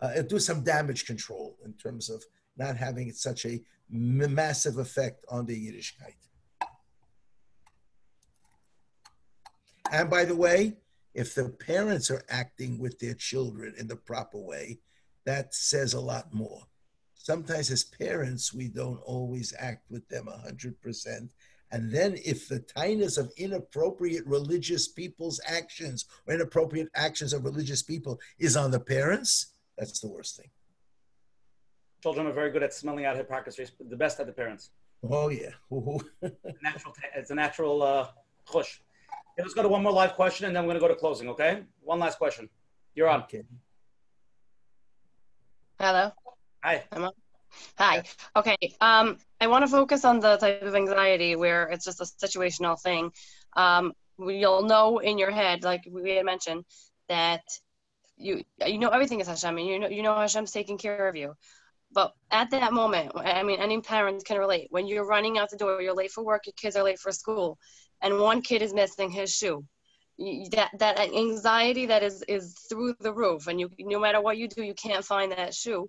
uh, do some damage control in terms of not having such a massive effect on the Yiddishkeit. And by the way, if the parents are acting with their children in the proper way, that says a lot more. Sometimes, as parents, we don't always act with them 100%. And then, if the tightness of inappropriate religious people's actions or inappropriate actions of religious people is on the parents, that's the worst thing. Children are very good at smelling out hypocrisy, the best at the parents. Oh, yeah. natural, it's a natural uh, push. Okay, let's go to one more live question and then we're going to go to closing, okay? One last question. You're on. Okay. Hello. Hi. Emma. Hi. Okay. Um, I want to focus on the type of anxiety where it's just a situational thing. Um, you'll know in your head, like we had mentioned, that you you know everything is Hashem, and you know you know Hashem's taking care of you. But at that moment, I mean, any parent can relate. When you're running out the door, you're late for work, your kids are late for school, and one kid is missing his shoe. That that anxiety that is is through the roof, and you no matter what you do, you can't find that shoe.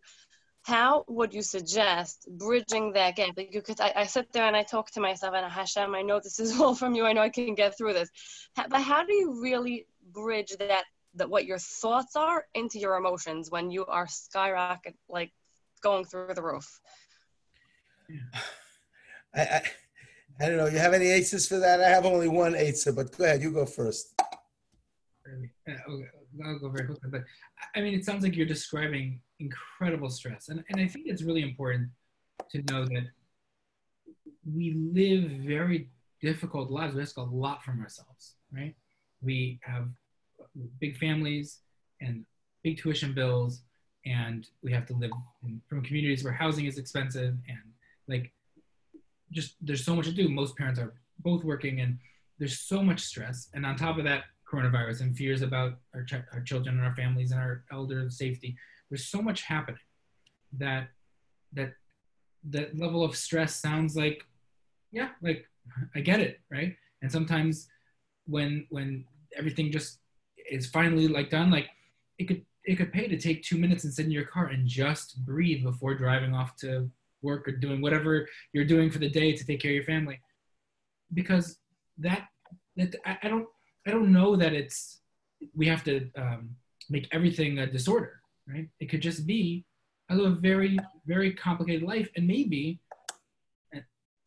How would you suggest bridging that gap? Because I, I sit there and I talk to myself and Hashem, I know this is all from you. I know I can get through this. But how do you really bridge that that what your thoughts are into your emotions when you are skyrocket like going through the roof? I, I, I don't know. You have any aces for that? I have only one ace, but go ahead. You go first. I'll go very quickly. But I mean, it sounds like you're describing incredible stress. And, and I think it's really important to know that we live very difficult lives. We ask a lot from ourselves, right? We have big families and big tuition bills, and we have to live in, from communities where housing is expensive and like just there's so much to do. Most parents are both working, and there's so much stress. And on top of that, coronavirus and fears about our, ch- our children and our families and our elder safety. There's so much happening that that that level of stress sounds like, yeah, like I get it, right? And sometimes when when everything just is finally like done, like it could it could pay to take two minutes and sit in your car and just breathe before driving off to work or doing whatever you're doing for the day to take care of your family. Because that that I, I don't i don't know that it's we have to um, make everything a disorder right? It could just be I live a very very complicated life and maybe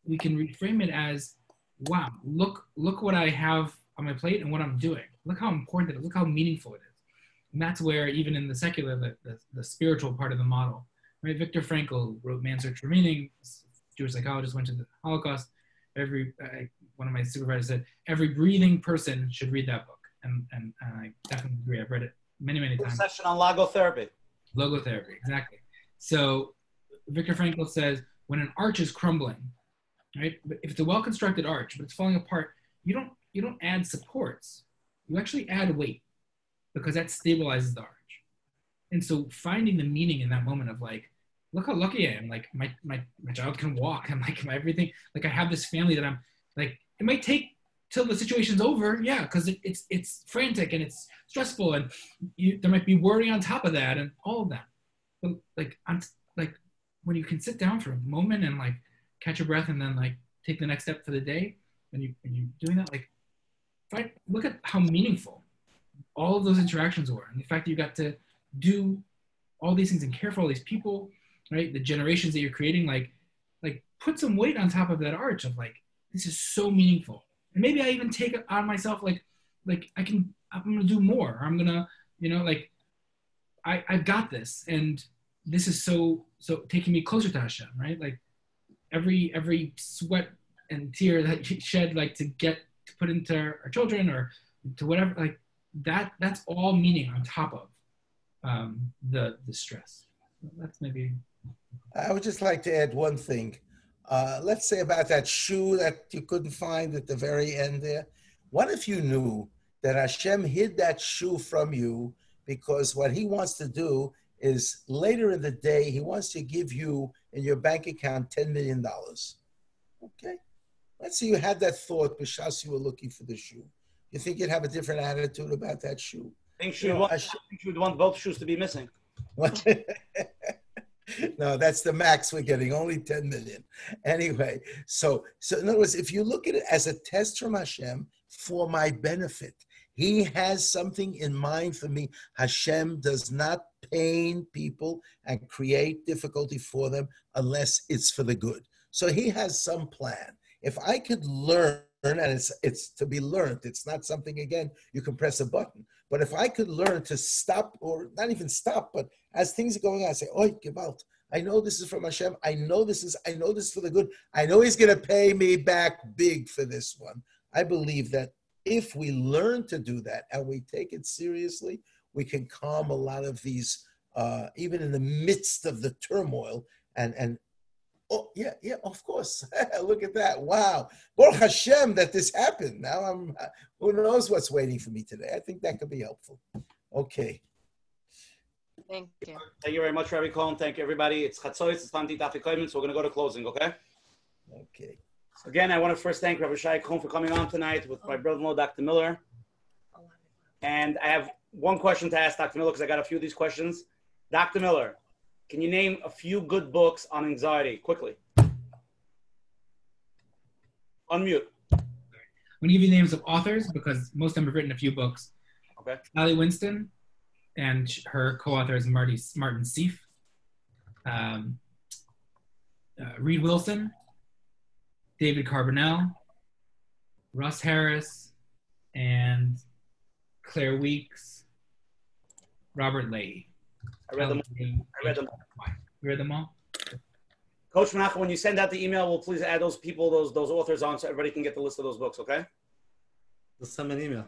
we can reframe it as wow look look what i have on my plate and what i'm doing. Look how important it is. Look how meaningful it is. And that's where even in the secular the, the, the spiritual part of the model right? Viktor Frankl wrote Man's Search for Meaning. Jewish psychologist went to the Holocaust. Every uh, one of my supervisors said every breathing person should read that book, and and, and I definitely agree. I've read it many many times. Session on logotherapy. Logotherapy, exactly. So Viktor Frankl says when an arch is crumbling, right? If it's a well-constructed arch but it's falling apart, you don't you don't add supports. You actually add weight because that stabilizes the arch. And so finding the meaning in that moment of like, look how lucky I am. Like my my my child can walk. I'm like my everything. Like I have this family that I'm like. It might take till the situation's over. Yeah, because it, it's it's frantic and it's stressful and you, there might be worry on top of that and all of that. But like I'm like when you can sit down for a moment and like catch your breath and then like take the next step for the day and you and you doing that like find, look at how meaningful all of those interactions were, and the fact that you got to do all these things and care for all these people, right? The generations that you're creating, like, like put some weight on top of that arch of like, this is so meaningful. And maybe I even take it on myself, like, like I can, I'm gonna do more. I'm gonna, you know, like, I I've got this, and this is so so taking me closer to Hashem, right? Like, every every sweat and tear that you shed, like to get to put into our children or to whatever, like that that's all meaning on top of um, the the stress. That's maybe. I would just like to add one thing. Uh, let's say about that shoe that you couldn't find at the very end there. What if you knew that Hashem hid that shoe from you because what he wants to do is later in the day, he wants to give you in your bank account $10 million. Okay? Let's say you had that thought, Bishas, you were looking for the shoe. You think you'd have a different attitude about that shoe? I think You she know, would, I Hashem- think she would want both shoes to be missing. What? no, that's the max we're getting, only 10 million. Anyway, so so in other words, if you look at it as a test from Hashem for my benefit, he has something in mind for me. Hashem does not pain people and create difficulty for them unless it's for the good. So he has some plan. If I could learn, and it's it's to be learned, it's not something again you can press a button. But if I could learn to stop, or not even stop, but as things are going on, I say, "Oi, out." I know this is from Hashem. I know this is. I know this is for the good. I know He's going to pay me back big for this one. I believe that if we learn to do that and we take it seriously, we can calm a lot of these, uh, even in the midst of the turmoil. And and oh yeah, yeah, of course. Look at that! Wow, Baruch Hashem that this happened. Now I'm. Who knows what's waiting for me today? I think that could be helpful. Okay. Thank you. Thank you very much, Rabbi Cohen. Thank you, everybody. It's Chatzois. It's time to eat afikoyim, so we're going to go to closing, okay? Okay. Again, I want to first thank Rabbi Shai Cohen for coming on tonight with my brother-in-law, Dr. Miller. And I have one question to ask Dr. Miller because I got a few of these questions. Dr. Miller, can you name a few good books on anxiety quickly? Unmute. I'm gonna give you the names of authors because most of them have written a few books. Okay. Sally Winston and her co-author is Marty Martin Seif. Um, uh, Reid Wilson, David Carbonell, Russ Harris, and Claire Weekes, Robert Leahy. I read them. I read them. You read them all? Coach Menachem, when you send out the email, will please add those people, those those authors on, so everybody can get the list of those books. Okay. Just send me an email.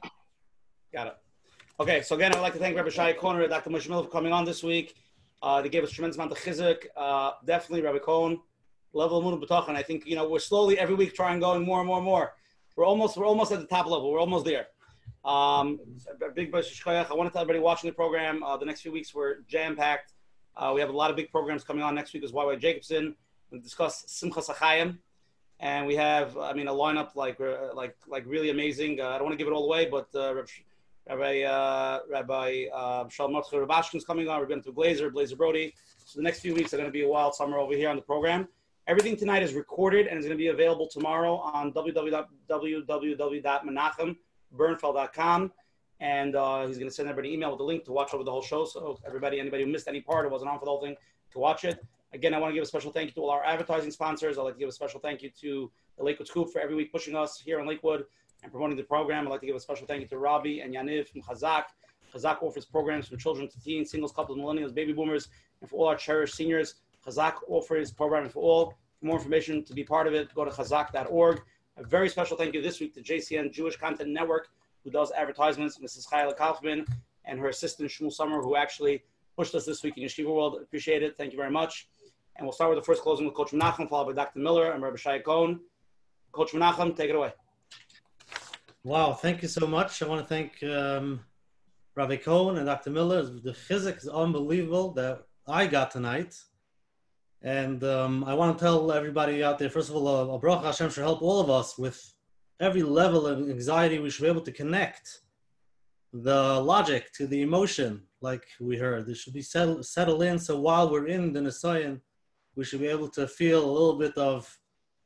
Got it. Okay, so again, I'd like to thank Rabbi Shai Cohen and Dr. Moshe Miller for coming on this week. Uh, they gave us a tremendous amount of chizuk. Uh, definitely, Rabbi Cohen, level of Emunah Bitachon. I think you know we're slowly every week trying going more and more and more. We're almost we're almost at the top level. We're almost there. Um, big Baruch Shkoyach. I want to tell everybody watching the program. Uh, the next few weeks were jam packed. Uh, we have a lot of big programs coming on next week. Is YY Jacobson. We discuss Simchas Achayim, and we have I mean a lineup like uh, like like really amazing. Uh, I don't want to give it all away, but uh, Rabbi uh, Rabbi uh, Shalom Rubashkin is coming on. We're going to Glazer, Blazer Brody. So the next few weeks are going to be a wild summer over here on the program. Everything tonight is recorded and is going to be available tomorrow on www.menachembernfeld.com. And uh, he's going to send everybody an email with the link to watch over the whole show. So everybody, anybody who missed any part or wasn't on for the whole thing, to watch it. Again, I want to give a special thank you to all our advertising sponsors. I'd like to give a special thank you to the Lakewood Scoop for every week pushing us here in Lakewood and promoting the program. I'd like to give a special thank you to Robbie and Yaniv from Chazak. Chazak offers programs from children to teens, singles, couples, millennials, baby boomers, and for all our cherished seniors. Chazak offers programming for all. For more information to be part of it, go to chazak.org. A very special thank you this week to JCN Jewish Content Network, who does advertisements, Mrs. Chayla Kaufman, and her assistant Shmuel Summer, who actually pushed us this week in Yeshiva World. Appreciate it. Thank you very much. And we'll start with the first closing with Coach Menachem, followed by Dr. Miller and Rabbi Shai Cohen. Coach Menachem, take it away. Wow, thank you so much. I want to thank um, Rabbi Cohen and Dr. Miller. The physics is unbelievable that I got tonight. And um, I want to tell everybody out there, first of all, uh, Baruch Hashem should help all of us with every level of anxiety. We should be able to connect the logic to the emotion, like we heard. It should be settled settle in. So while we're in the Nisayon, we should be able to feel a little bit of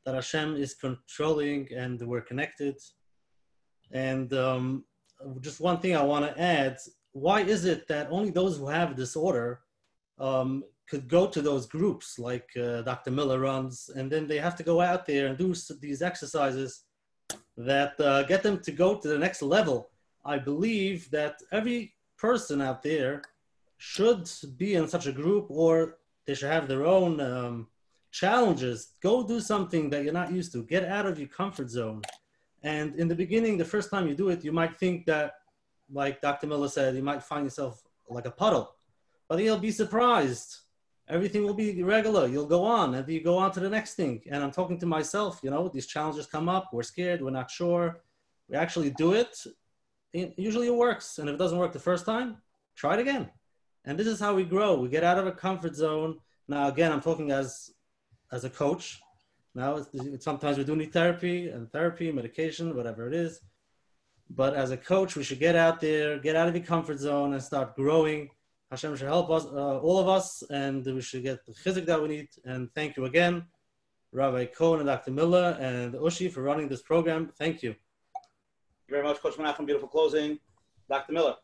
that Hashem is controlling and we're connected. And um, just one thing I want to add. Why is it that only those who have a disorder um, could go to those groups like uh, Dr. Miller runs, and then they have to go out there and do these exercises that uh, get them to go to the next level? I believe that every person out there should be in such a group or they should have their own um, challenges. Go do something that you're not used to. Get out of your comfort zone. And in the beginning, the first time you do it, you might think that, like Dr. Miller said, you might find yourself like a puddle. But you'll be surprised. Everything will be regular. You'll go on and you go on to the next thing. And I'm talking to myself, you know, these challenges come up. We're scared. We're not sure. We actually do it. it usually it works. And if it doesn't work the first time, try it again. And this is how we grow. We get out of a comfort zone. Now, again, I'm talking as as a coach. Now, sometimes we do need therapy and therapy, medication, whatever it is. But as a coach, we should get out there, get out of the comfort zone, and start growing. Hashem should help us, uh, all of us, and we should get the chizik that we need. And thank you again, Rabbi Cohen and Dr. Miller and Ushi for running this program. Thank you. Thank you very much, Coach Menachem. Beautiful closing. Dr. Miller.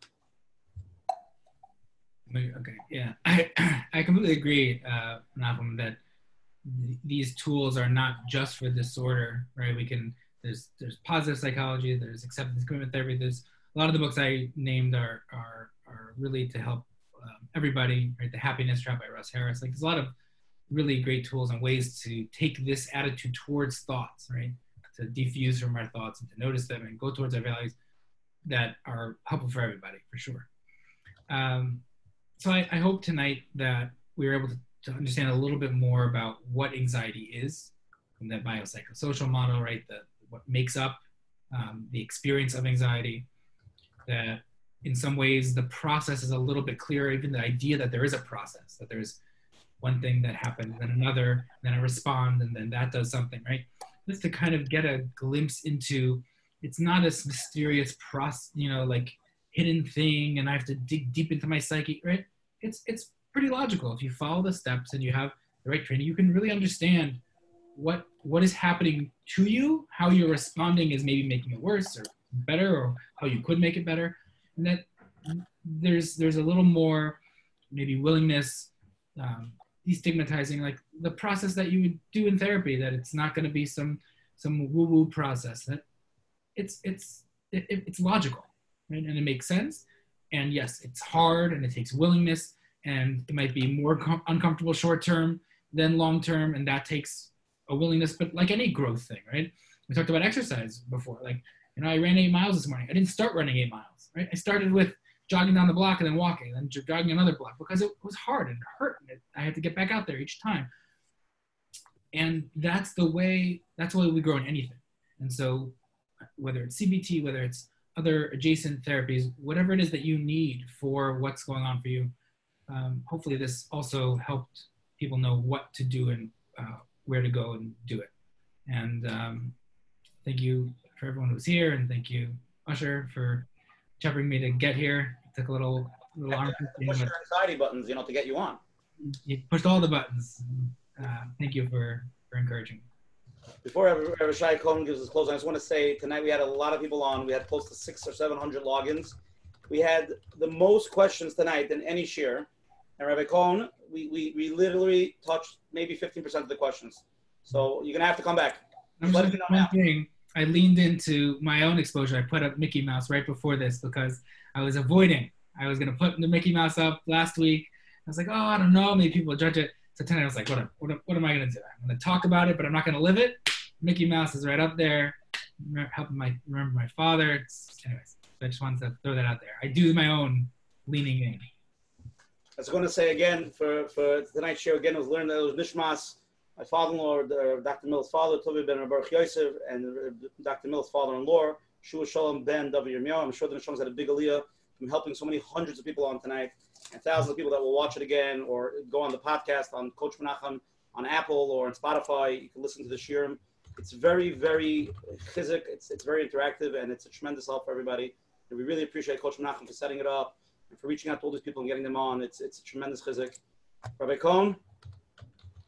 Okay, yeah, I, I completely agree, uh, Malcolm, that th- these tools are not just for disorder, right? We can there's there's positive psychology, there's acceptance commitment therapy. There's a lot of the books I named are are are really to help um, everybody, right? The Happiness Trap by Russ Harris. Like there's a lot of really great tools and ways to take this attitude towards thoughts, right? To defuse from our thoughts and to notice them and go towards our values that are helpful for everybody, for sure. Um, so I, I, hope tonight that we were able to, to, understand a little bit more about what anxiety is from that biopsychosocial model, right? The, what makes up um, the experience of anxiety. That in some ways the process is a little bit clearer, even the idea that there is a process, that there's one thing that happens, then another, then I respond, and then that does something, right? Just to kind of get a glimpse into it's not this mysterious process, you know, like hidden thing, and I have to dig deep into my psyche, right? it's it's pretty logical. If you follow the steps and you have the right training, you can really understand what what is happening to you, how you're responding is maybe making it worse or better, or how you could make it better, and that there's there's a little more maybe willingness, um, destigmatizing like the process that you would do in therapy. That it's not going to be some some woo woo process. That it's it's it, it's logical, right? and it makes sense and yes, it's hard and it takes willingness and it might be more com- uncomfortable short term than long term. And that takes a willingness, but like any growth thing, right? We talked about exercise before. Like, you know, I ran eight miles this morning. I didn't start running eight miles, right? I started with jogging down the block and then walking, and then jogging another block because it was hard and it hurt. And it, I had to get back out there each time. And that's the way, that's the way we grow in anything. And so, whether it's CBT, whether it's other adjacent therapies, whatever it is that you need for what's going on for you. Um, hopefully, this also helped people know what to do and uh, where to go and do it. And um, thank you for everyone who's here, and thank you, Usher, for shepherding me to get here. It took a little little arm push your anxiety buttons, you know, to get you on. You pushed all the buttons. Uh, thank you for for encouraging. Before Rabbi Shai Cohen gives his closing, I just want to say tonight we had a lot of people on. We had close to six or seven hundred logins. We had the most questions tonight than any share. And Rabbi Cohen, we, we, we literally touched maybe 15% of the questions. So you're going to have to come back. I'm just one thing. I leaned into my own exposure. I put up Mickey Mouse right before this because I was avoiding. I was to put the Mickey Mouse up last week. I was like, oh, I don't know. Maybe people judge it. So tonight I was like, what, what, what am I to do? I'm to talk about it, but I'm not to live it. Mickey Mouse is right up there. Helping my remember my father. It's, anyways, so I just wanted to throw that out there. I do my own leaning in. I was to say again for, for tonight's show again, I was learning that it was Nishmas, my father-in-law, uh, Dr. Mill's father, Tobi Ben Baruch Yosef, and uh, Dr. Mill's father-in-law, Shua Shalom Ben Davi Yirmiyahu. I'm sure the Nishmas had a big aliyah from helping so many hundreds of people on tonight and thousands of people that will watch it again or go on the podcast on Coach Menachem on Apple or on Spotify. You can listen to the shiurim. It's very, very chizik. It's, it's very interactive and it's a tremendous help for everybody. And we really appreciate Coach Menachem for setting it up and for reaching out to all these people and getting them on. It's, it's a tremendous chizik. Rabbi Cohen,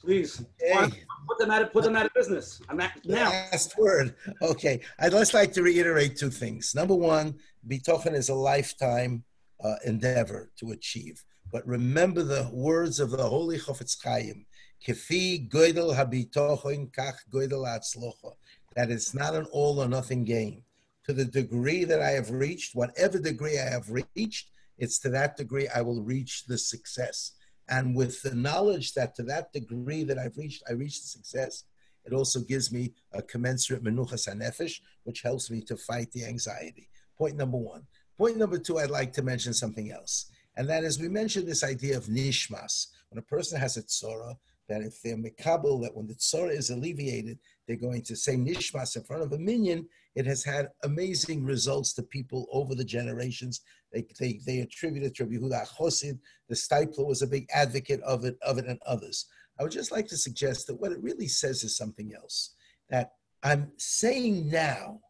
Please. Okay. Put them out of, put them out of business. I'm at, now. Last word. Okay. I'd just like to reiterate two things. Number one, Bitochen is a lifetime uh, endeavor to achieve. But remember the words of the Holy Chofetz Chaim. Kefi goydel habitochen kach goydel atzlocha. That it's not an all or nothing game. To the degree that I have reached, whatever degree I have reached, it's to that degree I will reach the success. And with the knowledge that to that degree that I've reached, I reached success, it also gives me a commensurate menuchas hanefesh, which helps me to fight the anxiety. Point number one. Point number two, I'd like to mention something else. And that is, we mentioned this idea of nishmas. When a person has a tzora, that if they're mekabel, that when the tzora is alleviated, they're going to say nishmas in front of a minyan. It has had amazing results to people over the generations. They, they, they attribute it to Yehuda Chosid. The Steipler was a big advocate of it, of it, and others. I would just like to suggest that what it really says is something else. That I'm saying now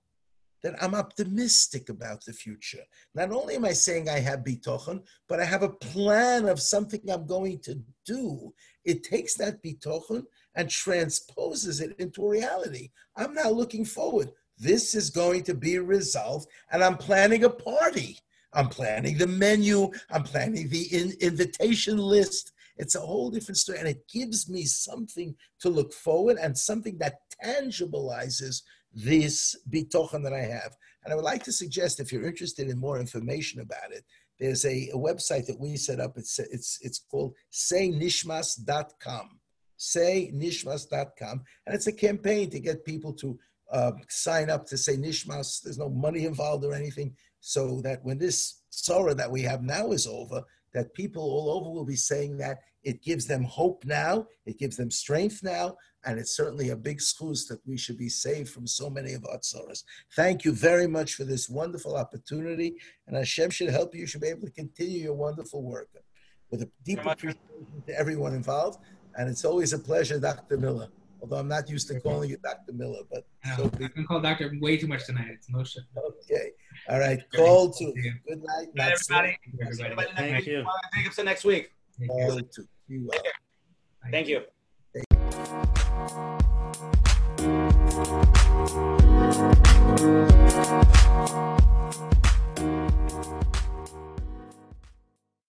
that I'm optimistic about the future. Not only am I saying I have bitochen, but I have a plan of something I'm going to do. It takes that bitochen and transposes it into reality. I'm now looking forward. This is going to be resolved, and I'm planning a party. I'm planning the menu. I'm planning the in- invitation list. It's a whole different story, and it gives me something to look forward and something that tangibilizes this bitochen that I have. And I would like to suggest, if you're interested in more information about it, there's a, a website that we set up. It's it's it's called saynishmas.com. Saynishmas.com, and it's a campaign to get people to uh, sign up to say nishmas. There's no money involved or anything, so that when this sorrow that we have now is over, that people all over will be saying that it gives them hope now, it gives them strength now, and it's certainly a big excuse that we should be saved from so many of our sorrows. Thank you very much for this wonderful opportunity, and Hashem should help you. You should be able to continue your wonderful work with a deep appreciation to everyone involved. And it's always a pleasure, Dr. Miller. Although I'm not used to calling you Dr. Miller, but I so know. be- I've been called doctor way too much tonight. It's no shit. okay. All right, call to good night. Good night, everybody. Everybody. Everybody next Thank week. you. Well, Jacobson next week. Call to you. well. Thank you.